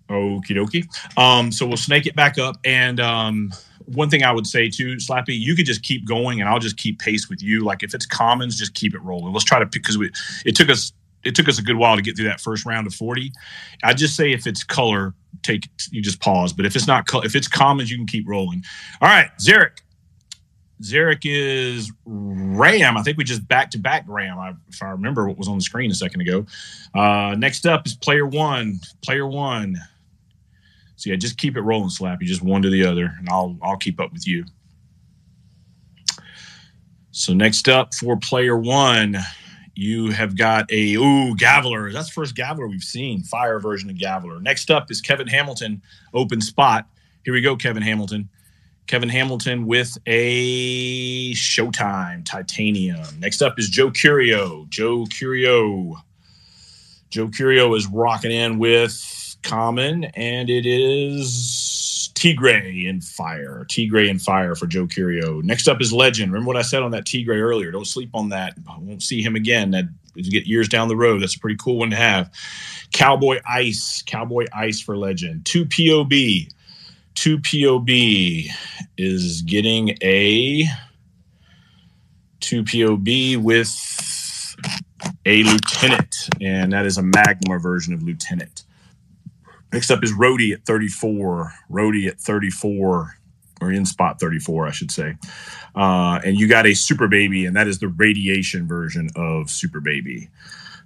Okie dokie. Um, so we'll snake it back up. And um, one thing I would say too, Slappy, you could just keep going and I'll just keep pace with you. Like if it's commons, just keep it rolling. Let's try to because we it took us it took us a good while to get through that first round of 40. I just say if it's color, take you just pause. But if it's not if it's commons, you can keep rolling. All right, Zarek. Zarek is Ram. I think we just back to back Ram. I, if I remember what was on the screen a second ago. Uh, next up is player one. Player one. So yeah, just keep it rolling, Slappy. Just one to the other, and I'll I'll keep up with you. So next up for player one, you have got a ooh Gaviler. That's the first Gaviler we've seen. Fire version of Gaviler. Next up is Kevin Hamilton, open spot. Here we go, Kevin Hamilton. Kevin Hamilton with a Showtime Titanium. Next up is Joe Curio. Joe Curio. Joe Curio is rocking in with Common, and it is Tigre and Fire. Tigre and Fire for Joe Curio. Next up is Legend. Remember what I said on that Tigre earlier? Don't sleep on that. I won't see him again. That you get years down the road. That's a pretty cool one to have. Cowboy Ice. Cowboy Ice for Legend. Two POB. Two POB is getting a two POB with a lieutenant, and that is a Magma version of lieutenant. Next up is Rhodey at 34. Rhodey at 34, or in spot 34, I should say. Uh, and you got a Super Baby, and that is the radiation version of Super Baby.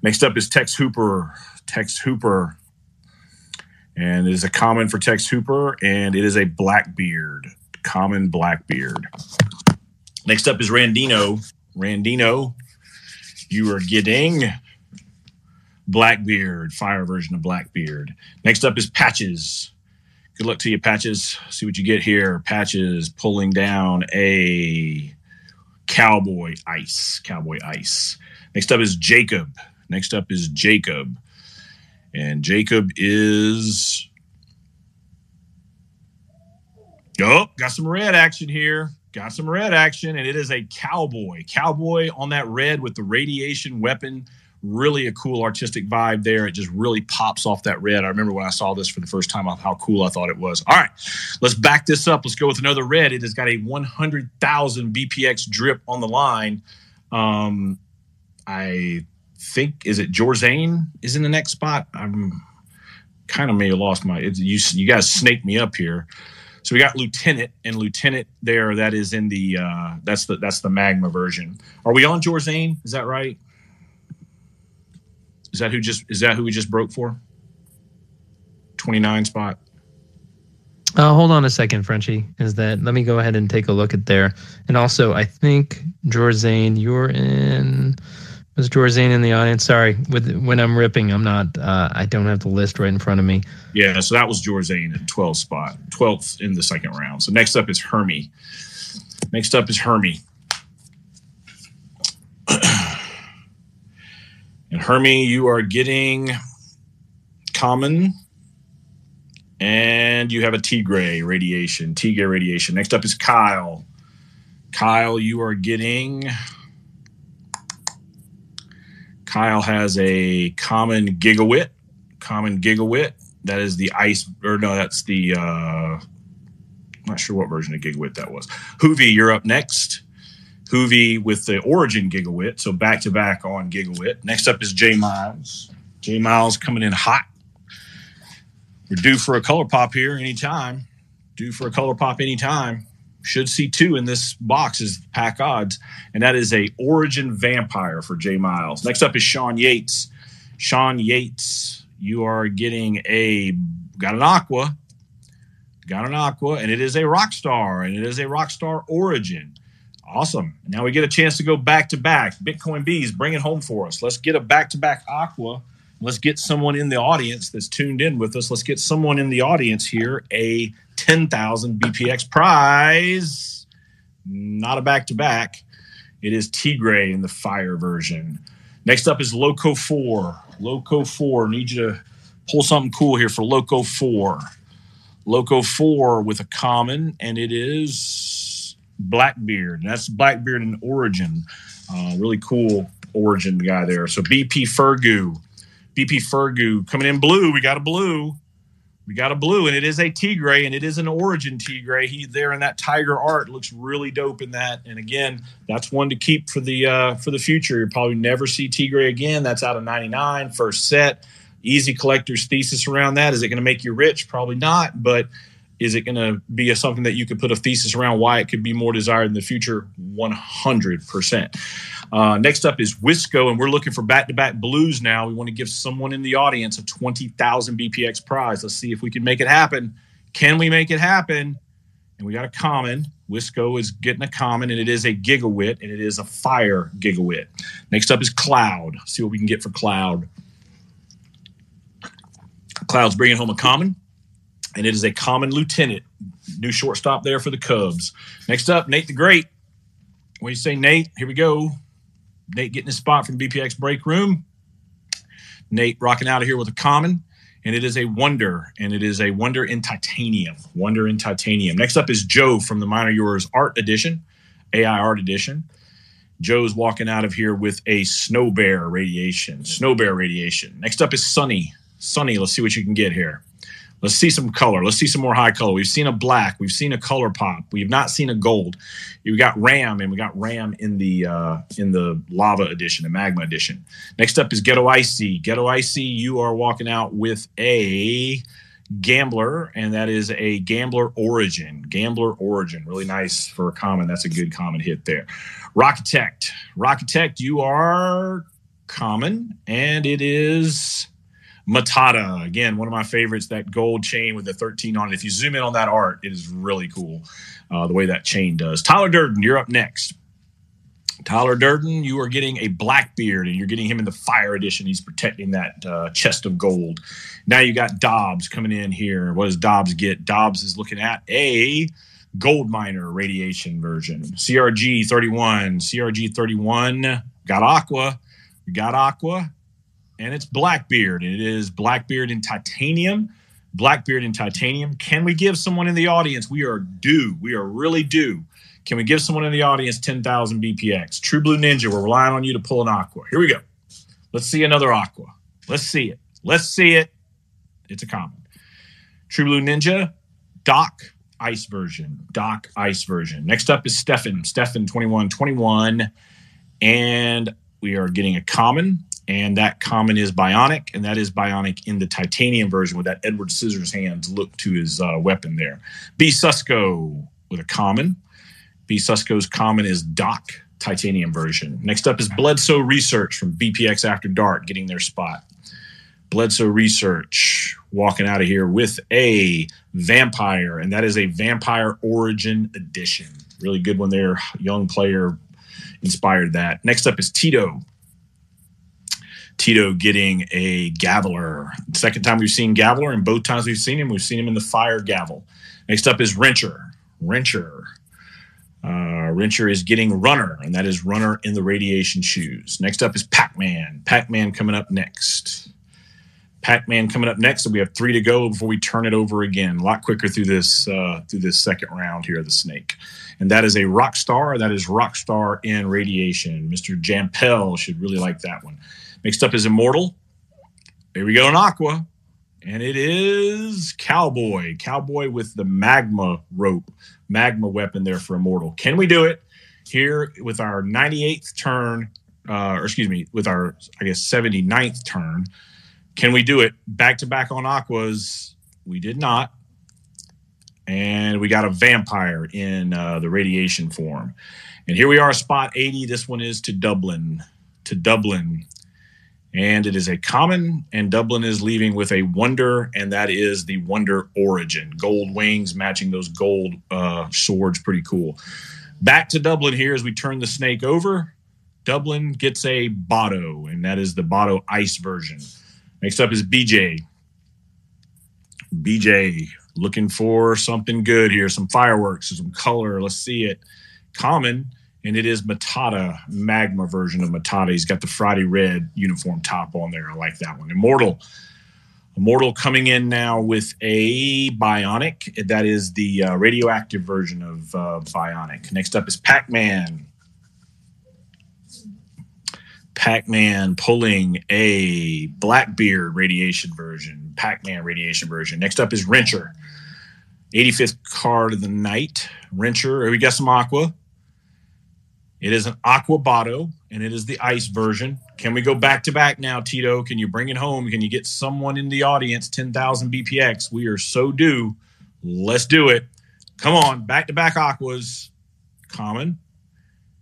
Next up is Tex Hooper. Tex Hooper. And it is a common for Tex Hooper, and it is a Blackbeard. Common Blackbeard. Next up is Randino. Randino, you are getting Blackbeard, fire version of Blackbeard. Next up is Patches. Good luck to you, Patches. See what you get here. Patches pulling down a Cowboy Ice. Cowboy Ice. Next up is Jacob. Next up is Jacob. And Jacob is. Oh, got some red action here. Got some red action, and it is a cowboy. Cowboy on that red with the radiation weapon. Really a cool artistic vibe there. It just really pops off that red. I remember when I saw this for the first time how cool I thought it was. All right, let's back this up. Let's go with another red. It has got a 100,000 BPX drip on the line. Um, I think is it Jorzane is in the next spot. I'm kind of may have lost my. You you guys snake me up here. So we got Lieutenant and Lieutenant there. That is in the uh, that's the that's the Magma version. Are we on Jorzane? Is that right? Is that who just is that who we just broke for? Twenty nine spot. Uh, hold on a second, Frenchie. Is that let me go ahead and take a look at there. And also, I think Jorzane, you're in. Was Jorzane in the audience? Sorry, with when I'm ripping, I'm not. Uh, I don't have the list right in front of me. Yeah, so that was Jorzane at 12th spot, 12th in the second round. So next up is Hermie. Next up is Hermie. and Hermie, you are getting common and you have a Tigre radiation. Tigre radiation. Next up is Kyle. Kyle, you are getting. Kyle has a common gigawit. Common gigawit. That is the ice, or no, that's the uh, not sure what version of Gigawit that was. Hoovy, you're up next. Hoovy with the Origin Gigawit, so back to back on Gigawit. Next up is J Miles. J Miles coming in hot. We're due for a color pop here anytime. Due for a color pop anytime. Should see two in this box is pack odds, and that is a Origin Vampire for J Miles. Next up is Sean Yates. Sean Yates, you are getting a got an aqua, got an aqua, and it is a rock star, and it is a rock star Origin. Awesome. Now we get a chance to go back to back. Bitcoin Bees, bring it home for us. Let's get a back to back Aqua. Let's get someone in the audience that's tuned in with us. Let's get someone in the audience here a 10,000 BPX prize. Not a back to back. It is Tigre in the fire version. Next up is Loco 4. Loco 4. Need you to pull something cool here for Loco 4. Loco 4 with a common, and it is Blackbeard. That's Blackbeard in Origin. Uh, really cool Origin guy there. So BP Fergu. BP Fergu coming in blue. We got a blue. We got a blue, and it is a Tigre, and it is an Origin Tigre. He there in that tiger art looks really dope in that. And again, that's one to keep for the uh, for the future. You'll probably never see Tigre again. That's out of 99, first set. Easy collector's thesis around that. Is it going to make you rich? Probably not, but is it going to be a, something that you could put a thesis around why it could be more desired in the future? 100%. Uh, next up is Wisco, and we're looking for back to back blues now. We want to give someone in the audience a 20,000 BPX prize. Let's see if we can make it happen. Can we make it happen? And we got a common. Wisco is getting a common, and it is a gigawit, and it is a fire gigawit. Next up is Cloud. See what we can get for Cloud. Cloud's bringing home a common and it is a common lieutenant. New shortstop there for the Cubs. Next up, Nate the Great. What do you say, Nate? Here we go. Nate getting his spot from BPX break room. Nate rocking out of here with a common, and it is a wonder, and it is a wonder in titanium. Wonder in titanium. Next up is Joe from the Minor Yours Art Edition, AI Art Edition. Joe's walking out of here with a snow bear radiation. Snow bear radiation. Next up is Sunny. Sunny, let's see what you can get here. Let's see some color. Let's see some more high color. We've seen a black. We've seen a color pop. We have not seen a gold. We got Ram, and we got Ram in the uh, in the lava edition, the magma edition. Next up is Ghetto Icy. Ghetto Icy, you are walking out with a Gambler, and that is a Gambler Origin. Gambler Origin, really nice for a common. That's a good common hit there. Rocketect, Rocketect, you are common, and it is Matata, again, one of my favorites, that gold chain with the 13 on it. If you zoom in on that art, it is really cool uh, the way that chain does. Tyler Durden, you're up next. Tyler Durden, you are getting a Blackbeard, and you're getting him in the Fire Edition. He's protecting that uh, chest of gold. Now you got Dobbs coming in here. What does Dobbs get? Dobbs is looking at a Gold Miner Radiation version. CRG 31. CRG 31 got Aqua. Got Aqua and it's Blackbeard. It is Blackbeard in titanium. Blackbeard in titanium. Can we give someone in the audience? We are due. We are really due. Can we give someone in the audience 10,000 BPX? True Blue Ninja, we're relying on you to pull an aqua. Here we go. Let's see another aqua. Let's see it. Let's see it. It's a common. True Blue Ninja, Doc Ice version. Doc Ice version. Next up is Stefan. Stefan 2121. And we are getting a common and that common is bionic, and that is bionic in the titanium version with that Edward Scissorhands look to his uh, weapon there. B Susco with a common. B Susco's common is Doc titanium version. Next up is Bledsoe Research from BPX After Dark, getting their spot. Bledsoe Research walking out of here with a vampire, and that is a Vampire Origin Edition. Really good one there. Young player inspired that. Next up is Tito Tito getting a Gaviler. Second time we've seen Gaviler, and both times we've seen him, we've seen him in the fire gavel. Next up is Wrencher. Wrencher. Uh, Wrencher is getting Runner, and that is Runner in the radiation shoes. Next up is Pac Man. Pac Man coming up next. Pac Man coming up next, So we have three to go before we turn it over again. A lot quicker through this uh, through this second round here of the snake, and that is a rock star. That is rock star in radiation. Mister Jampel should really like that one. Mixed up is Immortal. Here we go in Aqua. and it is Cowboy. Cowboy with the magma rope, magma weapon there for Immortal. Can we do it here with our 98th turn, uh, or excuse me, with our, I guess, 79th turn? Can we do it back to back on Aquas? We did not. And we got a vampire in uh, the radiation form. And here we are, spot 80. This one is to Dublin. To Dublin and it is a common and dublin is leaving with a wonder and that is the wonder origin. Gold wings matching those gold uh, swords pretty cool. Back to dublin here as we turn the snake over. Dublin gets a botto and that is the botto ice version. Next up is bj bj looking for something good here. Some fireworks some color let's see it. Common and it is Matata Magma version of Matata. He's got the Friday Red uniform top on there. I like that one. Immortal. Immortal coming in now with a Bionic. That is the uh, radioactive version of uh, Bionic. Next up is Pac Man. Pac Man pulling a Blackbeard radiation version. Pac Man radiation version. Next up is Wrencher. 85th card of the night. Wrencher. We got some Aqua. It is an Aqua Botto, and it is the ice version. Can we go back to back now, Tito? Can you bring it home? Can you get someone in the audience 10,000 BPX? We are so due. Let's do it. Come on, back to back Aquas. Common.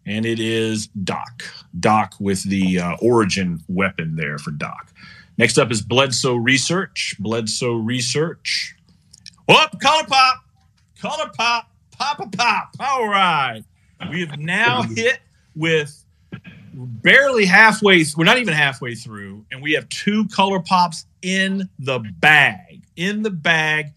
And it is Doc. Doc with the uh, origin weapon there for Doc. Next up is Bledsoe Research. Bledsoe Research. Whoop, color pop. Color pop. Pop a pop. All right. We have now hit with barely halfway. We're not even halfway through, and we have two color pops in the bag. In the bag,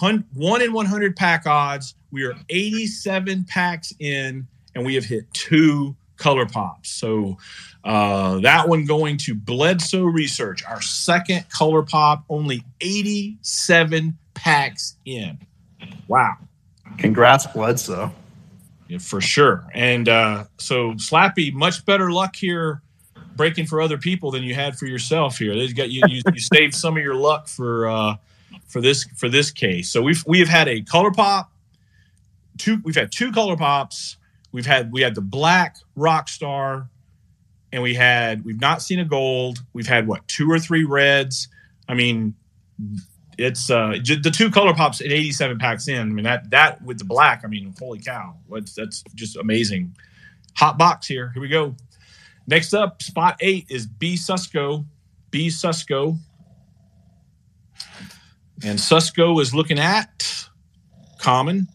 one in 100 pack odds. We are 87 packs in, and we have hit two color pops. So uh, that one going to Bledsoe Research, our second color pop, only 87 packs in. Wow. Congrats, Bledsoe. For sure. And uh, so Slappy, much better luck here breaking for other people than you had for yourself here. They got you, you, you saved some of your luck for uh, for this for this case. So we've we have had a color pop, two we've had two color pops. We've had we had the black rock star, and we had we've not seen a gold. We've had what two or three reds. I mean, it's uh the two color pops at 87 packs in. I mean that that with the black. I mean, holy cow, that's that's just amazing. Hot box here. Here we go. Next up, spot eight is B Susco. B Susco. And Susco is looking at common,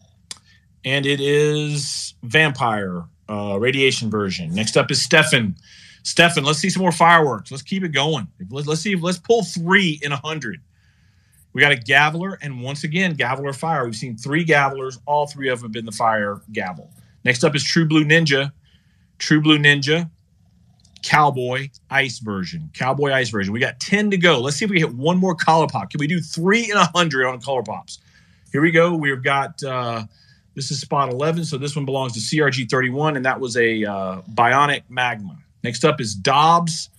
and it is vampire uh, radiation version. Next up is Stefan. Stefan, let's see some more fireworks. Let's keep it going. Let's, let's see. Let's pull three in a hundred. We got a Gaviler, and once again, Gaviler Fire. We've seen three Gavilers. All three of them have been the Fire Gavel. Next up is True Blue Ninja. True Blue Ninja, Cowboy Ice version. Cowboy Ice version. We got 10 to go. Let's see if we hit one more color pop. Can we do three in a 100 on color pops? Here we go. We've got, uh, this is spot 11. So this one belongs to CRG 31, and that was a uh, Bionic Magma. Next up is Dobbs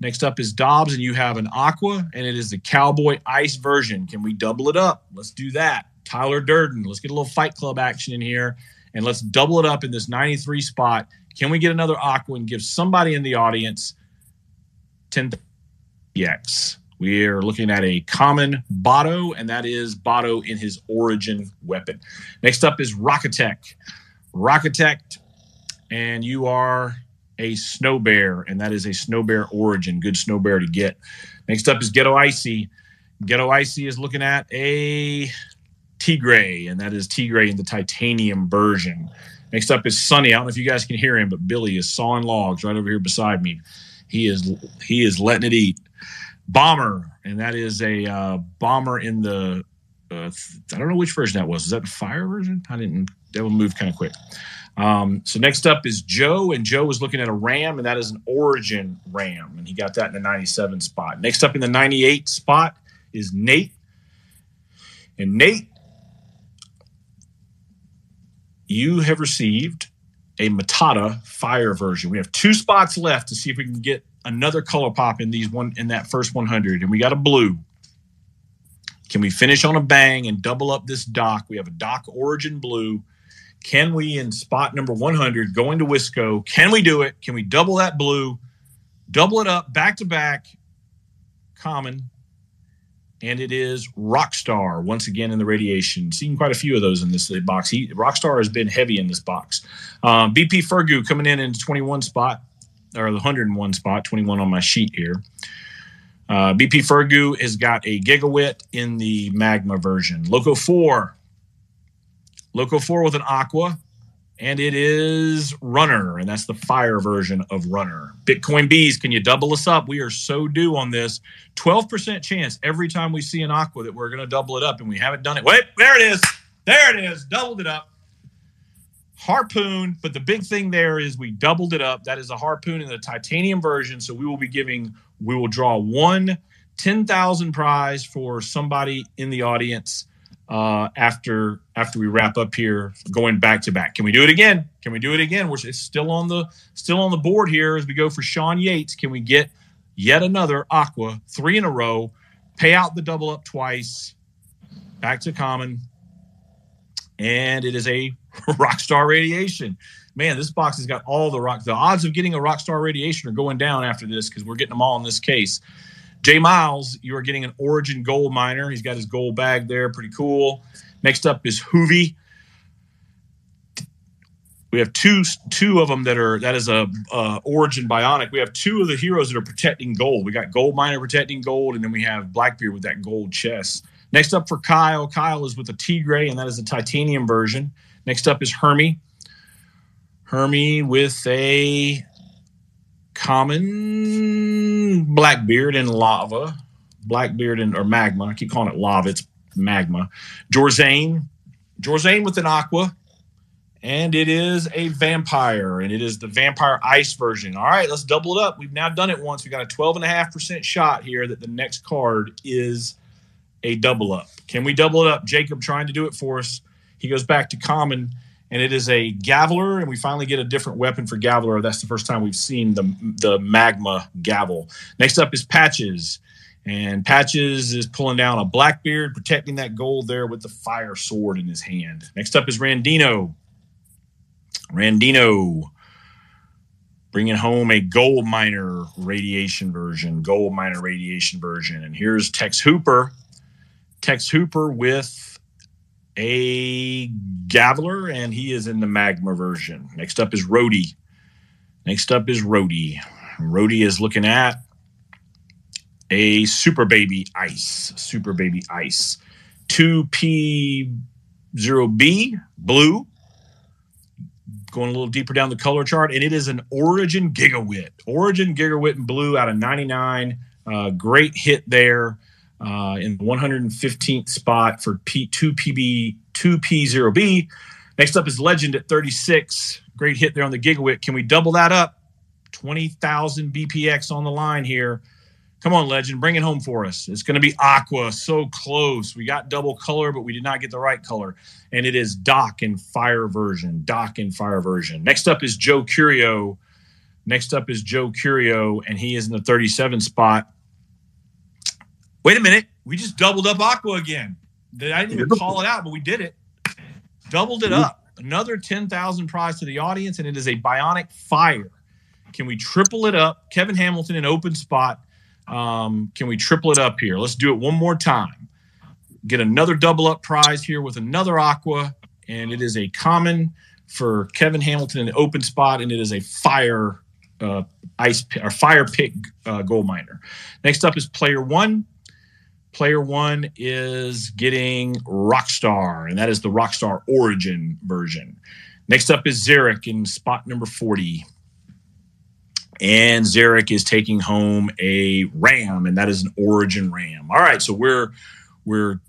Next up is Dobbs, and you have an Aqua, and it is the Cowboy Ice version. Can we double it up? Let's do that. Tyler Durden, let's get a little Fight Club action in here, and let's double it up in this 93 spot. Can we get another Aqua and give somebody in the audience 10 X? We are looking at a common Botto, and that is Botto in his origin weapon. Next up is Rocketect. Rocketect, and you are a snow bear, and that is a snow bear origin. Good snow bear to get. Next up is Ghetto Icy. Ghetto Icy is looking at a Tigre, and that is Tigre in the titanium version. Next up is Sunny. I don't know if you guys can hear him, but Billy is sawing logs right over here beside me. He is he is letting it eat. Bomber, and that is a uh, bomber in the. Uh, I don't know which version that was. Is that the fire version? I didn't. That will move kind of quick. Um, so next up is Joe, and Joe is looking at a Ram, and that is an Origin Ram, and he got that in the 97 spot. Next up in the 98 spot is Nate, and Nate, you have received a Matata Fire version. We have two spots left to see if we can get another color pop in these one in that first 100, and we got a blue. Can we finish on a bang and double up this Doc? We have a Doc Origin Blue. Can we, in spot number 100, going to Wisco, can we do it? Can we double that blue, double it up back to back, common, and it is Rockstar once again in the radiation. Seeing quite a few of those in this box. He, Rockstar has been heavy in this box. Um, BP Fergu coming in in 21 spot or the 101 spot, 21 on my sheet here. Uh, BP Fergu has got a gigawit in the magma version. Loco 4. Loco 4 with an aqua and it is Runner, and that's the fire version of Runner. Bitcoin Bees, can you double us up? We are so due on this. 12% chance every time we see an aqua that we're going to double it up, and we haven't done it. Wait, there it is. There it is. Doubled it up. Harpoon, but the big thing there is we doubled it up. That is a harpoon in the titanium version. So we will be giving, we will draw one 10,000 prize for somebody in the audience uh, after after we wrap up here, going back to back. Can we do it again? Can we do it again? We're still on the still on the board here as we go for Sean Yates. Can we get yet another Aqua three in a row? Pay out the double up twice. Back to common, and it is a Rockstar Radiation. Man, this box has got all the rock. The odds of getting a Rockstar Radiation are going down after this because we're getting them all in this case. Jay Miles, you are getting an Origin Gold Miner. He's got his gold bag there, pretty cool. Next up is Hoovy. We have two two of them that are that is a uh, Origin Bionic. We have two of the heroes that are protecting gold. We got Gold Miner protecting gold, and then we have Blackbeard with that gold chest. Next up for Kyle, Kyle is with a Tigre, and that is a titanium version. Next up is Hermie. Hermie with a common Blackbeard and lava. Blackbeard and or magma. I keep calling it lava. It's magma. Jorzane. Jorzane with an aqua. And it is a vampire, and it is the vampire ice version. All right, let's double it up. We've now done it once. We got a 12.5% shot here that the next card is a double up. Can we double it up? Jacob trying to do it for us. He goes back to common and it is a Gaveler, and we finally get a different weapon for Gaveler. That's the first time we've seen the the magma gavel. Next up is Patches, and Patches is pulling down a Blackbeard, protecting that gold there with the fire sword in his hand. Next up is Randino. Randino bringing home a gold miner radiation version, gold miner radiation version, and here's Tex Hooper. Tex Hooper with a Gaviler, and he is in the Magma version. Next up is Rhodey. Next up is Rhodey. Rhodey is looking at a Super Baby Ice. Super Baby Ice. 2P0B blue. Going a little deeper down the color chart, and it is an Origin Gigawit. Origin Gigawit in blue out of 99. Uh, great hit there uh, in the 115th spot for P, 2PB 2P0B. Next up is Legend at 36. Great hit there on the gigawit. Can we double that up? 20,000 BPX on the line here. Come on, Legend, bring it home for us. It's going to be Aqua, so close. We got double color, but we did not get the right color. And it is Doc in Fire version. Doc in Fire version. Next up is Joe Curio. Next up is Joe Curio, and he is in the 37 spot. Wait a minute. We just doubled up Aqua again. I didn't even call it out, but we did it. Doubled it up. Another 10,000 prize to the audience, and it is a bionic fire. Can we triple it up? Kevin Hamilton in open spot. Um, can we triple it up here? Let's do it one more time. Get another double up prize here with another aqua, and it is a common for Kevin Hamilton in the open spot, and it is a fire uh, ice or fire pick uh, gold miner. Next up is player one. Player one is getting Rockstar, and that is the Rockstar Origin version. Next up is Zarek in spot number 40. And Zarek is taking home a Ram, and that is an Origin Ram. All right, so we're we're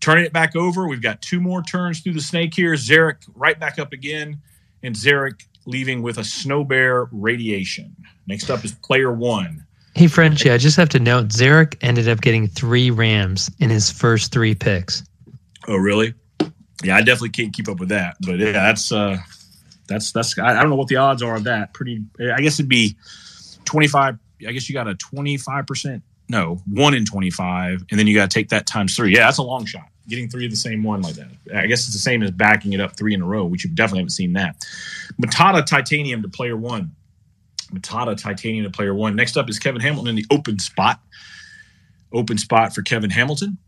turning it back over. We've got two more turns through the snake here. Zarek right back up again, and Zarek leaving with a Snow Bear Radiation. Next up is player one. Hey, Frenchie, I just have to note Zarek ended up getting three Rams in his first three picks. Oh, really? Yeah, I definitely can't keep up with that. But yeah, that's uh that's that's I, don't know what the odds are of that. Pretty I guess it'd be 25 I guess you got a 25% no, one in 25. And then you got to take that times three. Yeah, that's a long shot. Getting three of the same one like that. I guess it's the same as backing it up three in a row, which you definitely haven't seen that. Matata Titanium to player one. Matata Titanium to player one. Next up is Kevin Hamilton in the open spot. Open spot for Kevin Hamilton.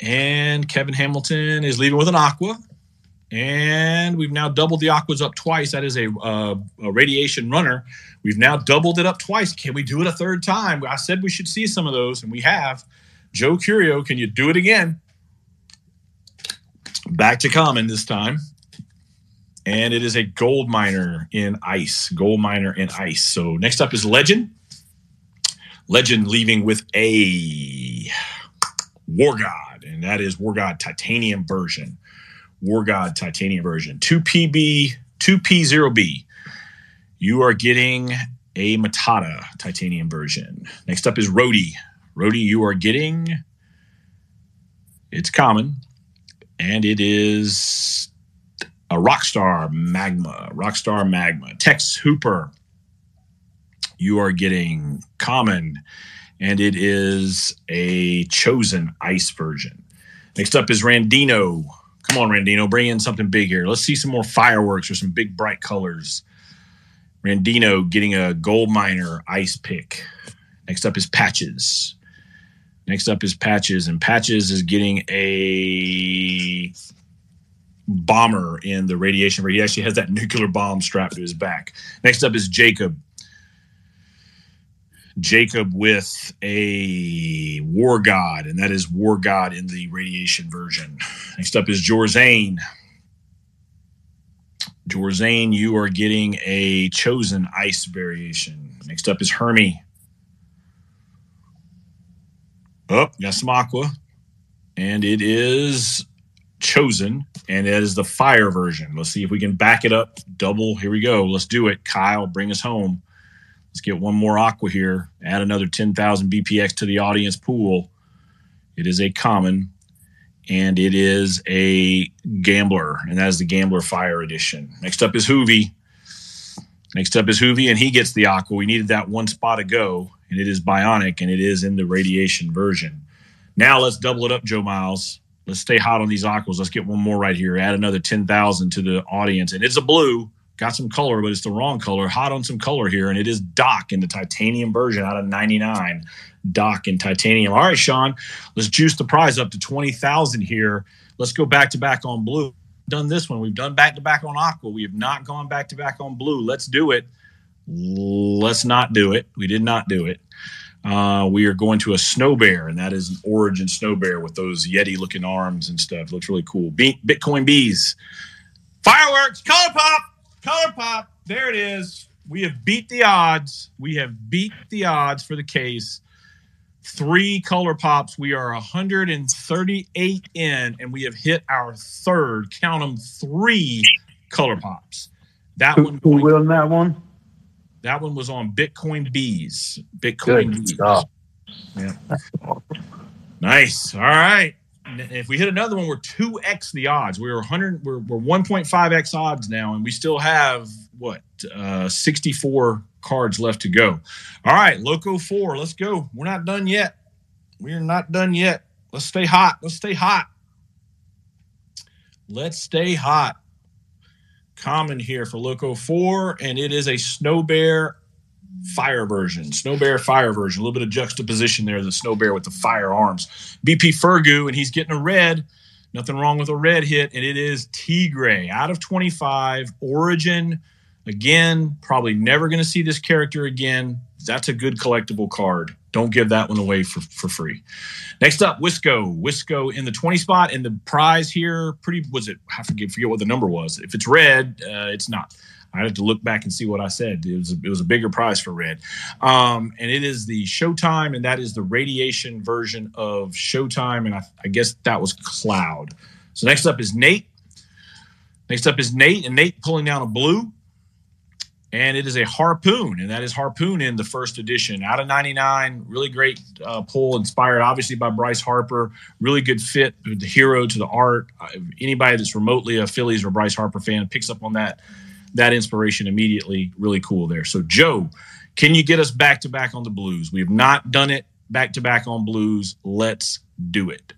And Kevin Hamilton is leaving with an aqua. And we've now doubled the aquas up twice. That is a, uh, a radiation runner. We've now doubled it up twice. Can we do it a third time? I said we should see some of those, and we have. Joe Curio, can you do it again? Back to common this time. And it is a gold miner in ice. Gold miner in ice. So next up is Legend. Legend leaving with a War God, and that is War God Titanium version. War God Titanium version. 2PB, 2P0B. You are getting a Matata Titanium version. Next up is Rhodey. Rhodey, you are getting it's common, and it is a Rockstar Magma. Rockstar Magma. Tex Hooper, you are getting common, and it is a chosen ice version. Next up is Randino. Come on, Randino, bring in something big here. Let's see some more fireworks or some big bright colors. Randino getting a gold miner ice pick. Next up is Patches. Next up is Patches, and Patches is getting a bomber in the radiation. Where He actually has that nuclear bomb strapped to his back. Next up is Jacob. Jacob with a War God, and that is War God in the radiation version. Next up is Jorzane. Jorzane, you are getting a chosen ice variation. Next up is Hermie. Oh, got some aqua. And it is chosen, and it is the fire version. Let's see if we can back it up. Double. Here we go. Let's do it. Kyle, bring us home. Let's get one more aqua here. Add another 10,000 BPX to the audience pool. It is a common and it is a gambler, and that is the Gambler Fire Edition. Next up is Hoovy. Next up is Hoovy, and he gets the aqua. We needed that one spot ago, and it is bionic, and it is in the radiation version. Now let's double it up, Joe Miles. Let's stay hot on these aquas. Let's get one more right here. Add another 10,000 to the audience, and it's a blue. Got some color, but it's the wrong color. Hot on some color here, and it is Doc in the titanium version out of 99. Doc in titanium. All right, Sean, let's juice the prize up to 20,000 here. Let's go back to back on blue. Done this one. We've done back to back on aqua. We have not gone back to back on blue. Let's do it. Let's not do it. We did not do it. Uh, we are going to a snow bear, and that is an origin snow bear with those Yeti looking arms and stuff. Looks really cool. Be- Bitcoin bees, fireworks, color pop, color pop. There it is. We have beat the odds. We have beat the odds for the case three color pops. We are 138 in, and we have hit our third. Count them three color pops. That who, one. Who won that one? That one was on Bitcoin Bees. Bitcoin Good Bees. stuff. Yeah. Nice. All right. If we hit another one, we're two x the odds. We're 100. We're we're 1.5 x odds now, and we still have what uh, 64 cards left to go. All right, Loco four. Let's go. We're not done yet. We are not done yet. Let's stay hot. Let's stay hot. Let's stay hot. Common here for Loco four, and it is a Snow Bear fire version, Snow Bear fire version. A little bit of juxtaposition there, the Snow Bear with the firearms. BP Fergu, and he's getting a red. Nothing wrong with a red hit, and it is Tigre out of 25. Origin, again, probably never going to see this character again. That's a good collectible card. Don't give that one away for, for free. Next up, Wisco. Wisco in the 20 spot, and the prize here, pretty was it? I forget, forget what the number was. If it's red, uh, it's not. I had to look back and see what I said. It was a, it was a bigger prize for red, um, and it is the Showtime, and that is the radiation version of Showtime, and I, I guess that was Cloud. So next up is Nate. Next up is Nate, and Nate pulling down a blue, and it is a Harpoon, and that is Harpoon in the first edition out of 99. Really great uh, pull, inspired obviously by Bryce Harper. Really good fit, the hero to the art. Uh, anybody that's remotely a Phillies or Bryce Harper fan picks up on that that inspiration immediately. Really cool there. So, Joe, can you get us back to back on the Blues? We have not done it back to back on blues. Let's do it.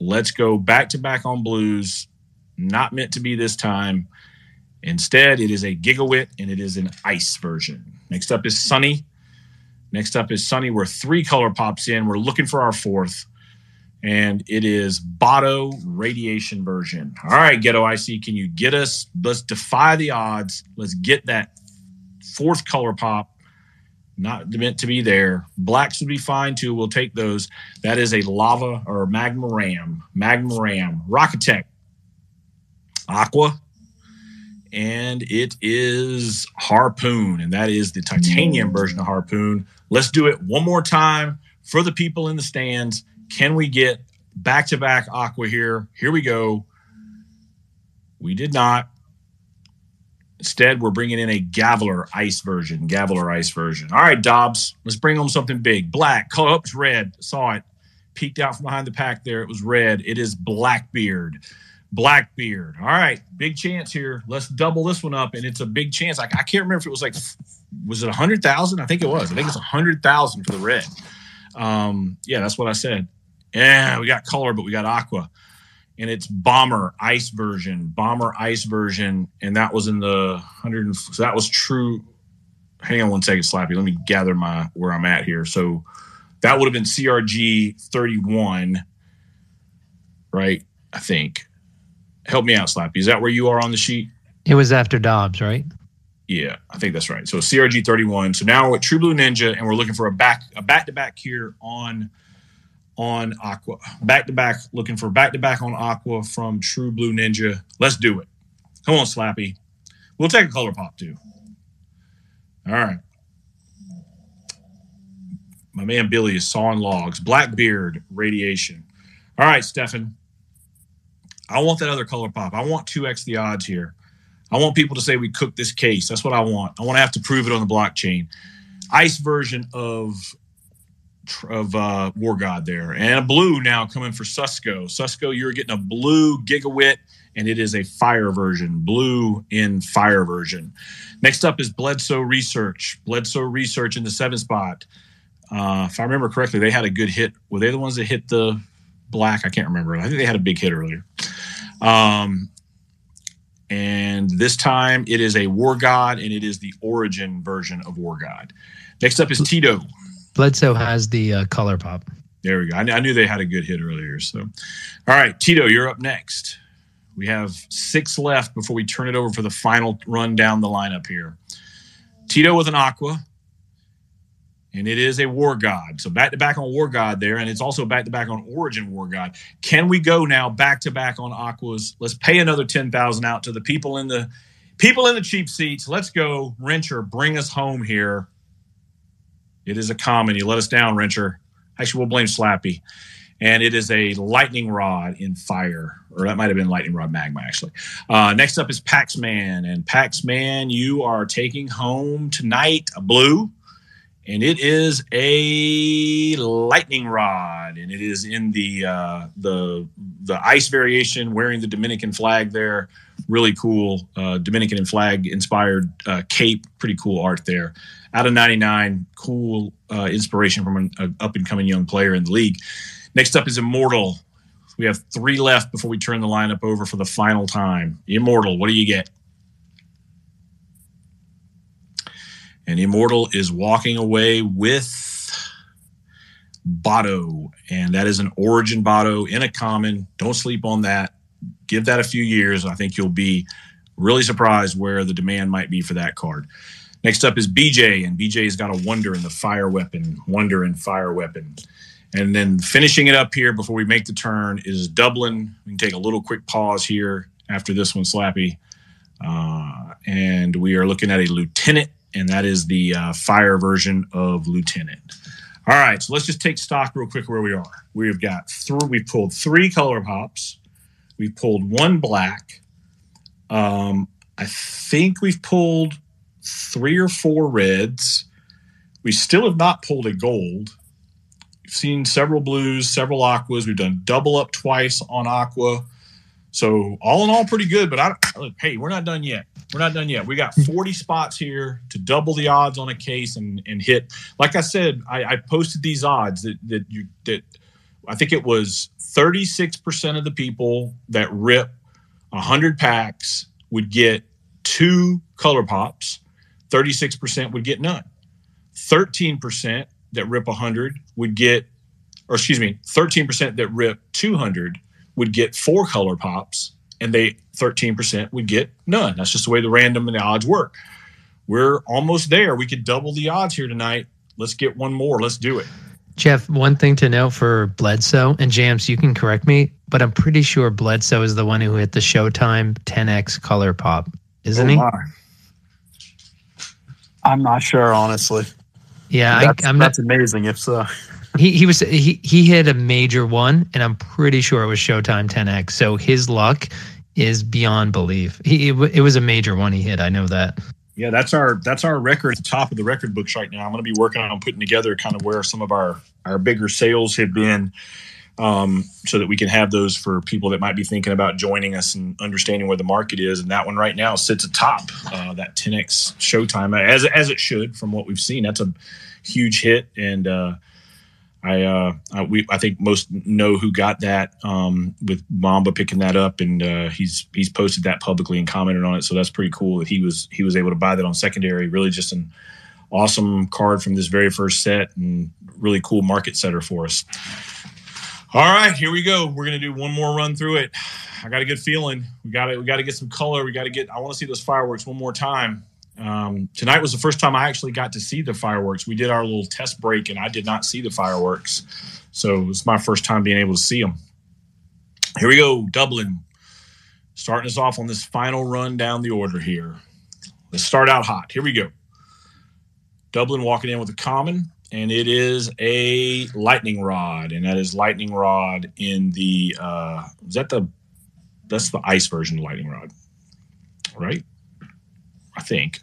Let's go back to back on blues. Not meant to be this time. Instead, it is a gigawit and it is an ice version. Next up is Sunny. Next up is Sunny. We're three color pops in. We're looking for our fourth, and it is Botto Radiation version. All right, Ghetto IC, can you get us? Let's defy the odds. Let's get that fourth color pop. Not meant to be there. Blacks would be fine too. We'll take those. That is a lava or magma ram. Magma ram. Rocketect. Aqua and it is Harpoon, and that is the titanium version of Harpoon. Let's do it one more time for the people in the stands. Can we get back to back Aqua here? Here we go. We did not. Instead, we're bringing in a Gavilar Ice version. Gavilar Ice version. All right, Dobbs, let's bring home something big. Black. Oh, it's red. Saw it. Peeked out from behind the pack there. It was red. It is Blackbeard. Blackbeard. All right, big chance here. Let's double this one up, and it's a big chance. I, I can't remember if it was like, was it a hundred thousand? I think it was. I think it's a hundred thousand for the red. Um, yeah, that's what I said. Yeah, we got color, but we got aqua, and it's bomber ice version, bomber ice version, and that was in the hundred. So that was true. Hang on one second, Slappy. Let me gather my where I'm at here. So that would have been CRG 31, right? I think help me out, Slappy. Is that where you are on the sheet? It was after Dobbs, right? Yeah, I think that's right. So CRG 31. So now we're at True Blue Ninja, and we're looking for a back a back to back here on on Aqua. Back to back, looking for back to back on Aqua from True Blue Ninja. Let's do it. Come on, Slappy. We'll take a color pop too. All right. My man Billy is sawing logs. Blackbeard radiation. All right, Stefan. I want that other color pop. I want 2x the odds here. I want people to say we cooked this case. That's what I want. I want to have to prove it on the blockchain. Ice version of of uh, War God there, and a blue now coming for Susco. Susco, you're getting a blue gigawit, and it is a fire version. Blue in fire version. Next up is Bledsoe Research. Bledsoe Research in the seven spot. Uh, if I remember correctly, they had a good hit. Were they the ones that hit the black? I can't remember. I think they had a big hit earlier. Um, and this time it is a War God, and it is the origin version of War God. Next up is Tito. Bledsoe has the uh, color pop. There we go. I, I, knew they had a good hit earlier. So, all right, Tito, you're up next. We have six left before we turn it over for the final run down the lineup here. Tito with an aqua and it is a war god. So back to back on war god there, and it's also back to back on origin war god. Can we go now back to back on aquas? Let's pay another ten thousand out to the people in the people in the cheap seats. Let's go, Wrencher. Bring us home here. It is a common. You let us down, Wrencher. Actually, we'll blame Slappy. And it is a lightning rod in fire, or that might have been lightning rod magma, actually. Uh, next up is Paxman. And Paxman, you are taking home tonight a blue and it is a lightning rod, and it is in the uh, the the ice variation, wearing the Dominican flag there. Really cool uh, Dominican flag inspired uh, cape. Pretty cool art there. Out of 99, cool uh, inspiration from an up and coming young player in the league. Next up is Immortal. We have three left before we turn the lineup over for the final time. Immortal, what do you get? And Immortal is walking away with Botto. And that is an origin Botto in a common. Don't sleep on that. Give that a few years. I think you'll be really surprised where the demand might be for that card. Next up is BJ, and BJ's got a wonder in the fire weapon, wonder in fire weapon. And then finishing it up here before we make the turn is Dublin. We can take a little quick pause here after this one, Slappy. Uh, and we are looking at a lieutenant and that is the uh, fire version of Lieutenant. All right, so let's just take stock real quick where we are. We've got three. We've pulled three color pops. We've pulled one black. Um, I think we've pulled three or four reds. We still have not pulled a gold. We've seen several blues, several aquas. We've done double up twice on aqua. So all in all, pretty good. But I look, hey, we're not done yet. We're not done yet. We got 40 spots here to double the odds on a case and and hit. Like I said, I, I posted these odds that that you that I think it was 36% of the people that rip 100 packs would get two color pops. 36% would get none. 13% that rip 100 would get, or excuse me, 13% that rip 200 would get four color pops, and they 13% would get none. That's just the way the random and the odds work. We're almost there. We could double the odds here tonight. Let's get one more. Let's do it. Jeff, one thing to know for Bledsoe and Jams, you can correct me, but I'm pretty sure Bledsoe is the one who hit the Showtime 10x color pop, isn't oh, he? I'm not sure, honestly. Yeah, that's, I, am that's not, amazing. If so, he he was he he hit a major one, and I'm pretty sure it was Showtime 10x. So his luck is beyond belief. He it, it was a major one he hit. I know that. Yeah, that's our that's our record at the top of the record books right now. I'm going to be working on putting together kind of where some of our our bigger sales have been, um, so that we can have those for people that might be thinking about joining us and understanding where the market is. And that one right now sits atop uh, that 10x Showtime as as it should from what we've seen. That's a huge hit and. Uh, I, uh, I, we, I think most know who got that um, with Mamba picking that up, and uh, he's he's posted that publicly and commented on it. So that's pretty cool that he was he was able to buy that on secondary. Really, just an awesome card from this very first set, and really cool market setter for us. All right, here we go. We're gonna do one more run through it. I got a good feeling. We got it. we got to get some color. We got to get. I want to see those fireworks one more time. Um, tonight was the first time I actually got to see the fireworks. We did our little test break, and I did not see the fireworks, so it's my first time being able to see them. Here we go, Dublin, starting us off on this final run down the order here. Let's start out hot. Here we go. Dublin walking in with a common, and it is a lightning rod, and that is lightning rod in the uh, is that the that's the ice version of lightning rod, right? I think.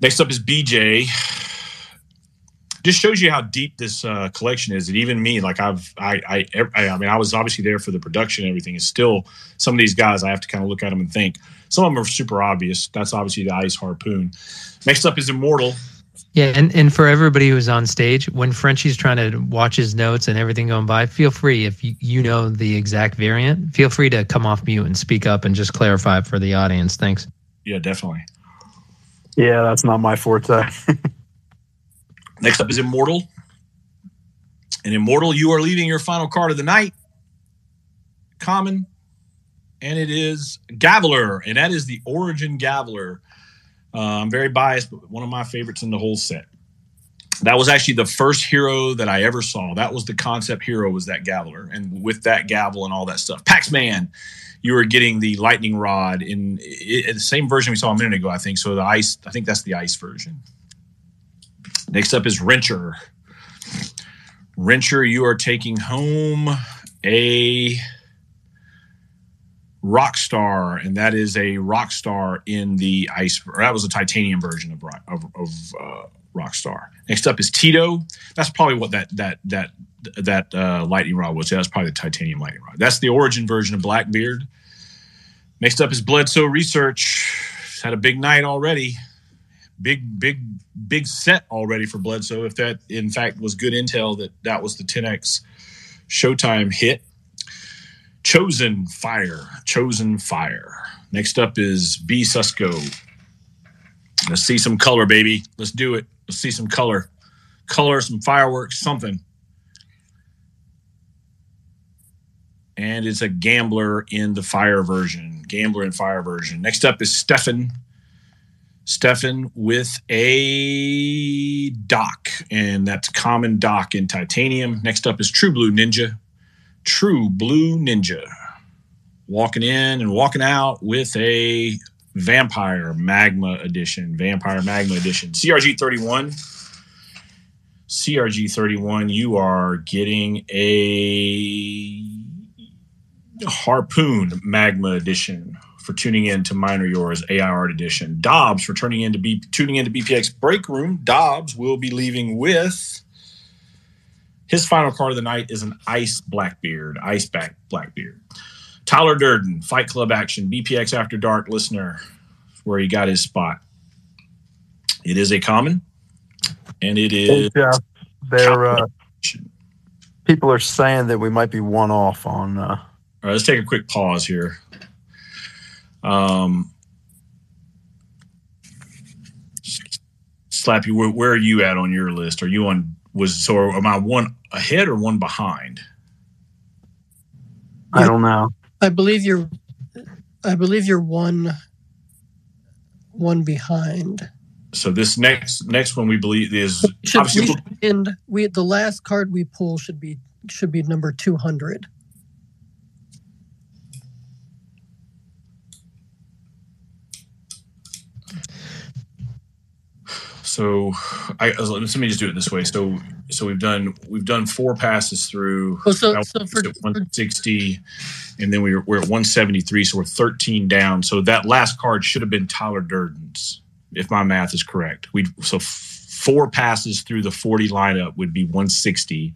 Next up is BJ. Just shows you how deep this uh, collection is. And even me, like I've, I, I, I mean, I was obviously there for the production and everything. Is still some of these guys. I have to kind of look at them and think. Some of them are super obvious. That's obviously the ice harpoon. Next up is Immortal. Yeah, and, and for everybody who's on stage, when Frenchie's trying to watch his notes and everything going by, feel free if you, you know the exact variant, feel free to come off mute and speak up and just clarify for the audience. Thanks. Yeah, definitely. Yeah, that's not my forte. Next up is Immortal. And Immortal, you are leaving your final card of the night. Common. And it is Gaviler. And that is the Origin Gaviler. Uh, I'm very biased, but one of my favorites in the whole set. That was actually the first hero that I ever saw. That was the concept hero was that Gaviler, and with that gavel and all that stuff. Paxman, you were getting the lightning rod in, in the same version we saw a minute ago, I think. So the ice, I think that's the ice version. Next up is Wrencher. Wrencher, you are taking home a Rockstar, and that is a Rockstar in the ice. that was a titanium version of of, of uh, Rockstar. Next up is Tito. That's probably what that that that that uh, lightning rod was. That's probably the titanium lightning rod. That's the origin version of Blackbeard. Next up is Bledsoe Research. He's had a big night already. Big big big set already for Bledsoe. If that in fact was good intel that that was the 10x Showtime hit. Chosen Fire. Chosen Fire. Next up is B Susco. Let's see some color, baby. Let's do it. Let's see some color. Color, some fireworks, something. And it's a gambler in the fire version. Gambler in fire version. Next up is Stefan. Stefan with a Doc, and that's common Doc in titanium. Next up is True Blue Ninja. True Blue Ninja. Walking in and walking out with a Vampire Magma Edition. Vampire Magma Edition. CRG 31. CRG 31, you are getting a Harpoon Magma Edition for tuning in to Minor Yours AI Art Edition. Dobbs for turning into B, tuning into BPX Break Room. Dobbs will be leaving with His final card of the night is an Ice Blackbeard, Ice back Blackbeard. Tyler Durden, Fight Club action, BPX After Dark listener, where he got his spot. It is a common, and it is. Yeah, they're uh, people are saying that we might be one off on. Uh, All right, let's take a quick pause here. Um, Slappy, where, where are you at on your list? Are you on was so am I one ahead or one behind? I don't know. I believe you're I believe you're one one behind. So this next next one we believe is should, obviously we should end, we the last card we pull should be should be number 200. So I let me just do it this way. So so we've done we've done four passes through Oh, so- so for- 160 and then we were, we're at 173 so we're 13 down so that last card should have been tyler durden's if my math is correct we so f- four passes through the 40 lineup would be 160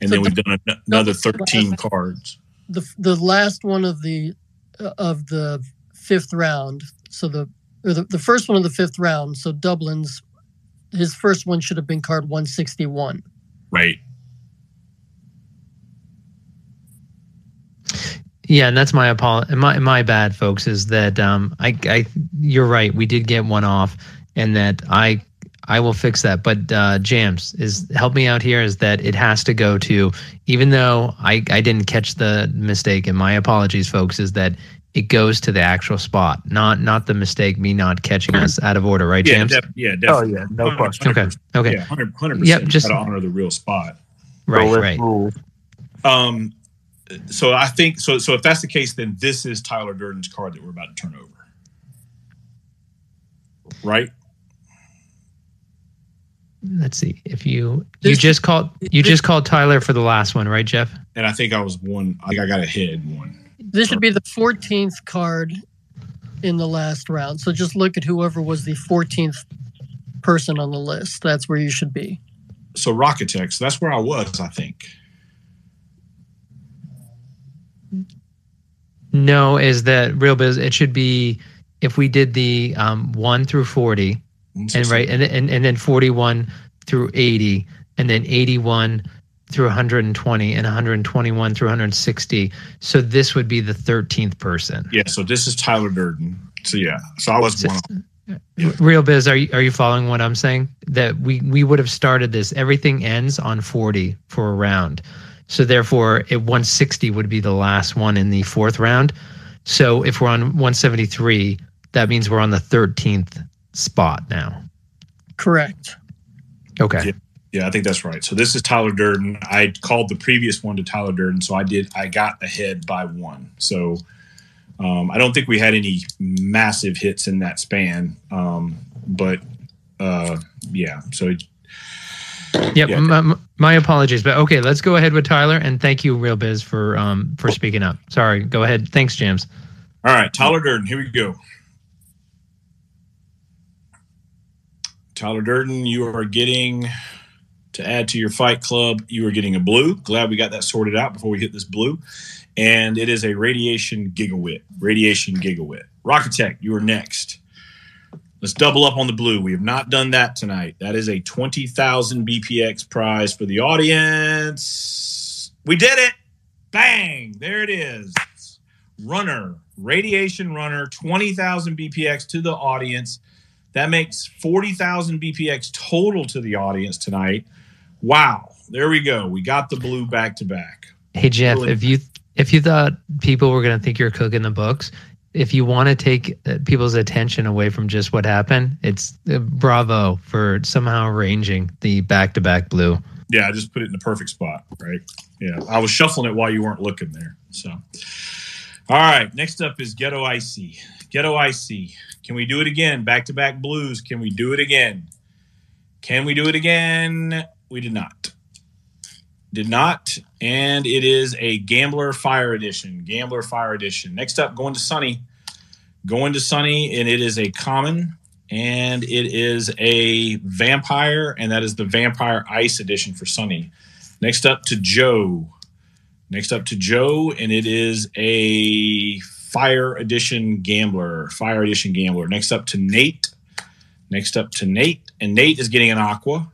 and So then we've the- done an- another the 13 last- cards The the last one of the uh, of the fifth round. So the or the, the first one of the fifth round. So Dublin's his first one should have been card one sixty one. right Yeah, and that's my apol- my my bad, folks. Is that um, I I you're right. We did get one off, and that I I will fix that. But uh, Jams is help me out here. Is that it has to go to even though I I didn't catch the mistake, and my apologies, folks. Is that it goes to the actual spot, not not the mistake me not catching us out of order, right, James? yeah Jams? def- yeah Oh yeah, no question. Okay, okay, yeah 100 100% Yep, just- gotta honor the real spot right, The right. rules. Um, so I think so. So if that's the case, then this is Tyler Durden's card that we're about to turn over, right? Let's see if you you This- just called you just called Tyler for the last one, right, Jeff? And I think I was one. I think I got ahead one. This should be the fourteenth card in the last round. So just look at whoever was the fourteenth person on the list. That's where you should be. So Rocketex. That's where I was. I think. No, is that real biz? It should be if we did the um, one through forty, and right, and, and and then forty one through eighty, and then eighty one through 120 and 121 through 160. So this would be the 13th person. Yeah. So this is Tyler Durden. So yeah. So I was So- one. Uh, Real biz, are you are you following what I'm saying? That we we would have started this. Everything ends on 40 for a round. So therefore, it 160 would be the last one in the fourth round. So if we're on 173, that means we're on the 13th spot now. Correct. Okay. Yeah. Yeah, I think that's right. So this is Tyler Durden. I called the previous one to Tyler Durden, so I did. I got ahead by one. So um, I don't think we had any massive hits in that span, um, but uh, yeah. So Yep. Yeah. My, my apologies, but okay, let's go ahead with Tyler and thank you, Real Biz, for um for speaking up. Sorry. Go ahead. Thanks, James. all right, Tyler Durden. Here we go. Tyler Durden, you are getting to add to your fight club. You are getting a blue. Glad we got that sorted out before we hit this blue. And it is a radiation gigawit. Radiation gigawit. Rocketect, you are next. Let's double up on the blue. We have not done that tonight. That is a 20,000 BPX prize for the audience. We did it. Bang. There it is. Runner, radiation runner, 20,000 BPX to the audience. That makes 40,000 BPX total to the audience tonight. Wow. There we go. We got the blue back to back. Hey Jeff, Really? if you if you thought people were going to think you're cooking the books, if you want to take uh, people's attention away from just what happened, it's uh, bravo for somehow arranging the back-to-back blue. Yeah, I just put it in the perfect spot, right? Yeah. I was shuffling it while you weren't looking there. So, all right. Next up is Ghetto Icy. Ghetto Icy. Can we do it again? Back to back blues. Can we do it again? Can we do it again? We did not. Did not. And it is a Gambler Fire Edition. Gambler Fire Edition. Next up, going to Sunny. Going to Sunny, and it is a common, and it is a vampire, and that is the Vampire Ice Edition for Sunny. Next up to Joe. Next up to Joe, and it is a Fire Edition Gambler. Fire Edition Gambler. Next up to Nate. Next up to Nate, and Nate is getting an Aqua,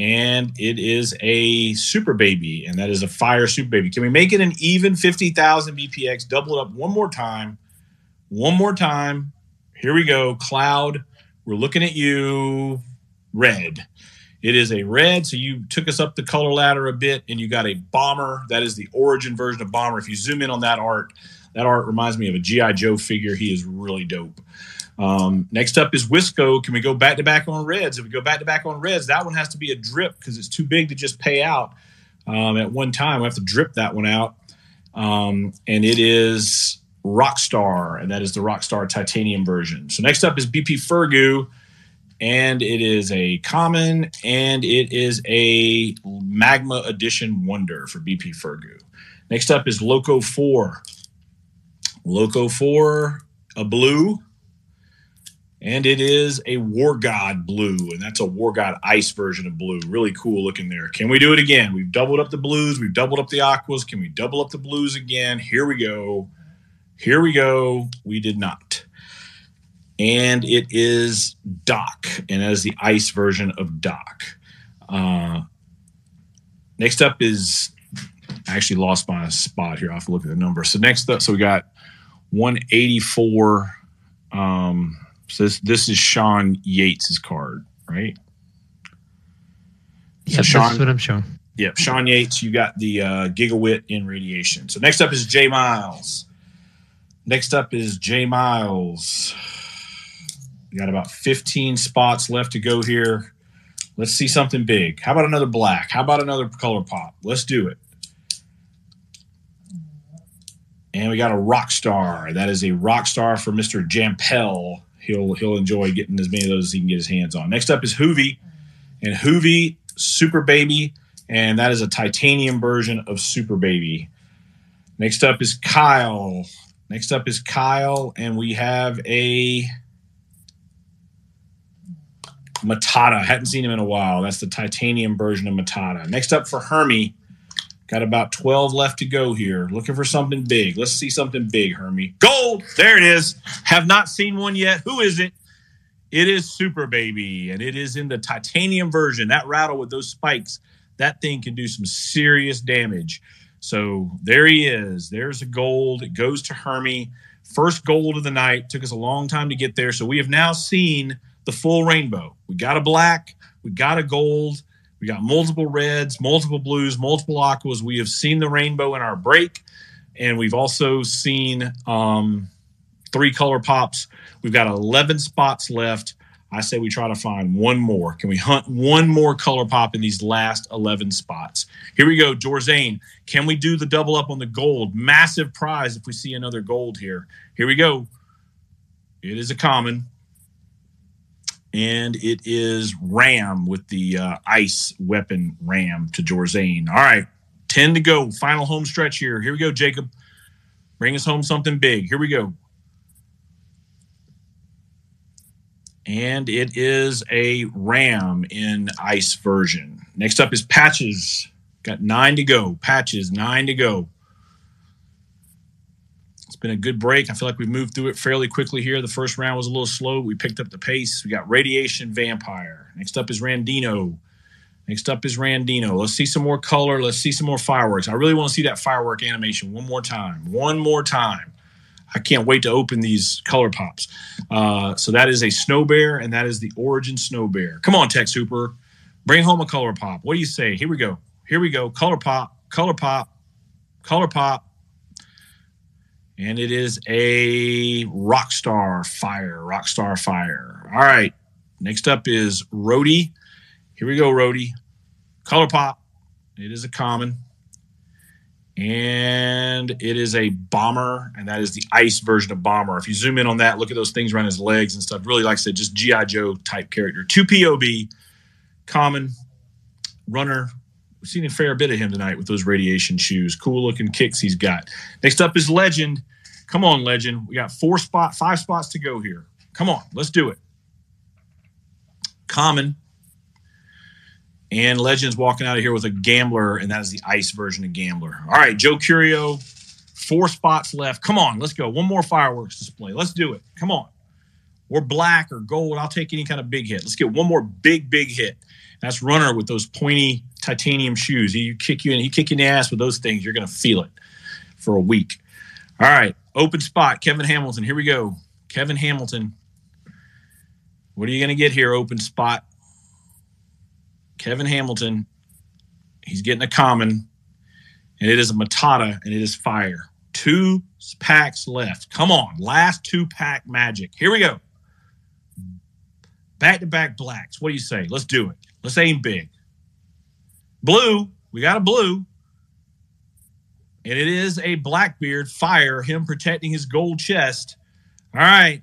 and it is a Super Baby, and that is a Fire Super Baby. Can we make it an even 50,000 BPX? Double it up one more time. One more time. Here we go. Cloud, we're looking at you. Red. It is a red, so you took us up the color ladder a bit, and you got a bomber. That is the origin version of bomber. If you zoom in on that art, that art reminds me of a GI Joe figure. He is really dope. Um, next up is Wisco. Can we go back to back on reds? If we go back to back on reds, that one has to be a drip because it's too big to just pay out um, at one time. We have to drip that one out, um, and it is Rockstar, and that is the Rockstar Titanium version. So next up is BP Fergu and it is a common and it is a magma edition wonder for bp fergu next up is loco 4 loco 4 a blue and it is a war god blue and that's a war god ice version of blue really cool looking there can we do it again we've doubled up the blues we've doubled up the aquas can we double up the blues again here we go here we go we did not and it is Doc, and that is the ice version of Doc. Uh, next up is I actually lost my spot here. I have to look at the number. So next up, so we got 184. Um, so this this is Sean Yates's card, right? Yeah, so that's what I'm showing. Yep, Sean Yates. You got the uh, gigawit in radiation. So next up is Jay Miles. Next up is Jay Miles. We got about 15 spots left to go here. Let's see something big. How about another black? How about another color pop? Let's do it. And we got a rock star. That is a rock star for Mr. Jampel. He'll he'll enjoy getting as many of those as he can get his hands on. Next up is Hoovy. And Hoovy Super Baby. And that is a titanium version of Super Baby. Next up is Kyle. Next up is Kyle. And we have a Matata. Hadn't seen him in a while. That's the titanium version of Matata. Next up for Hermie. Got about 12 left to go here. Looking for something big. Let's see something big, Hermie. Gold! There it is. Have not seen one yet. Who is it? It is Super Baby, and it is in the titanium version. That rattle with those spikes, that thing can do some serious damage. So there he is. There's a gold. It goes to Hermie. First gold of the night. Took us a long time to get there. So we have now seen the full rainbow. We got a black, we got a gold, we got multiple reds, multiple blues, multiple aquas. We have seen the rainbow in our break, and we've also seen um, three color pops. We've got 11 spots left. I say we try to find one more. Can we hunt one more color pop in these last 11 spots? Here we go, Jorzane. Can we do the double up on the gold? Massive prize if we see another gold here. Here we go. It is a common and it is Ram with the uh, ice weapon Ram to Jorzane. All right, 10 to go. Final home stretch here. Here we go, Jacob. Bring us home something big. Here we go. And it is a Ram in ice version. Next up is Patches. Got nine to go. Patches, nine to go been a good break. I feel like we've moved through it fairly quickly here. The first round was a little slow. We picked up the pace. We got Radiation Vampire. Next up is Randino. Next up is Randino. Let's see some more color. Let's see some more fireworks. I really want to see that firework animation one more time. One more time. I can't wait to open these color pops. Uh, so that is a snow bear, and that is the origin snow bear. Come on, Tech Super. Bring home a color pop. What do you say? Here we go. Here we go. Color pop, color pop, color pop, and it is a Rockstar Fire. Rockstar Fire. All right. Next up is Rhodey. Here we go, Rhodey. Color Pop. It is a common. And it is a bomber, and that is the ice version of bomber. If you zoom in on that, look at those things around his legs and stuff. Really, like I said, just G.I. Joe type character. Two POB, common, runner, We've seen a fair bit of him tonight with those radiation shoes. Cool looking kicks he's got. Next up is Legend. Come on, Legend. We got four spot, five spots to go here. Come on, let's do it. Common. And Legends walking out of here with a Gambler, and that is the ice version of Gambler. All right, Joe Curio, four spots left. Come on, let's go. One more fireworks display. Let's do it. Come on. We're black or gold. I'll take any kind of big hit. Let's get one more big, big hit. That's runner with those pointy titanium shoes. You kick you in, you kick you in the ass with those things, you're gonna feel it for a week. All right, open spot, Kevin Hamilton. Here we go. Kevin Hamilton. What are you gonna get here, open spot? Kevin Hamilton. He's getting a common, and it is a Matata, and it is fire. Two packs left. Come on, last two pack magic. Here we go. Back to back blacks. What do you say? Let's do it. Let's aim big. Blue. We got a blue. And it is a Blackbeard fire, him protecting his gold chest. All right.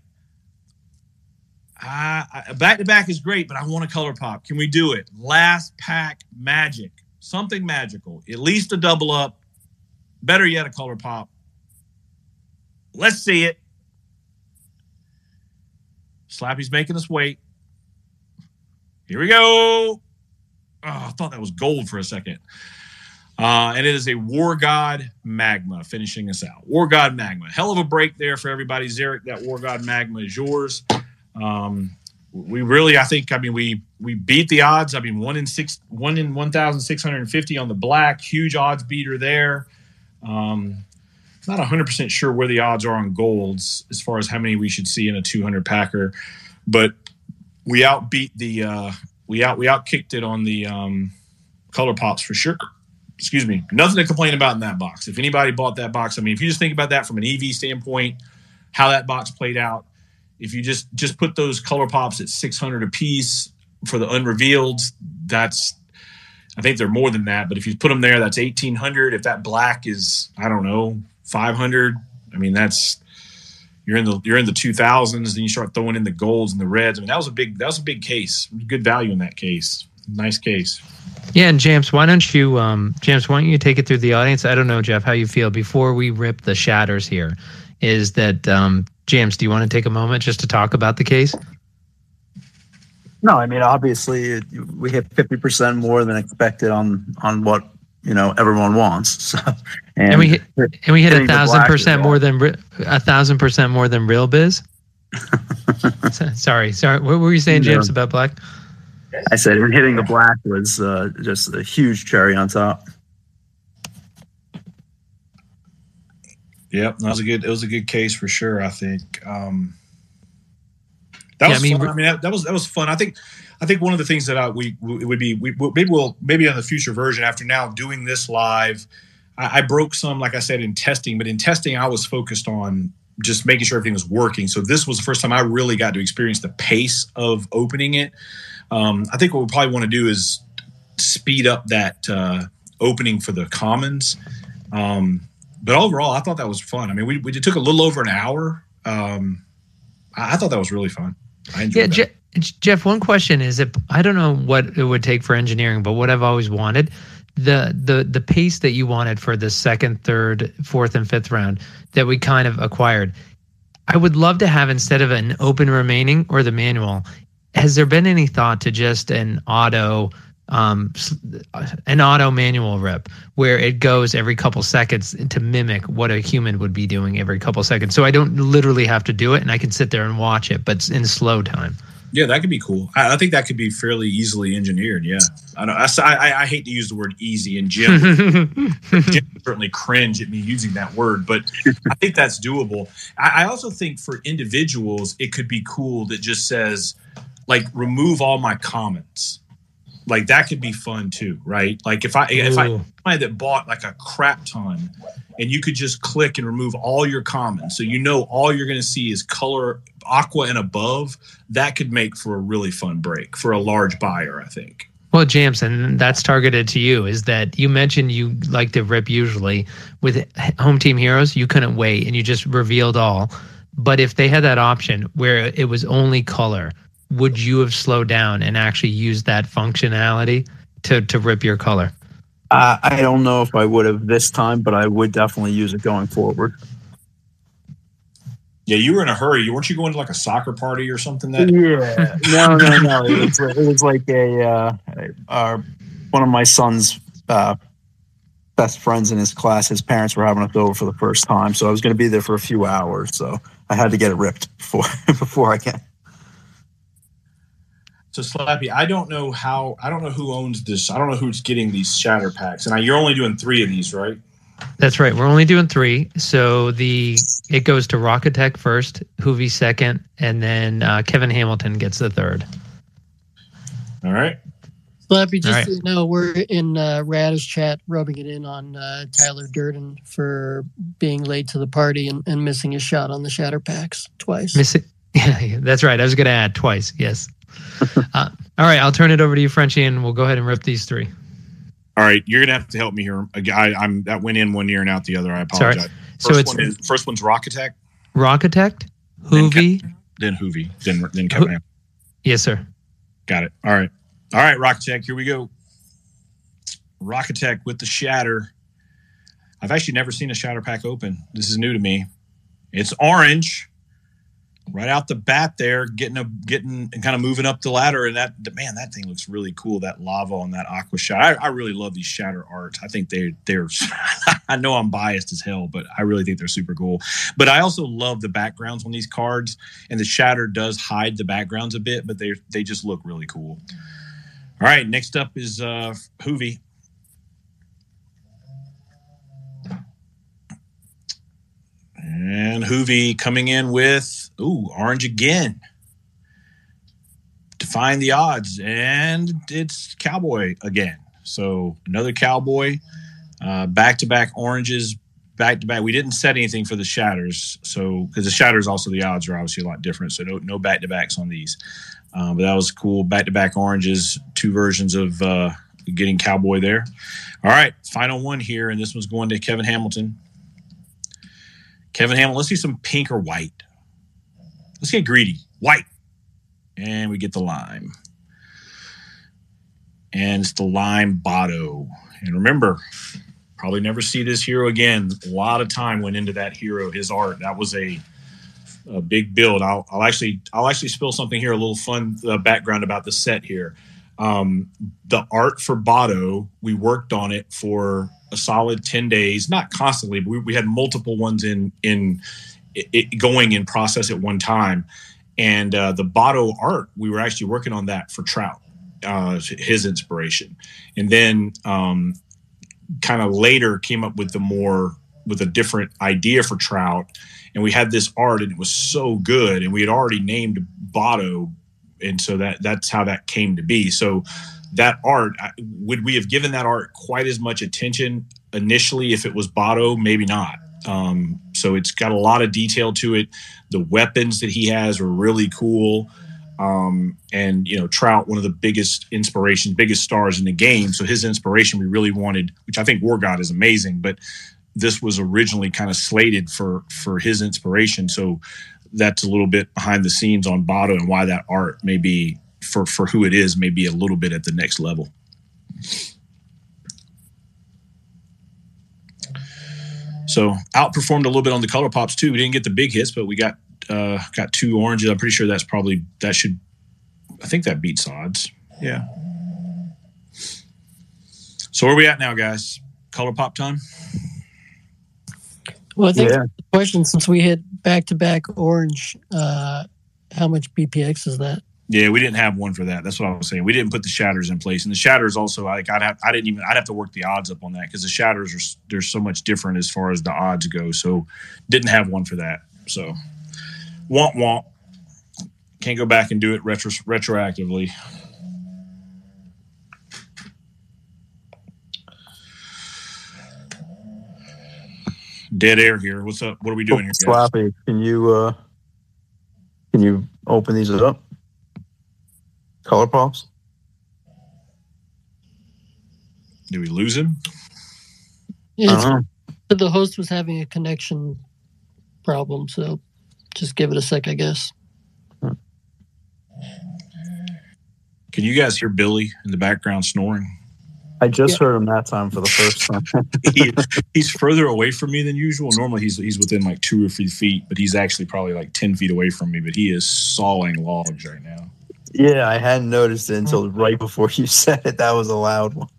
Back to back is great, but I want a color pop. Can we do it? Last pack magic. Something magical. At least a double up. Better yet, a color pop. Let's see it. Slappy's making us wait. Here we go. Oh, I thought that was gold for a second. Uh, and it is a War God Magma finishing us out. War God Magma. Hell of a break there for everybody. Zarek, that War God Magma is yours. Um, we really, I think, I mean, we we beat the odds. I mean, one in six, one in one thousand six hundred and fifty on the black, huge odds beater there. Um, not hundred percent sure where the odds are on golds as far as how many we should see in a two hundred packer, but we outbeat the uh, we out we outkicked it on the um, color pops for sure. Excuse me, nothing to complain about in that box. If anybody bought that box, I mean, if you just think about that from an EV standpoint, how that box played out if you just just put those color pops at 600 a piece for the unrevealed, that's I think they're more than that. But if you put them there, that's 1800. If that black is I don't know 500, I mean that's you're in the you're in the 2000s. Then you start throwing in the golds and the reds. I mean that was a big that was a big case. Good value in that case. Nice case. Yeah, and James, why don't you, um, James, why don't you take it through the audience? I don't know, Jeff, how you feel before we rip the shatters here. Is that um, James, do you want to take a moment just to talk about the case? No, I mean obviously it, we hit fifty percent more than expected on on what you know everyone wants. So, and, and we hit, and we hit a thousand percent more than a thousand percent more than real biz. sorry, sorry. What were you saying, James, about black? I said hitting the black was uh, just a huge cherry on top. Yep, that was a good. It was a good case for sure. I think um, that yeah, was. I mean, fun. I mean that, that, was that was fun. I think. I think one of the things that I, we it would be we maybe we'll maybe on the future version after now doing this live. I, I broke some, like I said, in testing, but in testing I was focused on just making sure everything was working. So this was the first time I really got to experience the pace of opening it. Um, I think what we probably want to do is speed up that uh, opening for the commons. Um, but overall, I thought that was fun. I mean, we, we took a little over an hour. Um, I, I thought that was really fun. I enjoyed yeah, Je- Jeff, one question is if I don't know what it would take for engineering, but what I've always wanted, the the the pace that you wanted for the second, third, fourth, and fifth round that we kind of acquired. I would love to have instead of an open remaining or the manual. Has there been any thought to just an auto um, an auto manual rip where it goes every couple seconds to mimic what a human would be doing every couple seconds. So I don't literally have to do it and I can sit there and watch it, but in slow time. Yeah, that could be cool. I, I think that could be fairly easily engineered. Yeah, I know. I, I, I hate to use the word easy, and Jim, Jim certainly cringe at me using that word, but I think that's doable. I, I also think for individuals, it could be cool that just says, like, remove all my comments like that could be fun too, right? Like if I Ooh. if I mm. somebody that bought like a crap ton and you could just click and remove all your comments, so you know all you're going to see is color aqua and above, that could make for a really fun break for a large buyer, I think. Well, Jamson, that's targeted to you. Is that you mentioned you like to rip usually with home team heroes? You couldn't wait and you just revealed all. But if they had that option where it was only color, would you have slowed down and actually used that functionality to to rip your color? Uh, I don't know if I would have this time, but I would definitely use it going forward. Yeah, you were in a hurry. Weren't you going to like a soccer party or something? That yeah, no, no, no. It was, it was like a uh, our one of my son's uh, best friends in his class. His parents were having us over for the first time, so I was going to be there for a few hours. So I had to get it ripped before before I can. So Slappy, I don't know how. I don't know who owns this. I don't know who's getting these shatter packs, and I, you're only doing three of these, right? That's right. We're only doing three. So the it goes to Rocketect first, Hoovy second, and then uh, Kevin Hamilton gets the third. All right. Slappy, just All right. so you know, we're in uh, Radish chat rubbing it in on uh, Tyler Durden for being late to the party and, and missing his shot on the shatter packs twice. Miss it. Yeah, that's right. I was going to add twice. Yes. uh, all right. I'll turn it over to you, Frenchie, and we'll go ahead and rip these three. All right, you're gonna have to help me here. I, I'm that went in one ear and out the other. I apologize. So First it's one is first one's Rocketect, Rocketect, Hoovy. then Hoovy, then then Kevin. Ham. Yes, sir. Got it. All right, all right, Rocketect. Here we go. Rocketect with the shatter. I've actually never seen a shatter pack open. This is new to me. It's orange, right out the bat there, getting a getting and kind of moving up the ladder. And that man, that thing looks really cool. That lava on that aqua shot. I, I really love these shatter art. I think they they're. I know I'm biased as hell, but I really think they're super cool. But I also love the backgrounds on these cards, and the shatter does hide the backgrounds a bit, but they they just look really cool. All right, next up is uh Hoovy. And Hoovy coming in with ooh orange again. Define the odds, and it's Cowboy again. So another Cowboy, back to back oranges, back to back. We didn't set anything for the shatters, so because the shatters also the odds are obviously a lot different. So no no back to backs on these, uh, but that was cool. Back to back oranges, two versions of uh, getting Cowboy there. All right, final one here, and this one's going to Kevin Hamilton. Kevin Hamilton, let's do some pink or white. Let's get greedy. White. And we get the lime. And it's the lime Botto. And remember, probably never see this hero again. A lot of time went into that hero, his art. That was a a big build. I'll, I'll actually I'll actually spill something here, a little fun uh, background about the set here. Um, the art for Botto, we worked on it for a solid 10 days, not constantly, but we, we had multiple ones in in it, it going in process at one time. And uh, the Botto art, we were actually working on that for Trout, uh, his inspiration. And then um, kind of later came up with the more with a different idea for Trout. And we had this art and it was so good. And we had already named Botto. And so that that's how that came to be. So that art, would we have given that art quite as much attention initially if it was Botto? Maybe not. Um, so it's got a lot of detail to it. The weapons that he has are really cool. Um, and you know, Trout, one of the biggest inspirations, biggest stars in the game. So his inspiration, we really wanted, which I think War God is amazing, but this was originally kind of slated for for his inspiration. So that's a little bit behind the scenes on Botto and why that art may be for for who it is, may be a little bit at the next level. So outperformed a little bit on the color pops too. We didn't get the big hits, but we got uh, got two oranges. I'm pretty sure that's probably that should. I think that beats odds. Yeah. So where are we at now, guys? Color pop time. Well, I think Yeah. the question since we hit back to back orange, uh, how much BPX is that? Yeah, we didn't have one for that. That's what I was saying. We didn't put the shatters in place, and the shatters also like I'd have I didn't even I'd have to work the odds up on that because the shatters are they're so much different as far as the odds go. So didn't have one for that. So womp womp. Can't go back and do it retro retroactively. Dead air here. What's up? What are we doing here? guys? Slappy, can you uh can you open these up? Color pops? Did we lose him? Yeah, Uh-huh. the host was having a connection problem, so just give it a sec, I guess. Can you guys hear Billy in the background snoring? I just heard him that time for the first time. he, he's further away from me than usual. Normally he's he's within like two or three feet, but he's actually probably like ten feet away from me. But he is sawing logs right now. Yeah, I hadn't noticed it until right before you said it. That was a loud one.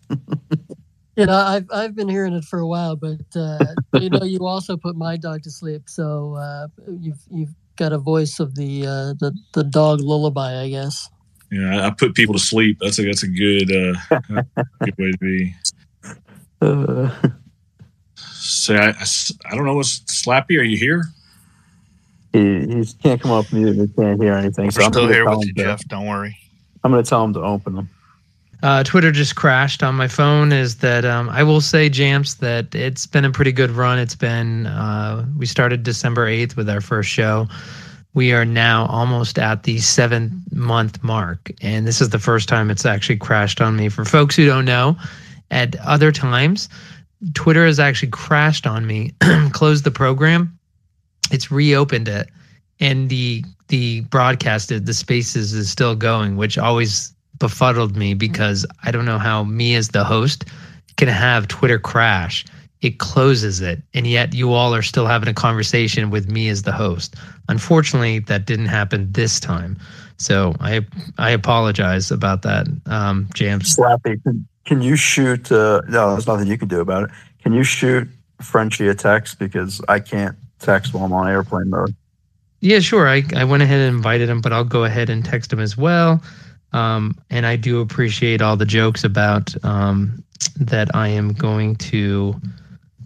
You know, I've I've been hearing it for a while, but uh, you know, you also put my dog to sleep, so uh, you've you've got a voice of the uh, the the dog lullaby, I guess. Yeah, I put people to sleep. That's a that's a good uh, good way to be. Uh. So I, I, I, don't know what's Slappy. Are you here? He, he can't come up mute. He can't hear anything. We're so still here with you, to, Jeff. Don't worry. I'm going to tell him to open them. Uh, Twitter just crashed on my phone. Is that um, I will say, Jamps, that it's been a pretty good run. It's been uh, we started December eighth with our first show. We are now almost at the seven month mark, and this is the first time it's actually crashed on me. For folks who don't know, at other times, Twitter has actually crashed on me, closed the program, it's reopened it, and the the broadcasted the spaces is still going, which always befuddled me because I don't know how me as the host can have Twitter crash. It closes it, and yet you all are still having a conversation with me as the host. Unfortunately, that didn't happen this time. So I I apologize about that, um, James. Slappy, can, can you shoot? Uh, no, there's nothing you can do about it. Can you shoot Frenchie a text because I can't text while I'm on airplane mode. Yeah, sure. I, I went ahead and invited him, but I'll go ahead and text him as well. Um, and I do appreciate all the jokes about um, that I am going to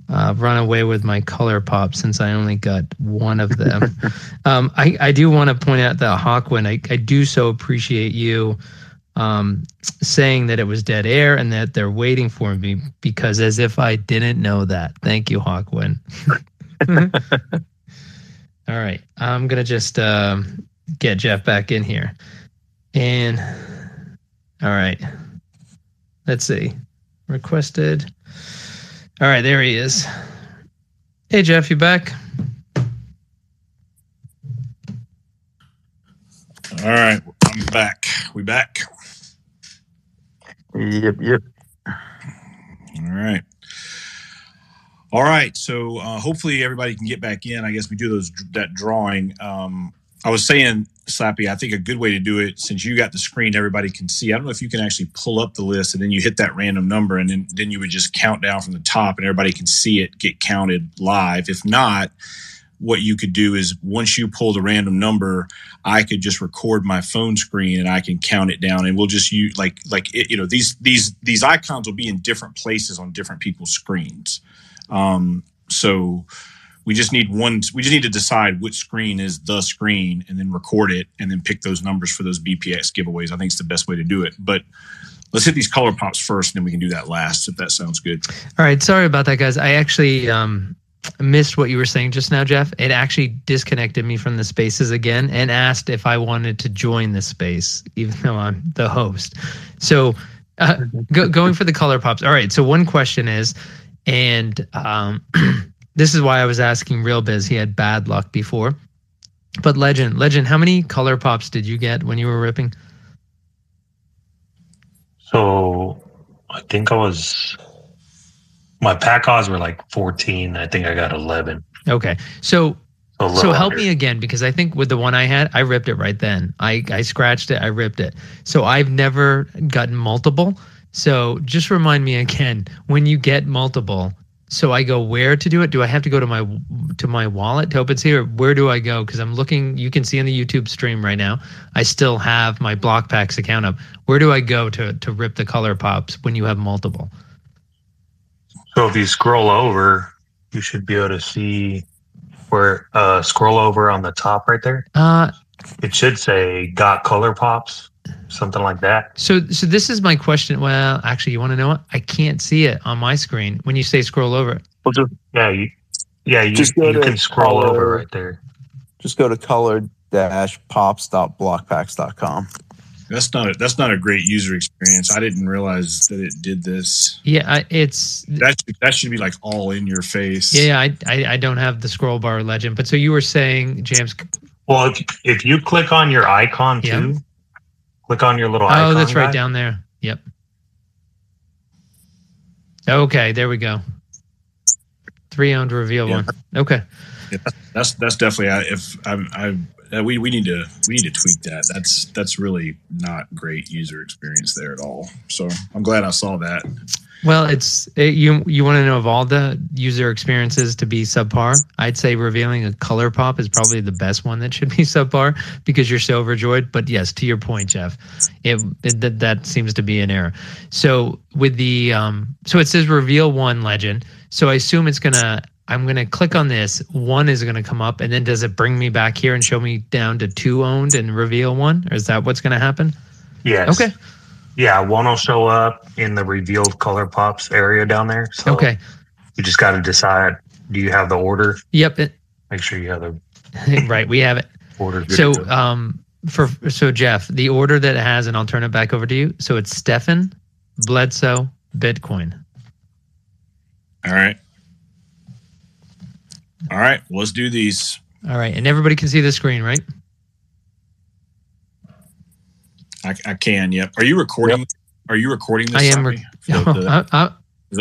uh, run away with my color pop since I only got one of them. um, I, I do want to point out that Hawkwind, I, I do so appreciate you um, saying that it was dead air and that they're waiting for me because as if I didn't know that. Thank you, Hawkwind. All right. I'm going to just um, get Jeff back in here. And all right. Let's see. Requested. All right. There he is. Hey, Jeff, you back? All right. I'm back. We back. Yep. Yep. All right. All right, so uh, hopefully everybody can get back in. I guess we do those that drawing. Um, I was saying, Slappy, I think a good way to do it, since you got the screen, everybody can see. I don't know if you can actually pull up the list and then you hit that random number, and then then you would just count down from the top, and everybody can see it get counted live. If not, what you could do is once you pull the random number, I could just record my phone screen and I can count it down, and we'll just use like like it, you know these these these icons will be in different places on different people's screens. Um, so we just need one. We just need to decide which screen is the screen, and then record it, and then pick those numbers for those BPX giveaways. I think it's the best way to do it. But let's hit these color pops first, and then we can do that last if that sounds good. All right. Sorry about that, guys. I actually um, missed what you were saying just now, Jeff. It actually disconnected me from the spaces again and asked if I wanted to join the space, even though I'm the host. So. Uh, go, going for the color pops. All right. So one question is, and um, this is why I was asking Real Biz. He had bad luck before. But Legend, Legend, how many color pops did you get when you were ripping? So I think I was my pack odds were like 14. I think I got 11. Okay. So so help me again because I think with the one I had, I ripped it right then. I, I scratched it, I ripped it. So I've never gotten multiple. So just remind me again when you get multiple. So I go where to do it? Do I have to go to my to my wallet to OpenSea, or where do I go? Because I'm looking. You can see in the YouTube stream right now. I still have my BlockPacks account up. Where do I go to to rip the color pops when you have multiple? So if you scroll over, you should be able to see where uh scroll over on the top right there. Uh it should say got color pops something like that. So, so this is my question. Well, actually, you want to know what? I can't see it on my screen when you say scroll over. Well, just, yeah, you, yeah, you, just you can scroll color, over right there. Just go to color dash pops.blockpacks.com. That's not a, that's not a great user experience. I didn't realize that it did this. Yeah, it's that that should be like all in your face. Yeah, I, I, I don't have the scroll bar legend, but so you were saying, James. Well, if if you click on your icon too, Click on your little Oh, that's right down there. Yep. Okay, there we go. Three owned reveal yeah. one. Okay. Yeah, that's that's definitely if I'm I uh, we we need to we need to tweak that. That's that's really not great user experience there at all. So I'm glad I saw that. Well, it's it, you. You want to know of all the user experiences to be subpar. I'd say revealing a color pop is probably the best one that should be subpar because you're so overjoyed. But yes, to your point, Jeff, it, it that that seems to be an error. So with the um, so it says reveal one legend. So I assume it's gonna. I'm gonna click on this. One is gonna come up, and then does it bring me back here and show me down to two owned and reveal one? Or is that what's gonna happen? Yes. Okay. Yeah, one will show up in the revealed color pops area down there. So Okay. you just got to decide: do you have the order? Yep. It, Make sure you have the right. We have it. order. So, um, for so Jeff, the order that it has, and I'll turn it back over to you. So it's Stefan, Bledsoe, Bitcoin. All right. All right. Let's do these. All right, and everybody can see the screen, right? I, I can. Yep. Are you recording? Are you recording this? I am. Safi? Re- The- the- I, I,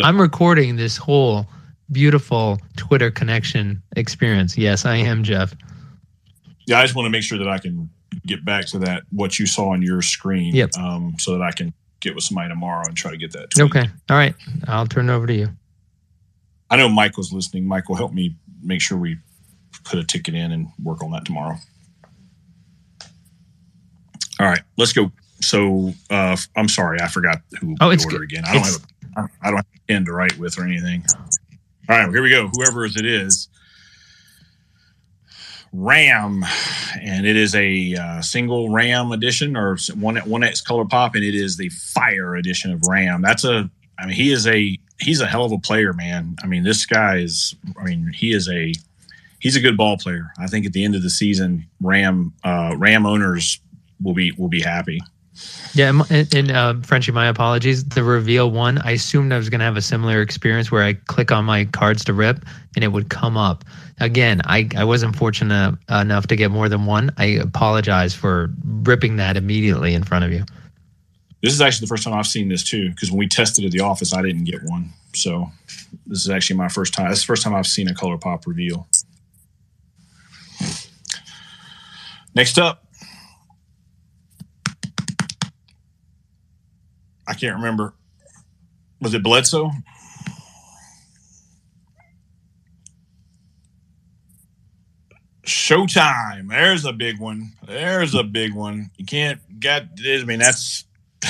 I'm recording this whole beautiful Twitter connection experience. Yes, I am, Jeff. yeah, I just want to make sure that I can get back to that what you saw on your screen. Yep. Um, so that I can get with somebody tomorrow and try to get that. tweet. Okay. All right. I'll turn it over to you. I know Michael's listening. Michael, help me make sure we put a ticket in and work on that tomorrow. All right, let's go. So uh, I'm sorry, I forgot who Oh, the it's order again. I don't have a, I don't have a pen to write with or anything. All right, here we go. Whoever it is, RAM, and it is a uh, single RAM edition or one one X color pop, and it is the Fire edition of RAM. That's a, I mean, he is a he's a hell of a player, man. I mean, this guy is, I mean, he is a he's a good ball player. I think at the end of the season, Ram uh, Ram owners will be will be happy. Yeah, and- and, and uh, Frenchie, my apologies. The reveal one, I assumed I was going to have a similar experience where I click on my cards to rip and it would come up. Again, I, I wasn't fortunate enough to get more than one. I apologize for ripping that immediately in front of you. This is actually the first time I've seen this too, because when we tested at the office, I didn't get one. So this is actually my first time. This is the first time I've seen a color pop reveal. Next up, I can't remember. Was it Bledsoe? Showtime. There's a big one. There's a big one. You can't get. I mean, that's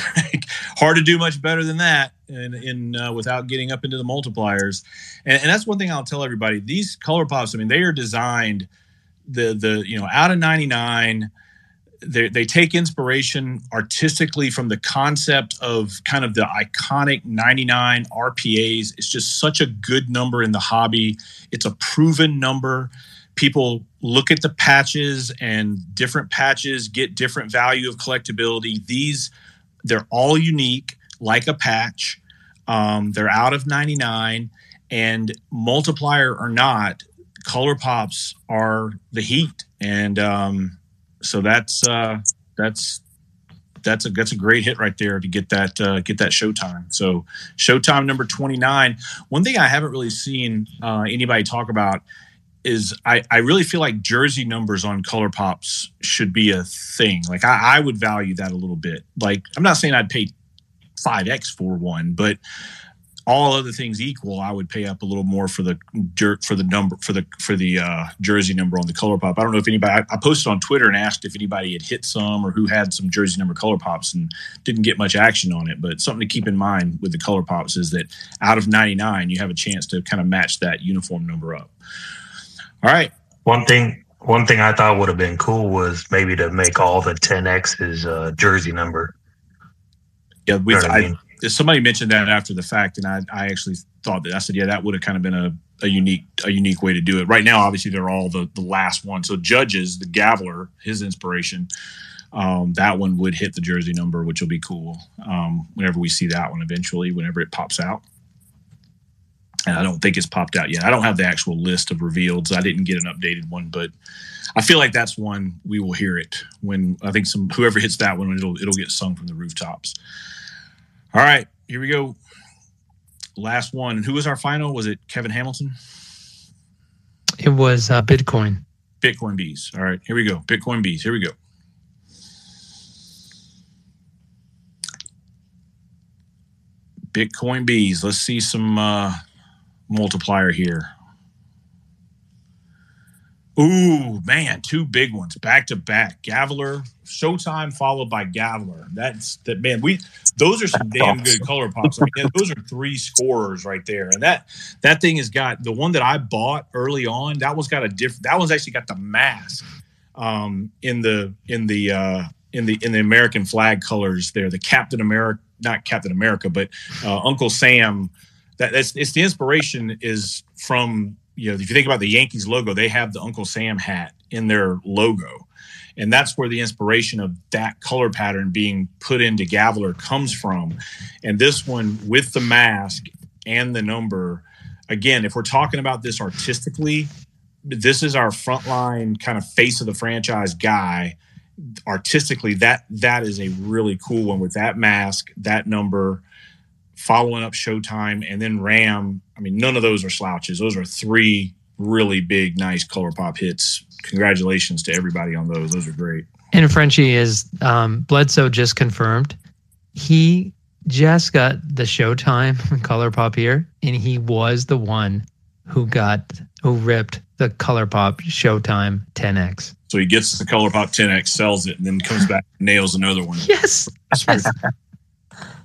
hard to do much better than that, in, in uh, without getting up into the multipliers. And, and that's one thing I'll tell everybody. These color pops. I mean, they are designed the the you know out of 99 they, take inspiration artistically from the concept of kind of the iconic 99 RPAs. It's just such a good number in the hobby. It's a proven number. People look at the patches and different patches get different value of collectability. These, they're all unique, like a patch. Um, they're out of 99 and multiplier or not, color pops are the heat. And, um, so that's uh, that's that's a that's a great hit right there to get that uh, get that Showtime. So Showtime number twenty nine. One thing I haven't really seen uh, anybody talk about is I, I really feel like jersey numbers on color pops should be a thing. Like I, I would value that a little bit. Like I'm not saying I'd pay five X for one, but all other things equal, I would pay up a little more for the dirt for the number for the for the uh, jersey number on the color pop. I don't know if anybody. I, I posted on Twitter and asked if anybody had hit some or who had some jersey number color pops and didn't get much action on it. But something to keep in mind with the color pops is that out of 99, you have a chance to kind of match that uniform number up. All right. One thing, one thing I thought would have been cool was maybe to make all the 10x's uh, jersey number. Yeah, we, You know I I, mean? Somebody mentioned that after the fact, and I, I actually thought that I said, yeah, that would have kind of been a, a unique a unique way to do it. Right now, obviously, they're all the the last one. So Judge's, the Gavler, his inspiration, um, that one would hit the jersey number, which will be cool. Um, whenever we see that one eventually, whenever it pops out. And I don't think it's popped out yet. I don't have the actual list of revealed. So I didn't get an updated one, but I feel like that's one we will hear it when I think some whoever hits that one, it'll it'll get sung from the rooftops. All right, here we go. Last one. And who was our final? Was it Kevin Hamilton? It was uh, Bitcoin. Bitcoin bees. All right, here we go. Bitcoin bees. Here we go. Bitcoin bees. Let's see some uh, multiplier here. Ooh, man, two big ones back to back. Gavler, Showtime followed by Gavler. That's that man. We those are some damn good color pops. I mean, those are three scorers right there. And that that thing has got the one that I bought early on. That one's got a different. That one's actually got the mask um, in the in the uh, in the in the American flag colors. There, the Captain America, not Captain America, but uh, Uncle Sam. That that's it's the inspiration is from you know, if you think about the Yankees logo, they have the Uncle Sam hat in their logo. And that's where the inspiration of that color pattern being put into Gavler comes from. And this one with the mask and the number, again, if we're talking about this artistically, this is our frontline kind of face of the franchise guy. Artistically, that that is a really cool one with that mask, that number, following up Showtime, and then Ram. I mean, none of those are slouches. Those are three really big, nice color pop hits. Congratulations to everybody on those. Those are great. And Frenchie is um, Bledsoe just confirmed. He just got the Showtime color pop here, and he was the one who got who ripped the color pop Showtime 10x. So he gets the color pop 10x, sells it, and then comes back and nails another one. Yes. yes.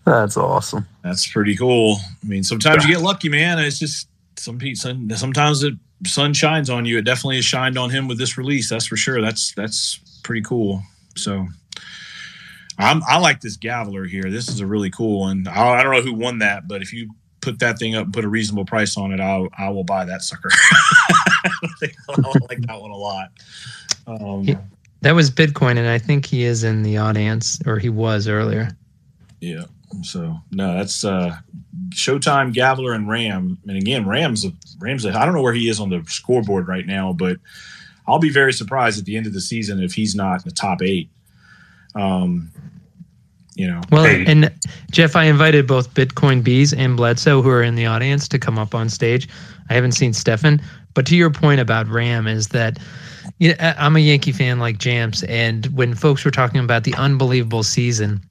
That's awesome. That's pretty cool. I mean, sometimes you get lucky, man. It's just some some sometimes the sun shines on you. It definitely has shined on him with this release. That's for sure. That's that's pretty cool. So I'm, I like this Gavler here. This is a really cool one. I, I don't know who won that, but if you put that thing up and put a reasonable price on it, I I will buy that sucker. I, like that one a lot. Um, that was Bitcoin, and I think he is in the audience, or he was earlier. Yeah. So no, that's uh, Showtime, Gavler, and Ram. And again, Ram's a, Ram's. I don't know where he is on the scoreboard right now, but I'll be very surprised at the end of the season if he's not in the top eight. Um, you know. Well, hey. and Jeff, I invited both Bitcoin Bees and Bledsoe, who are in the audience, to come up on stage. I haven't seen Stefan, but to your point about Ram is that. You know, I'm a Yankee fan like Jamps, and when folks were talking about the unbelievable season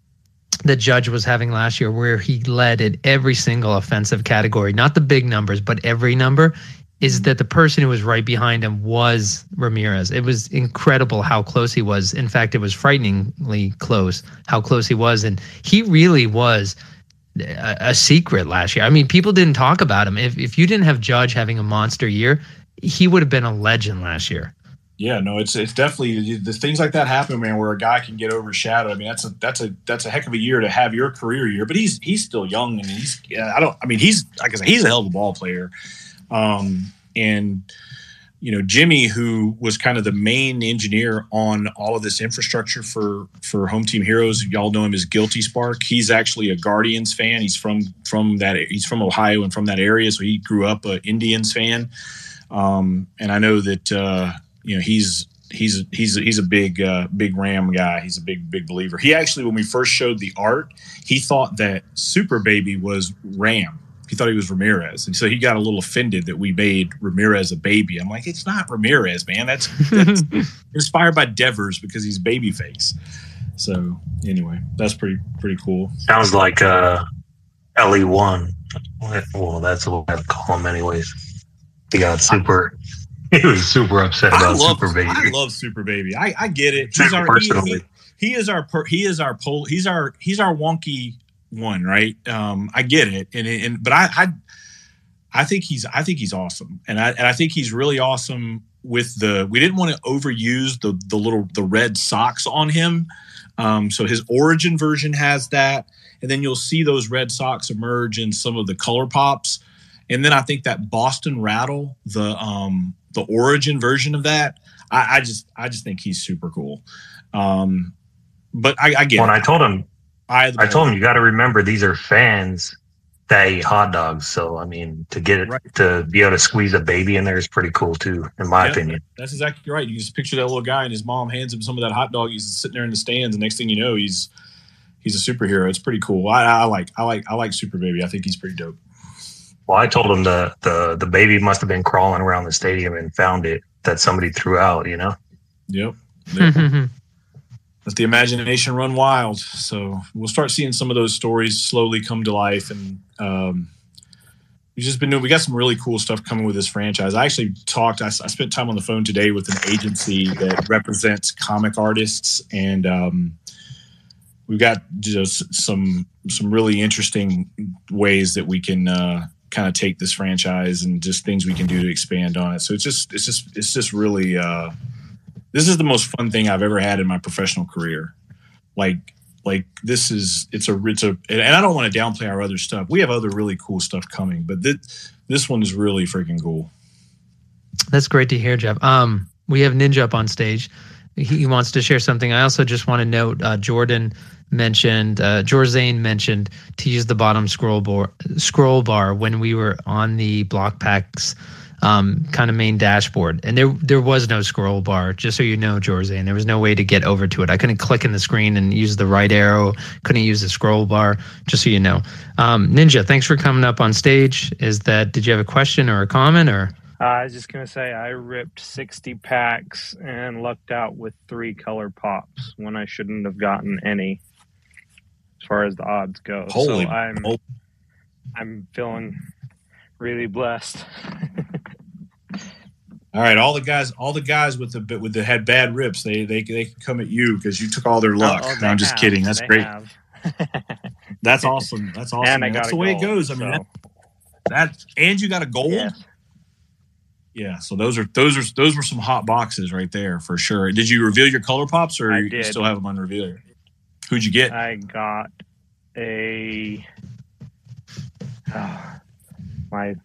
the judge was having last year, where he led in every single offensive category, not the big numbers, but every number, is mm-hmm. that the person who was right behind him was Ramirez. It was incredible how close he was. In fact, it was frighteningly close how close he was. And he really was a, a secret last year. I mean, people didn't talk about him. If, if you didn't have Judge having a monster year, he would have been a legend last year. Yeah, no, it's it's definitely the things like that happen, man. Where a guy can get overshadowed. I mean, that's a that's a that's a heck of a year to have your career year. But he's he's still young, and he's yeah, I don't. I mean, he's like I said, he's a hell of a ball player. Um, and you know, Jimmy, who was kind of the main engineer on all of this infrastructure for for Home Team Heroes, y'all know him as Guilty Spark. He's actually a Guardians fan. He's from from that. He's from Ohio and from that area, so he grew up a Indians fan. Um, and I know that. Uh, you know he's he's he's he's a big uh, big Ram guy. He's a big big believer. He actually, when we first showed the art, he thought that Super Baby was Ram. He thought he was Ramirez, and so he got a little offended that we made Ramirez a baby. I'm like, it's not Ramirez, man. That's, that's inspired by Devers because he's baby face. So anyway, that's pretty pretty cool. Sounds like uh, Le one. Well, that's what I call him, anyways. He got super he was super upset about love, Super Baby. I love Super Baby. I, I get it. He's our, he, he, he, is our he is our pol, he's our he's our wonky one, right? Um, I get it, and and but I, I I think he's I think he's awesome, and I and I think he's really awesome with the. We didn't want to overuse the the little the red socks on him, um, so his origin version has that, and then you'll see those red socks emerge in some of the color pops, and then I think that Boston rattle the um the origin version of that, I, I just I just think he's super cool. Um, but I, I get. When it. I told him, I, I told him you got to remember these are fans that eat hot dogs. So I mean, to get it right. to be able to squeeze a baby in there is pretty cool too, in my yeah, opinion. That's exactly right. You just picture that little guy and his mom hands him some of that hot dog. He's sitting there in the stands, and next thing you know, he's he's a superhero. It's pretty cool. I, I like I like I like Super Baby. I think he's pretty dope. Well, I told him the the the baby must have been crawling around the stadium and found it that somebody threw out. You know. Yep. let the imagination run wild. So we'll start seeing some of those stories slowly come to life, and um, we've just been doing. We got some really cool stuff coming with this franchise. I actually talked. I, I spent time on the phone today with an agency that represents comic artists, and um, we've got just some some really interesting ways that we can. Uh, kind of take this franchise and just things we can do to expand on it. So it's just it's just it's just really uh this is the most fun thing I've ever had in my professional career. Like like this is it's a it's a and I don't want to downplay our other stuff. We have other really cool stuff coming, but this this one is really freaking cool. That's great to hear, Jeff. Um, we have Ninja up on stage. He wants to share something. I also just want to note uh, Jordan mentioned, uh, George Zane mentioned to use the bottom scroll bar, scroll bar when we were on the block packs um, kind of main dashboard, and there there was no scroll bar. Just so you know, George Zane, there was no way to get over to it. I couldn't click in the screen and use the right arrow. Couldn't use the scroll bar. Just so you know, um, Ninja, thanks for coming up on stage. Is that did you have a question or a comment or? Uh, I was just gonna say I ripped sixty packs and lucked out with three color pops when I shouldn't have gotten any as far as the odds go. Holy so I'm I'm feeling really blessed. all right, all the guys, all the guys with the with the had bad rips, they they they can come at you because you took all their luck. Oh, no, I'm just have. kidding. That's They great. That's awesome. That's awesome. And I got That's the way it goes. I mean, so- that, that and you got a gold. Yes. Yeah, so those are those are those were some hot boxes right there for sure. Did you reveal your color pops, or I you did. still have them unrevealed? Who'd you get? I got a my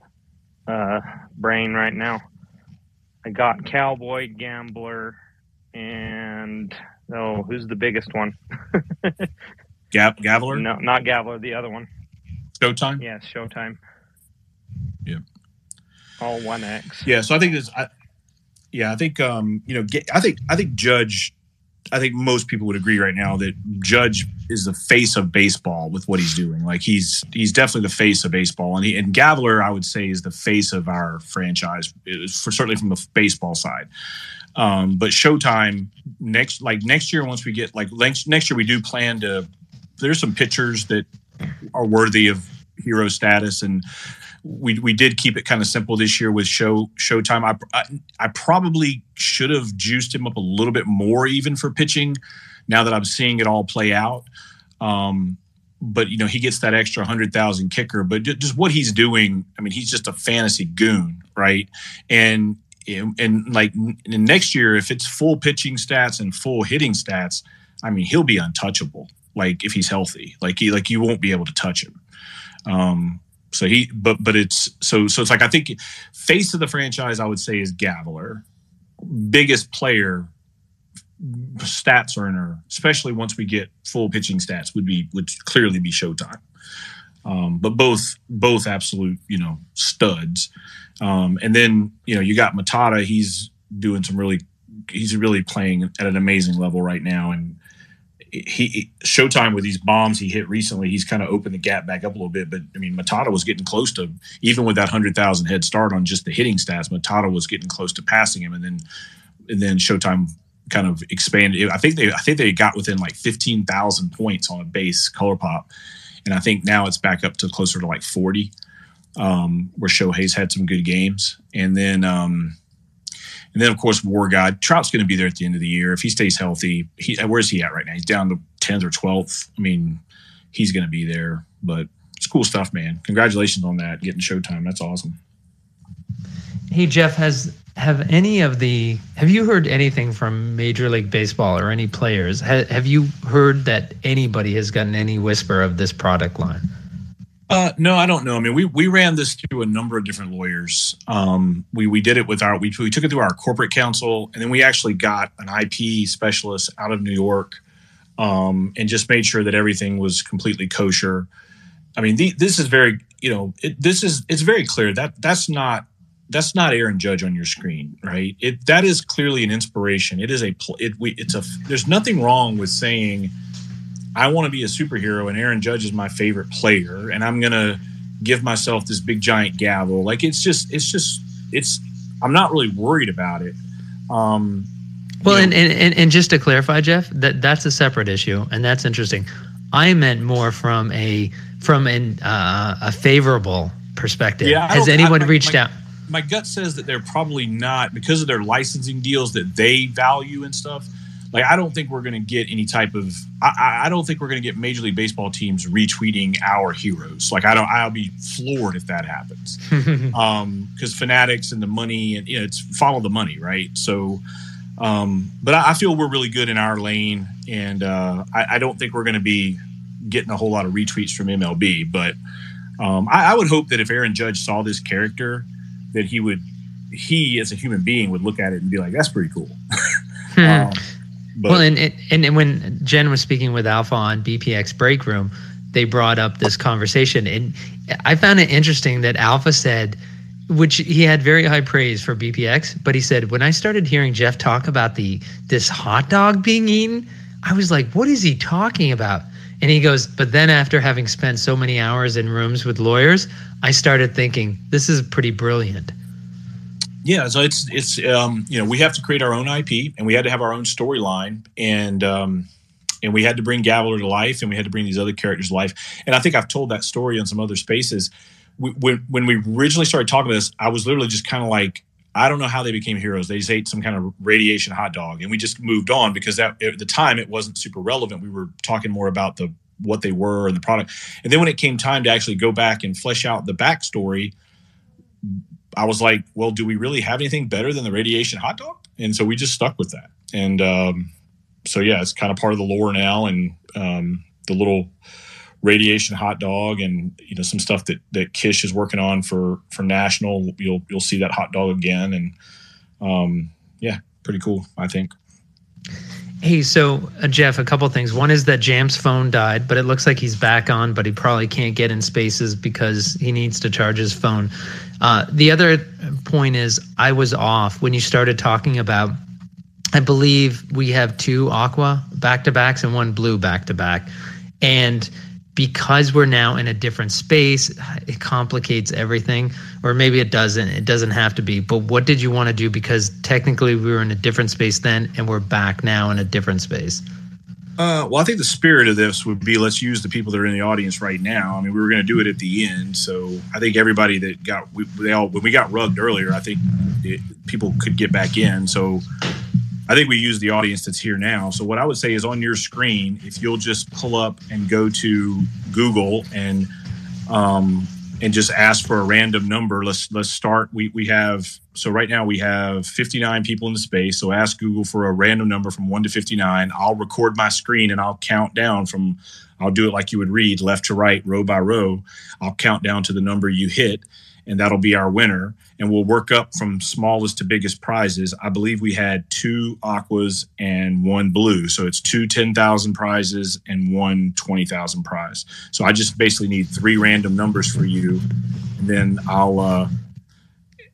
uh, brain right now. I got Cowboy Gambler and oh, who's the biggest one? Gab Gavler, No, not Gambler, the other one. Showtime. Yes, Showtime. Yeah. All one X. Yeah, so I think this. I, yeah, I think um, you know, get, I think I think Judge. I think most people would agree right now that Judge is the face of baseball with what he's doing. Like he's he's definitely the face of baseball, and he and Gavler, I would say, is the face of our franchise, for certainly from the baseball side. Um, but Showtime next, like next year, once we get like next next year, we do plan to. There's some pitchers that are worthy of hero status, and we we did keep it kind of simple this year with show Showtime. I, I I probably should have juiced him up a little bit more even for pitching. Now that I'm seeing it all play out, um, but you know he gets that extra hundred thousand kicker. But ju- just what he's doing, I mean, he's just a fantasy goon, right? And and, and like n- next year, if it's full pitching stats and full hitting stats, I mean, he'll be untouchable. Like if he's healthy, like he like you won't be able to touch him. Um, so he, but but it's so so it's like I think face of the franchise I would say is Gavler, biggest player, stats earner, especially once we get full pitching stats would be would clearly be Showtime. Um, but both both absolute you know studs. Um, and then you know you got Matata. He's doing some really he's really playing at an amazing level right now and he Showtime with these bombs he hit recently, he's kind of opened the gap back up a little bit. But I mean, Matata was getting close to even with that hundred thousand head start on just the hitting stats. Matata was getting close to passing him, and then and then Showtime kind of expanded. I think they I think they got within like fifteen thousand points on a base color pop, and I think now it's back up to closer to like forty. Um, where Shohei's had some good games, and then um, and then, of course, War God. Trout's going to be there at the end of the year if he stays healthy. He, uh, where's he at right now? He's down to tenth or twelfth. I mean, he's going to be there. But it's cool stuff, man. Congratulations on that getting Showtime. That's awesome. Hey Jeff, has have any of the have you heard anything from Major League Baseball or any players? Ha, have you heard that anybody has gotten any whisper of this product line? Uh, no, I don't know. I mean, we we ran this through a number of different lawyers. Um, we we did it with our we we took it through our corporate counsel, and then we actually got an IP specialist out of New York, um, and just made sure that everything was completely kosher. I mean, the, this is very you know it, this is it's very clear that that's not that's not Aaron Judge on your screen, right? It that is clearly an inspiration. It is a it we it's a there's nothing wrong with saying I want to be a superhero and Aaron Judge is my favorite player and I'm going to give myself this big giant gavel. Like it's just it's just it's I'm not really worried about it. Um Well, and, and, and and just to clarify, Jeff, that that's a separate issue, and that's interesting. I meant more from a from an uh, a favorable perspective. Yeah, Has anyone I- my- reached my- out? My gut says that they're probably not because of their licensing deals that they value and stuff. Like, I don't think we're going to get any type of. I- I, don't think we're going to get Major League Baseball teams retweeting our heroes. Like, I don't. I'll be floored if that happens. um because fanatics and the money and you know it's follow the money right so um but i, I feel we're really good in our lane and uh i, I don't think we're going to be getting a whole lot of retweets from mlb but um I, I would hope that if aaron judge saw this character that he would he as a human being would look at it and be like that's pretty cool um, but well, and, and and when Jen was speaking with Alpha on BPX Break Room, they brought up this conversation, and I found it interesting that Alpha said, which he had very high praise for BPX, but he said when I started hearing Jeff talk about the this hot dog being eaten, I was like, what is he talking about? And he goes, but then after having spent so many hours in rooms with lawyers, I started thinking this is pretty brilliant. Yeah, so it's it's um, you know we have to create our own IP and we had to have our own storyline and um, and we had to bring Gavler to life and we had to bring these other characters to life and I think I've told that story on some other spaces. We, when when we originally started talking about this, I was literally just kind of like I don't know how they became heroes. They just ate some kind of radiation hot dog and we just moved on because that at the time it wasn't super relevant. We were talking more about the what they were and the product. And then when it came time to actually go back and flesh out the backstory, I was like, well, do we really have anything better than the radiation hot dog? And so we just stuck with that. And um, so, yeah, it's kind of part of the lore now and um, the little radiation hot dog and, you know, some stuff that, that Kish is working on for, for national. You'll, you'll see that hot dog again. And um, yeah, pretty cool, I think. Hey, so uh, Jeff, a couple things. One is that Jam's phone died, but it looks like he's back on, but he probably can't get in spaces because he needs to charge his phone. Uh, the other point is, I was off when you started talking about. I believe we have two aqua back to backs and one blue back to back, and because we're now in a different space, it complicates everything. Or maybe it doesn't. It doesn't have to be. But what did you want to do? Because technically we were in a different space then, and we're back now in a different space. Uh, well, I think the spirit of this would be let's use the people that are in the audience right now. I mean, we were going to do it at the end, so I think everybody that got we, they all when we got rugged earlier, I think it, people could get back in. So I think we use the audience that's here now. So what I would say is on your screen, if you'll just pull up and go to Google and um, and just ask for a random number. Let's let's start. We we have so right now we have 59 people in the space. So ask Google for a random number from one to 59. I'll record my screen and I'll count down from. I'll do it like you would read left to right, row by row. I'll count down to the number you hit, and that'll be our winner. And we'll work up from smallest to biggest prizes. I believe we had two aquas and one blue. So it's two 10,000 prizes and one 20,000 prize. So I just basically need three random numbers for you. And then I'll, uh,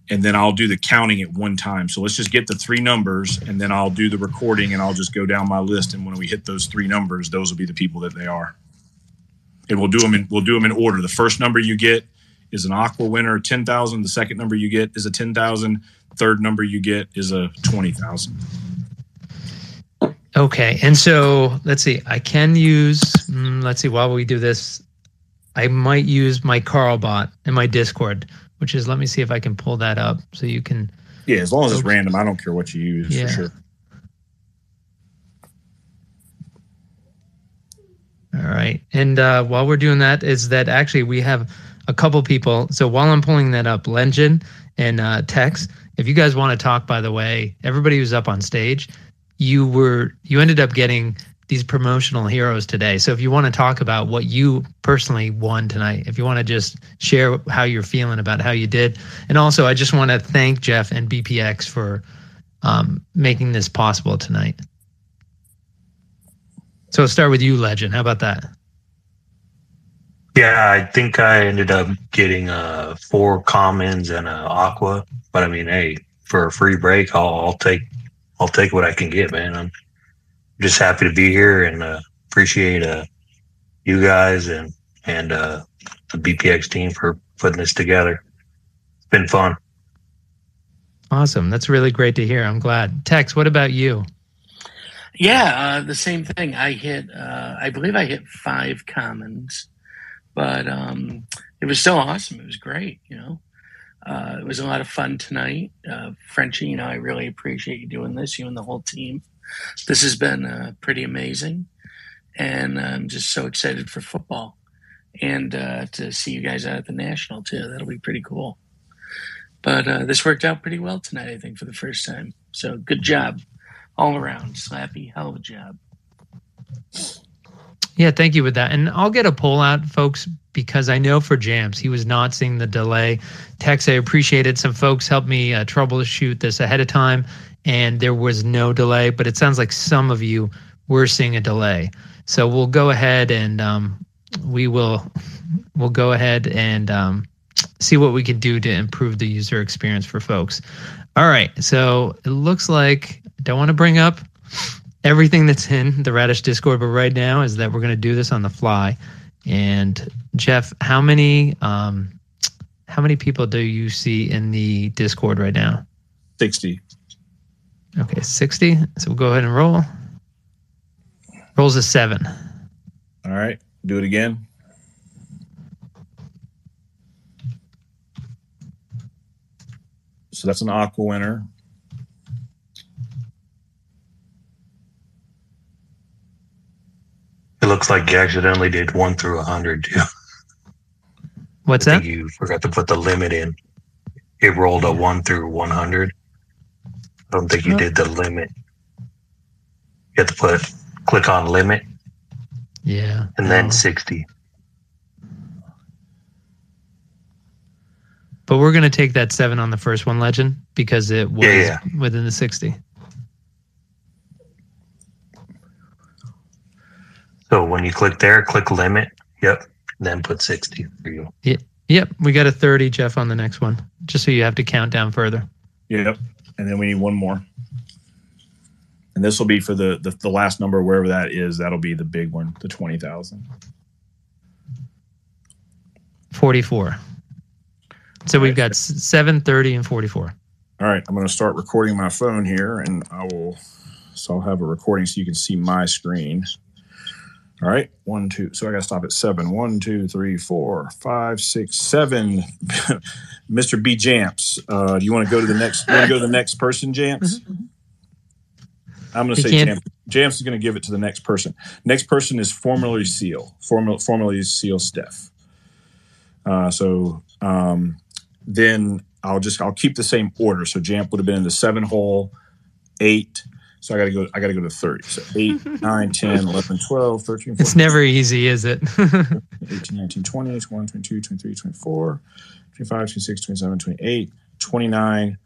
and then I'll do the counting at one time. So let's just get the three numbers and then I'll do the recording and I'll just go down my list. And when we hit those three numbers, those will be the people that they are. And we'll do them in, we'll do them in order. The first number you get is an aqua winner, 10,000. The second number you get is a 10,000. Third number you get is a 20,000. Okay, and so let's see. I can use. Mm, let's see. While we do this, I might use my Carl bot in my Discord, which is. Let me see if I can pull that up so you can. Yeah, as long as it's random, I don't care what you use Yeah. for sure. All right, and uh, while we're doing that, is that actually we have a couple people. So while I'm pulling that up, Legend and uh, Tex, if you guys want to talk, by the way, everybody who's up on stage, you were you ended up getting these promotional heroes today. So if you want to talk about what you personally won tonight, if you want to just share how you're feeling about how you did, and also I just want to thank Jeff and BPX for um, making this possible tonight. So I'll start with you, Legend. How about that? Yeah, I think I ended up getting uh four commons and a aqua. But I mean, hey, for a free break, I'll, I'll take I'll take what I can get, man. I'm just happy to be here and uh, appreciate uh you guys and and uh the BPX team for putting this together. It's been fun. Awesome. That's really great to hear. I'm glad. Tex, what about you? Yeah, uh, the same thing. I hit, uh, I believe I hit five commons, but um, it was still awesome. It was great, you know. Uh, it was a lot of fun tonight. Uh, Frenchie, you know, I really appreciate you doing this, you and the whole team. This has been uh, pretty amazing. And I'm just so excited for football and uh, to see you guys out at the National, too. That'll be pretty cool. But uh, this worked out pretty well tonight, I think, for the first time. So good job all around. Slappy, hell of a job. Yeah, thank you with that. And I'll get a poll out, folks, because I know for Jams, he was not seeing the delay. Tex, I appreciated some folks helped me uh, troubleshoot this ahead of time, and there was no delay, but it sounds like some of you were seeing a delay. So we'll go ahead and um, we will we'll go ahead and um, see what we can do to improve the user experience for folks. All right, so it looks like I don't want to bring up everything that's in the Radish Discord, but right now is that we're going to do this on the fly. And Jeff, how many um, how many people do you see in the Discord right now? Sixty. Okay, sixty. So we'll go ahead and roll. Rolls a seven. All right, do it again. So that's an aqua winner. It looks like you accidentally did one through a hundred too. What's I that? think you forgot to put the limit in. It rolled a one through one hundred. I don't think you did the limit. You have to put click on limit Yeah. and then sixty. But we're going to take that seven on the first one, Legend, because it was Yeah, within the 60. So when you click there, click limit. Yep. Then put sixty for you. Yeah. Yep. We got a 30, Jeff, on the next one, just so you have to count down further. Yep. And then we need one more. And this will be for the, the the last number, wherever that is. That'll be the big one, the twenty thousand. 44. So we've got 730 and 44. All right, I'm going to start recording my phone here, and I will. So I'll have a recording so you can see my screen. All right, one, two. So I got to stop at seven. One, two, three, four, five, six, seven. Mr. B. Jamps, uh, do you want to go to the next? You want to go to the next person, Jamps? I'm going to say Jamps. Jamps is going to give it to the next person. Next person is formerly Seal. Formal, formerly Seal Steph. Uh, so um, then I'll just I'll keep the same order. So Jamp would have been in the seven hole, eight. So I got to go. I got to go to thirty. So 8, 9, 10, 11, 12, 13, 14, It's never easy, is it? 18, 19, 20, 21, 22, 23, 24, 25, 26, 27, 28, 29,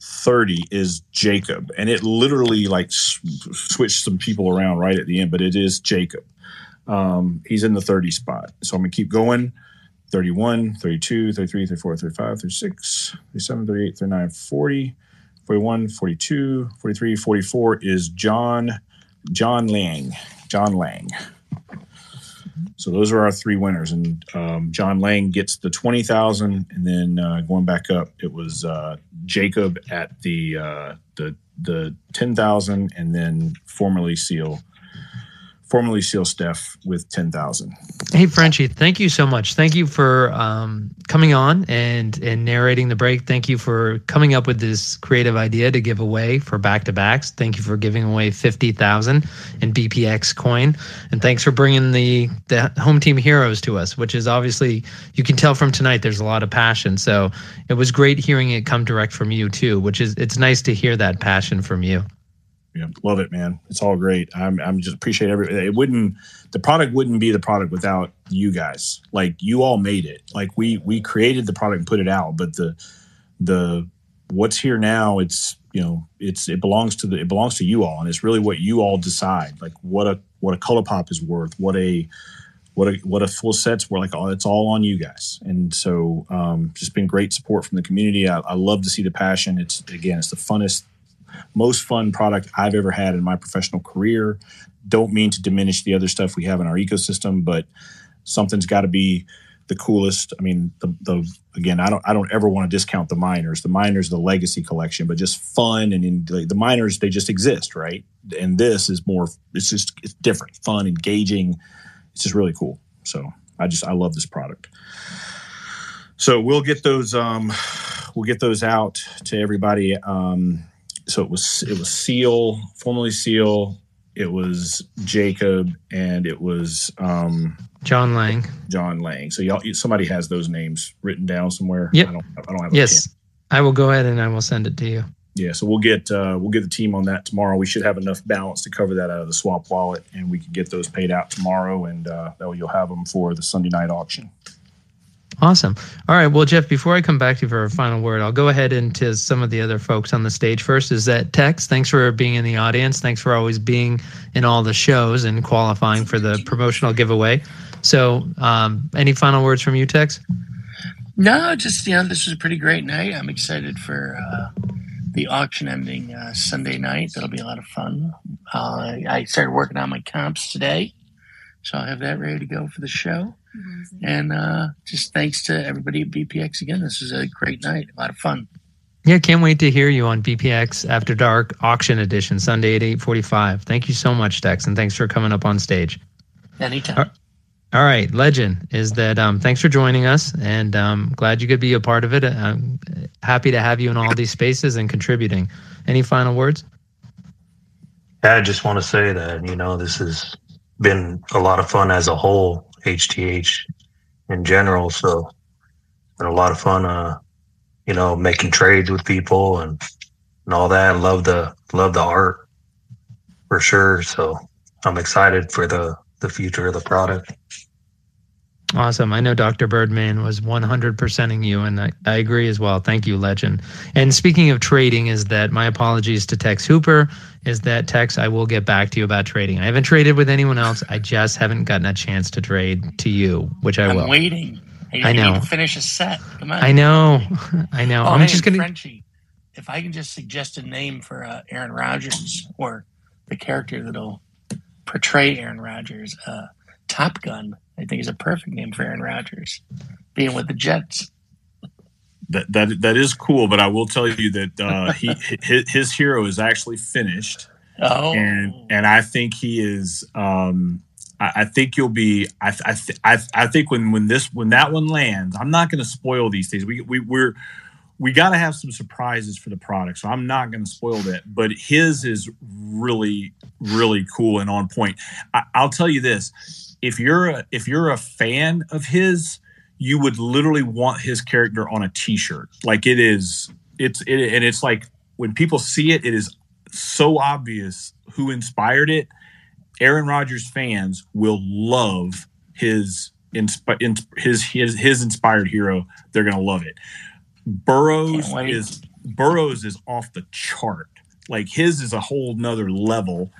30 is Jacob. And it literally like switched some people around right at the end, but it is Jacob. Um, he's in the 30 spot. So I'm going to keep going. 31, 32, 33, 34, 35, 36, 37, 38, 39, 40, 41, 42, 43, 44 is John John Lang. John Lang. So those are our three winners, and um, John Lang gets the twenty thousand, and then uh, going back up, it was uh, Jacob at the uh, the the ten thousand, and then formerly Seal, formerly Seal Steph with ten thousand. Hey Frenchie, thank you so much. Thank you for um, coming on and and narrating the break. Thank you for coming up with this creative idea to give away for back to backs. Thank you for giving away fifty thousand in BPX coin, and thanks for bringing the the home team heroes to us. Which is obviously you can tell from tonight. There's a lot of passion. So it was great hearing it come direct from you too. Which is it's nice to hear that passion from you. Yeah, love it, man. It's all great. I'm I'm just appreciate every. It wouldn't the product wouldn't be the product without you guys. Like you all made it. Like we we created the product and put it out, but the the what's here now it's you know it's it belongs to the it belongs to you all and it's really what you all decide like what a what a color pop is worth what a what a what a full set's worth like all it's all on you guys and so um just been great support from the community I, I love to see the passion it's again it's the funnest most fun product I've ever had in my professional career. Don't mean to diminish the other stuff we have in our ecosystem, but something's got to be the coolest. I mean, the, the again, I don't I don't ever want to discount the miners. The miners, the legacy collection, but just fun and in, the, minors they just exist, right? And this is more. It's just it's different, fun, engaging. It's just really cool. So I just I love this product. So we'll get those um, we'll get those out to everybody. Um, so it was it was Seal, formerly Seal. It was Jacob, and it was um, John Lang. John Lang. So y'all, somebody has those names written down somewhere. Yep. I don't. I don't have. Yes, I will go ahead and I will send it to you. Yeah. So we'll get uh, we'll get the team on that tomorrow. We should have enough balance to cover that out of the swap wallet, and we can get those paid out tomorrow, and uh, that way you'll have them for the Sunday night auction. Awesome. All right. Well, Jeff, before I come back to you for a final word, I'll go ahead into some of the other folks on the stage first. Is that Tex? Thanks for being in the audience. Thanks for always being in all the shows and qualifying for the promotional giveaway. So, um, any final words from you, Tex? No, just you know, this was a pretty great night. I'm excited for uh, the auction ending uh, Sunday night. That'll be a lot of fun. Uh, I started working on my comps today, so I'll have that ready to go for the show. And uh, just thanks to everybody at BPX again. This was a great night, a lot of fun. Yeah, can't wait to hear you on BPX After Dark Auction Edition Sunday at eight forty-five. Thank you so much, Tex, and thanks for coming up on stage. Anytime. All right, legend is that. Um, thanks for joining us, and um, glad you could be a part of it. I'm happy to have you in all these spaces and contributing. Any final words? Yeah, I just want to say that you know this has been a lot of fun as a whole. HTH in general, so been a lot of fun. Uh, you know, making trades with people and and all that. Love the love the art for sure. So I'm excited for the the future of the product. Awesome. I know Dr. Birdman was 100%ing you, and I, I agree as well. Thank you, Legend. And speaking of trading, is that my apologies to Tex Hooper, is that Tex, I will get back to you about trading. I haven't traded with anyone else. I just haven't gotten a chance to trade to you, which I will. I'm will. waiting. I know. Need to finish a set. Come on. I know. I know. Oh, I'm just going to. Frenchie, if I can just suggest a name for uh, Aaron Rodgers or the character that'll portray Aaron Rodgers, uh, Top Gun, I think is a perfect name for Aaron Rodgers, being with the Jets. That that that is cool, but I will tell you that uh, he his, his hero is actually finished. Oh. and and I think he is. Um, I, I think you'll be. I I, th- I I think when when this when that one lands, I'm not going to spoil these things. We we we're we got to have some surprises for the product, so I'm not going to spoil that. But his is really really cool and on point. I, I'll tell you this: if you're a, if you're a fan of his, you would literally want his character on a T-shirt. Like it is, it's it, and it's like when people see it, it is so obvious who inspired it. Aaron Rodgers fans will love his insp- in, his his his inspired hero. They're gonna love it. Burrows is Burrows is off the chart. Like his is a whole nother level,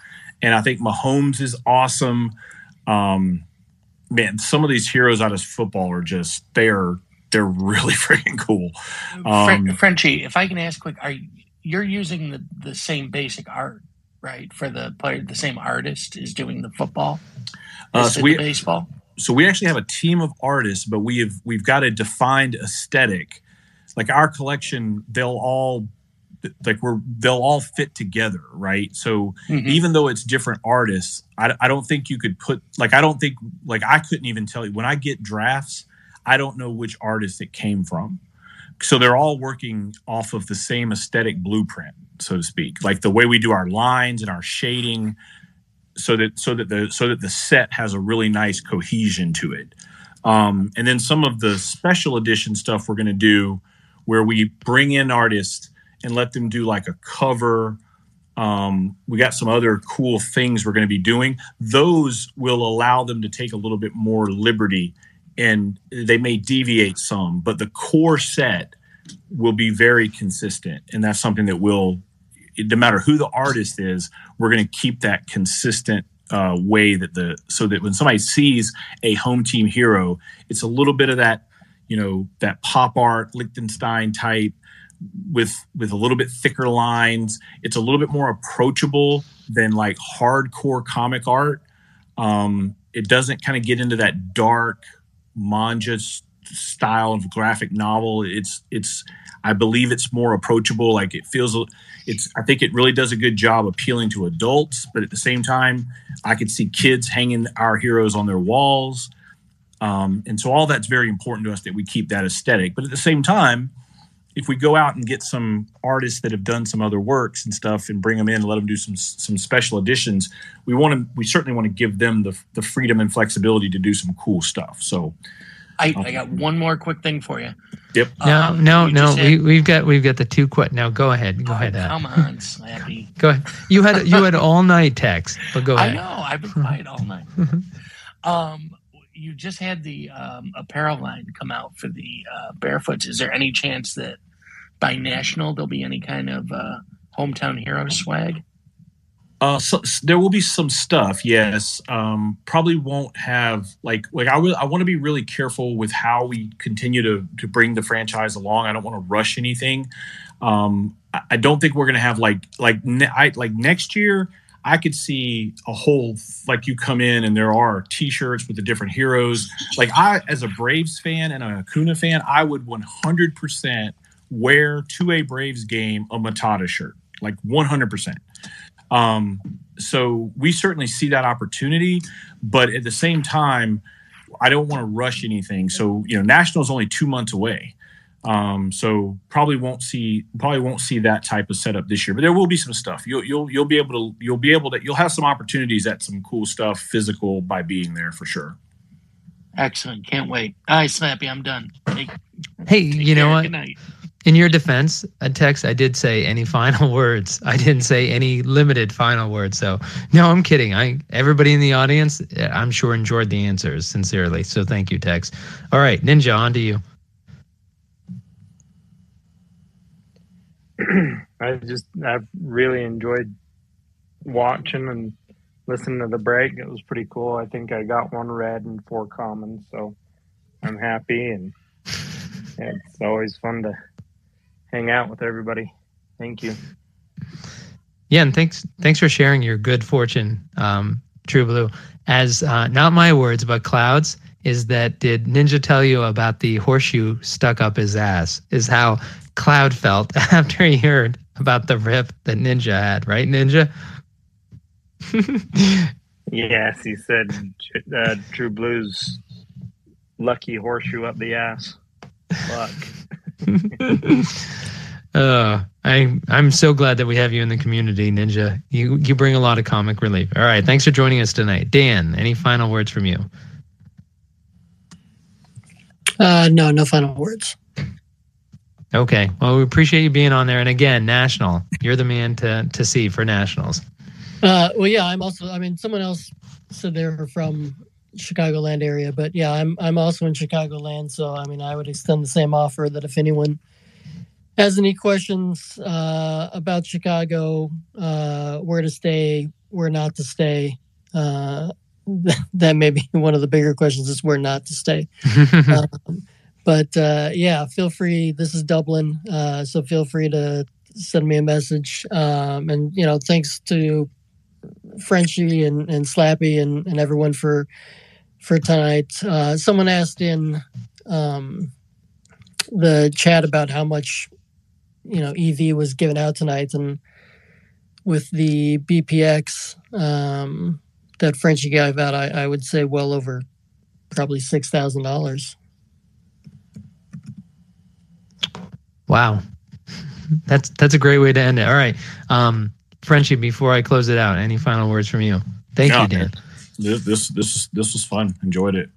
and I think Mahomes is awesome. Um, man, some of these heroes out of football are just they're they're really freaking cool. Um, Frenchie, if I can ask quick, are you, you're using the, the same basic art, right? For the player, the same artist is doing the football, Uh, so we- baseball. so we actually have a team of artists, but we have we've got a defined aesthetic. Like our collection, they'll all like we're they'll all fit together, right? So Mhm. even though it's different artists, I, I don't think you could put like I don't think like I couldn't even tell you when I get drafts, I don't know which artist it came from. So they're all working off of the same aesthetic blueprint, so to speak. Like the way we do our lines and our shading, so that so that the so that the set has a really nice cohesion to it. Um, and then some of the special edition stuff we're going to do, where we bring in artists and let them do like a cover. Um, we got some other cool things we're going to be doing. Those will allow them to take a little bit more liberty, and they may deviate some, but the core set will be very consistent, and that's something that will no matter who the artist is, we're going to keep that consistent uh, way that the so that when somebody sees a home team hero, it's a little bit of that you know that pop art Lichtenstein type with with a little bit thicker lines. It's a little bit more approachable than like hardcore comic art. Um, it doesn't kind of get into that dark manga style of graphic novel. It's it's I believe it's more approachable. Like it feels it's I think it really does a good job appealing to adults, but at the same time, I could see kids hanging our heroes on their walls. Um, and so all that's very important to us that we keep that aesthetic. But at the same time, if we go out and get some artists that have done some other works and stuff and bring them in and let them do some some special editions, we want to we certainly want to give them the the freedom and flexibility to do some cool stuff. So I, I got one more quick thing for you. Yep. No, Um, no, no. just We had- we've got we've got the two quit. Now go ahead. Go ahead. Ad. Come on, Slappy. Go ahead. You had you had all night text, but go I know. I've been quiet all night. Um, you just had the um, apparel line come out for the uh, barefoots. Is there any chance that by national there'll be any kind of uh, hometown hero swag? Uh, so, s- there will be some stuff, yes. Um, probably won't have like like I. I want to be really careful with how we continue to to bring the franchise along. I don't want to rush anything. Um, I, I don't think we're gonna have like like ne- I like next year. I could see a whole like you come in and there are T-shirts with the different heroes. Like I, as a Braves fan and a Acuna fan, I would 100 percent wear to a Braves game a Matata shirt, like 100 percent. Um, so we certainly see that opportunity, but at the same time, I don't want to rush anything. So you know, national is only two months away. Um, so probably won't see probably won't see that type of setup this year, but there will be some stuff. You'll you'll you'll be able to you'll be able to you'll have some opportunities at some cool stuff physical by being there for sure. Excellent. Can't wait. All right, Slappy, I'm done. Hey, Hey, you know what? Good night. In your defense, a text, I did say any final words. I didn't say any limited final words. So no, I'm kidding. I everybody in the audience, eh, I'm sure enjoyed the answers sincerely. So thank you, Tex. All right, Ninja, on to you. I just I've really enjoyed watching and listening to the break. It was pretty cool. I think I got one red and four commons, so I'm happy and it's always fun to hang out with everybody. Thank you. Yeah, and thanks thanks for sharing your good fortune, um, True Blue. As uh, not my words, but Clouds is that did Ninja tell you about the horseshoe stuck up his ass? Is how Cloud felt after he heard about the rip that Ninja had, right, Ninja? Yes, he said uh, True Blues lucky horseshoe up the ass. Luck. uh, I I'm so glad that we have you in the community, Ninja. You you bring a lot of comic relief. All right, thanks for joining us tonight, Dan. Any final words from you? Uh, no, no final words. Okay. Well, we appreciate you being on there. And again, national. You're the man to to see for nationals. Uh, well, yeah, I'm also. I mean, someone else said they're from Chicagoland area, but yeah, I'm I'm also in Chicagoland, so I mean, I would extend the same offer that if anyone has any questions uh, about Chicago, uh, where to stay, where not to stay, uh, that may be one of the bigger questions is where not to stay. um, but uh, yeah, feel free. This is Dublin, uh, so feel free to send me a message. Um, and you know, thanks to Frenchie and, and Slappy and, and everyone for for tonight. Uh, someone asked in um, the chat about how much you know EV was given out tonight, and with the BPX um, that Frenchie gave out, I, I would say well over probably six thousand dollars. Wow. That's that's a great way to end it. All right. Um, Frenchie, before I close it out, any final words from you? Thank No, you, Dan. This this this this was fun. Enjoyed it.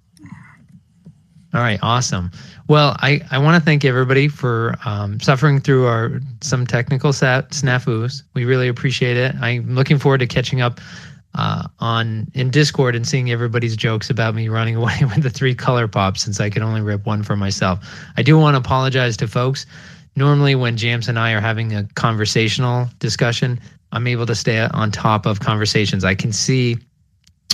All right, awesome. Well, I, I want to thank everybody for um, suffering through our some technical sa- snafus. We really appreciate it. I'm looking forward to catching up uh, on in Discord and seeing everybody's jokes about me running away with the three color pops since I could only rip one for myself. I do want to apologize to folks. Normally, when Jams and I are having a conversational discussion, I'm able to stay on top of conversations. I can see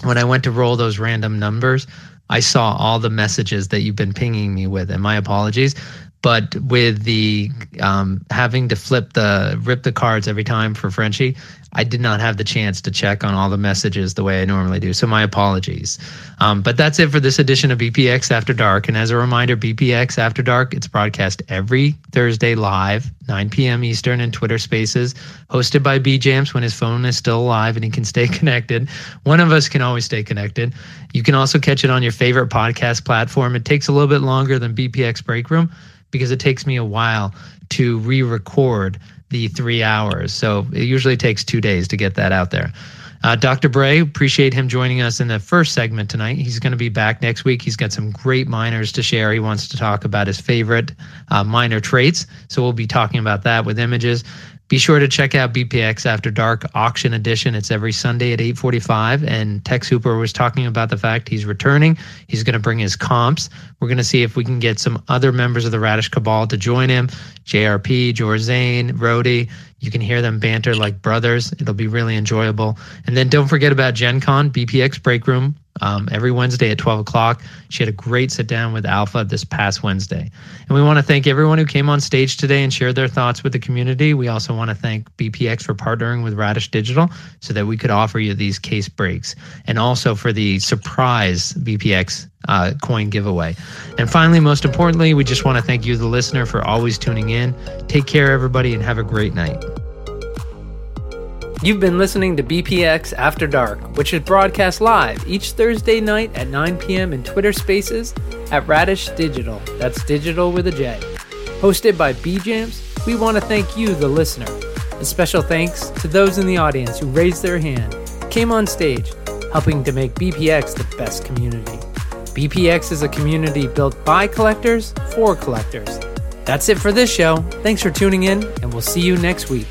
when I went to roll those random numbers, I saw all the messages that you've been pinging me with, and my apologies. But with the um, having to flip the rip the cards every time for Frenchie, I did not have the chance to check on all the messages the way I normally do. So my apologies. Um, but that's it for this edition of BPX After Dark. And as a reminder, BPX After Dark, it's broadcast every Thursday live, 9 p.m. Eastern in Twitter Spaces, hosted by B Jams when his phone is still alive and he can stay connected. One of us can always stay connected. You can also catch it on your favorite podcast platform. It takes a little bit longer than BPX Break Room because it takes me a while to re-record the three hours. So it usually takes two days to get that out there. Uh, Dr. Bray, appreciate him joining us in the first segment tonight. He's going to be back next week. He's got some great minors to share. He wants to talk about his favorite uh, minor traits. So we'll be talking about that with images. Be sure to check out BPX After Dark Auction Edition. It's every Sunday at 8:45 and Tex Hooper was talking about the fact he's returning. He's going to bring his comps. We're going to see if we can get some other members of the Radish Cabal to join him. JRP, George Zane, Rody. You can hear them banter like brothers. It'll be really enjoyable. And then don't forget about JennConn, BPX Break Room, um, every Wednesday at 12 o'clock. She had a great sit down with Alpha this past Wednesday. And we want to thank everyone who came on stage today and shared their thoughts with the community. We also want to thank BPX for partnering with Radish Dijital so that we could offer you these case breaks and also for the surprise BPX uh, coin giveaway. And finally, most importantly, we just want to thank you, the listener, for always tuning in. Take care, everybody, and have a great night. You've been listening to BPX After Dark, which is broadcast live each Thursday night at 9 p.m. in Twitter Spaces at Radish Dijital. That's digital with a J. Hosted by BJamps, we want to thank you, the listener. A special thanks to those in the audience who raised their hand, came on stage, helping to make BPX the best community. BPX is a community built by collectors for collectors. That's it for this show. Thanks for tuning in, and we'll see you next week.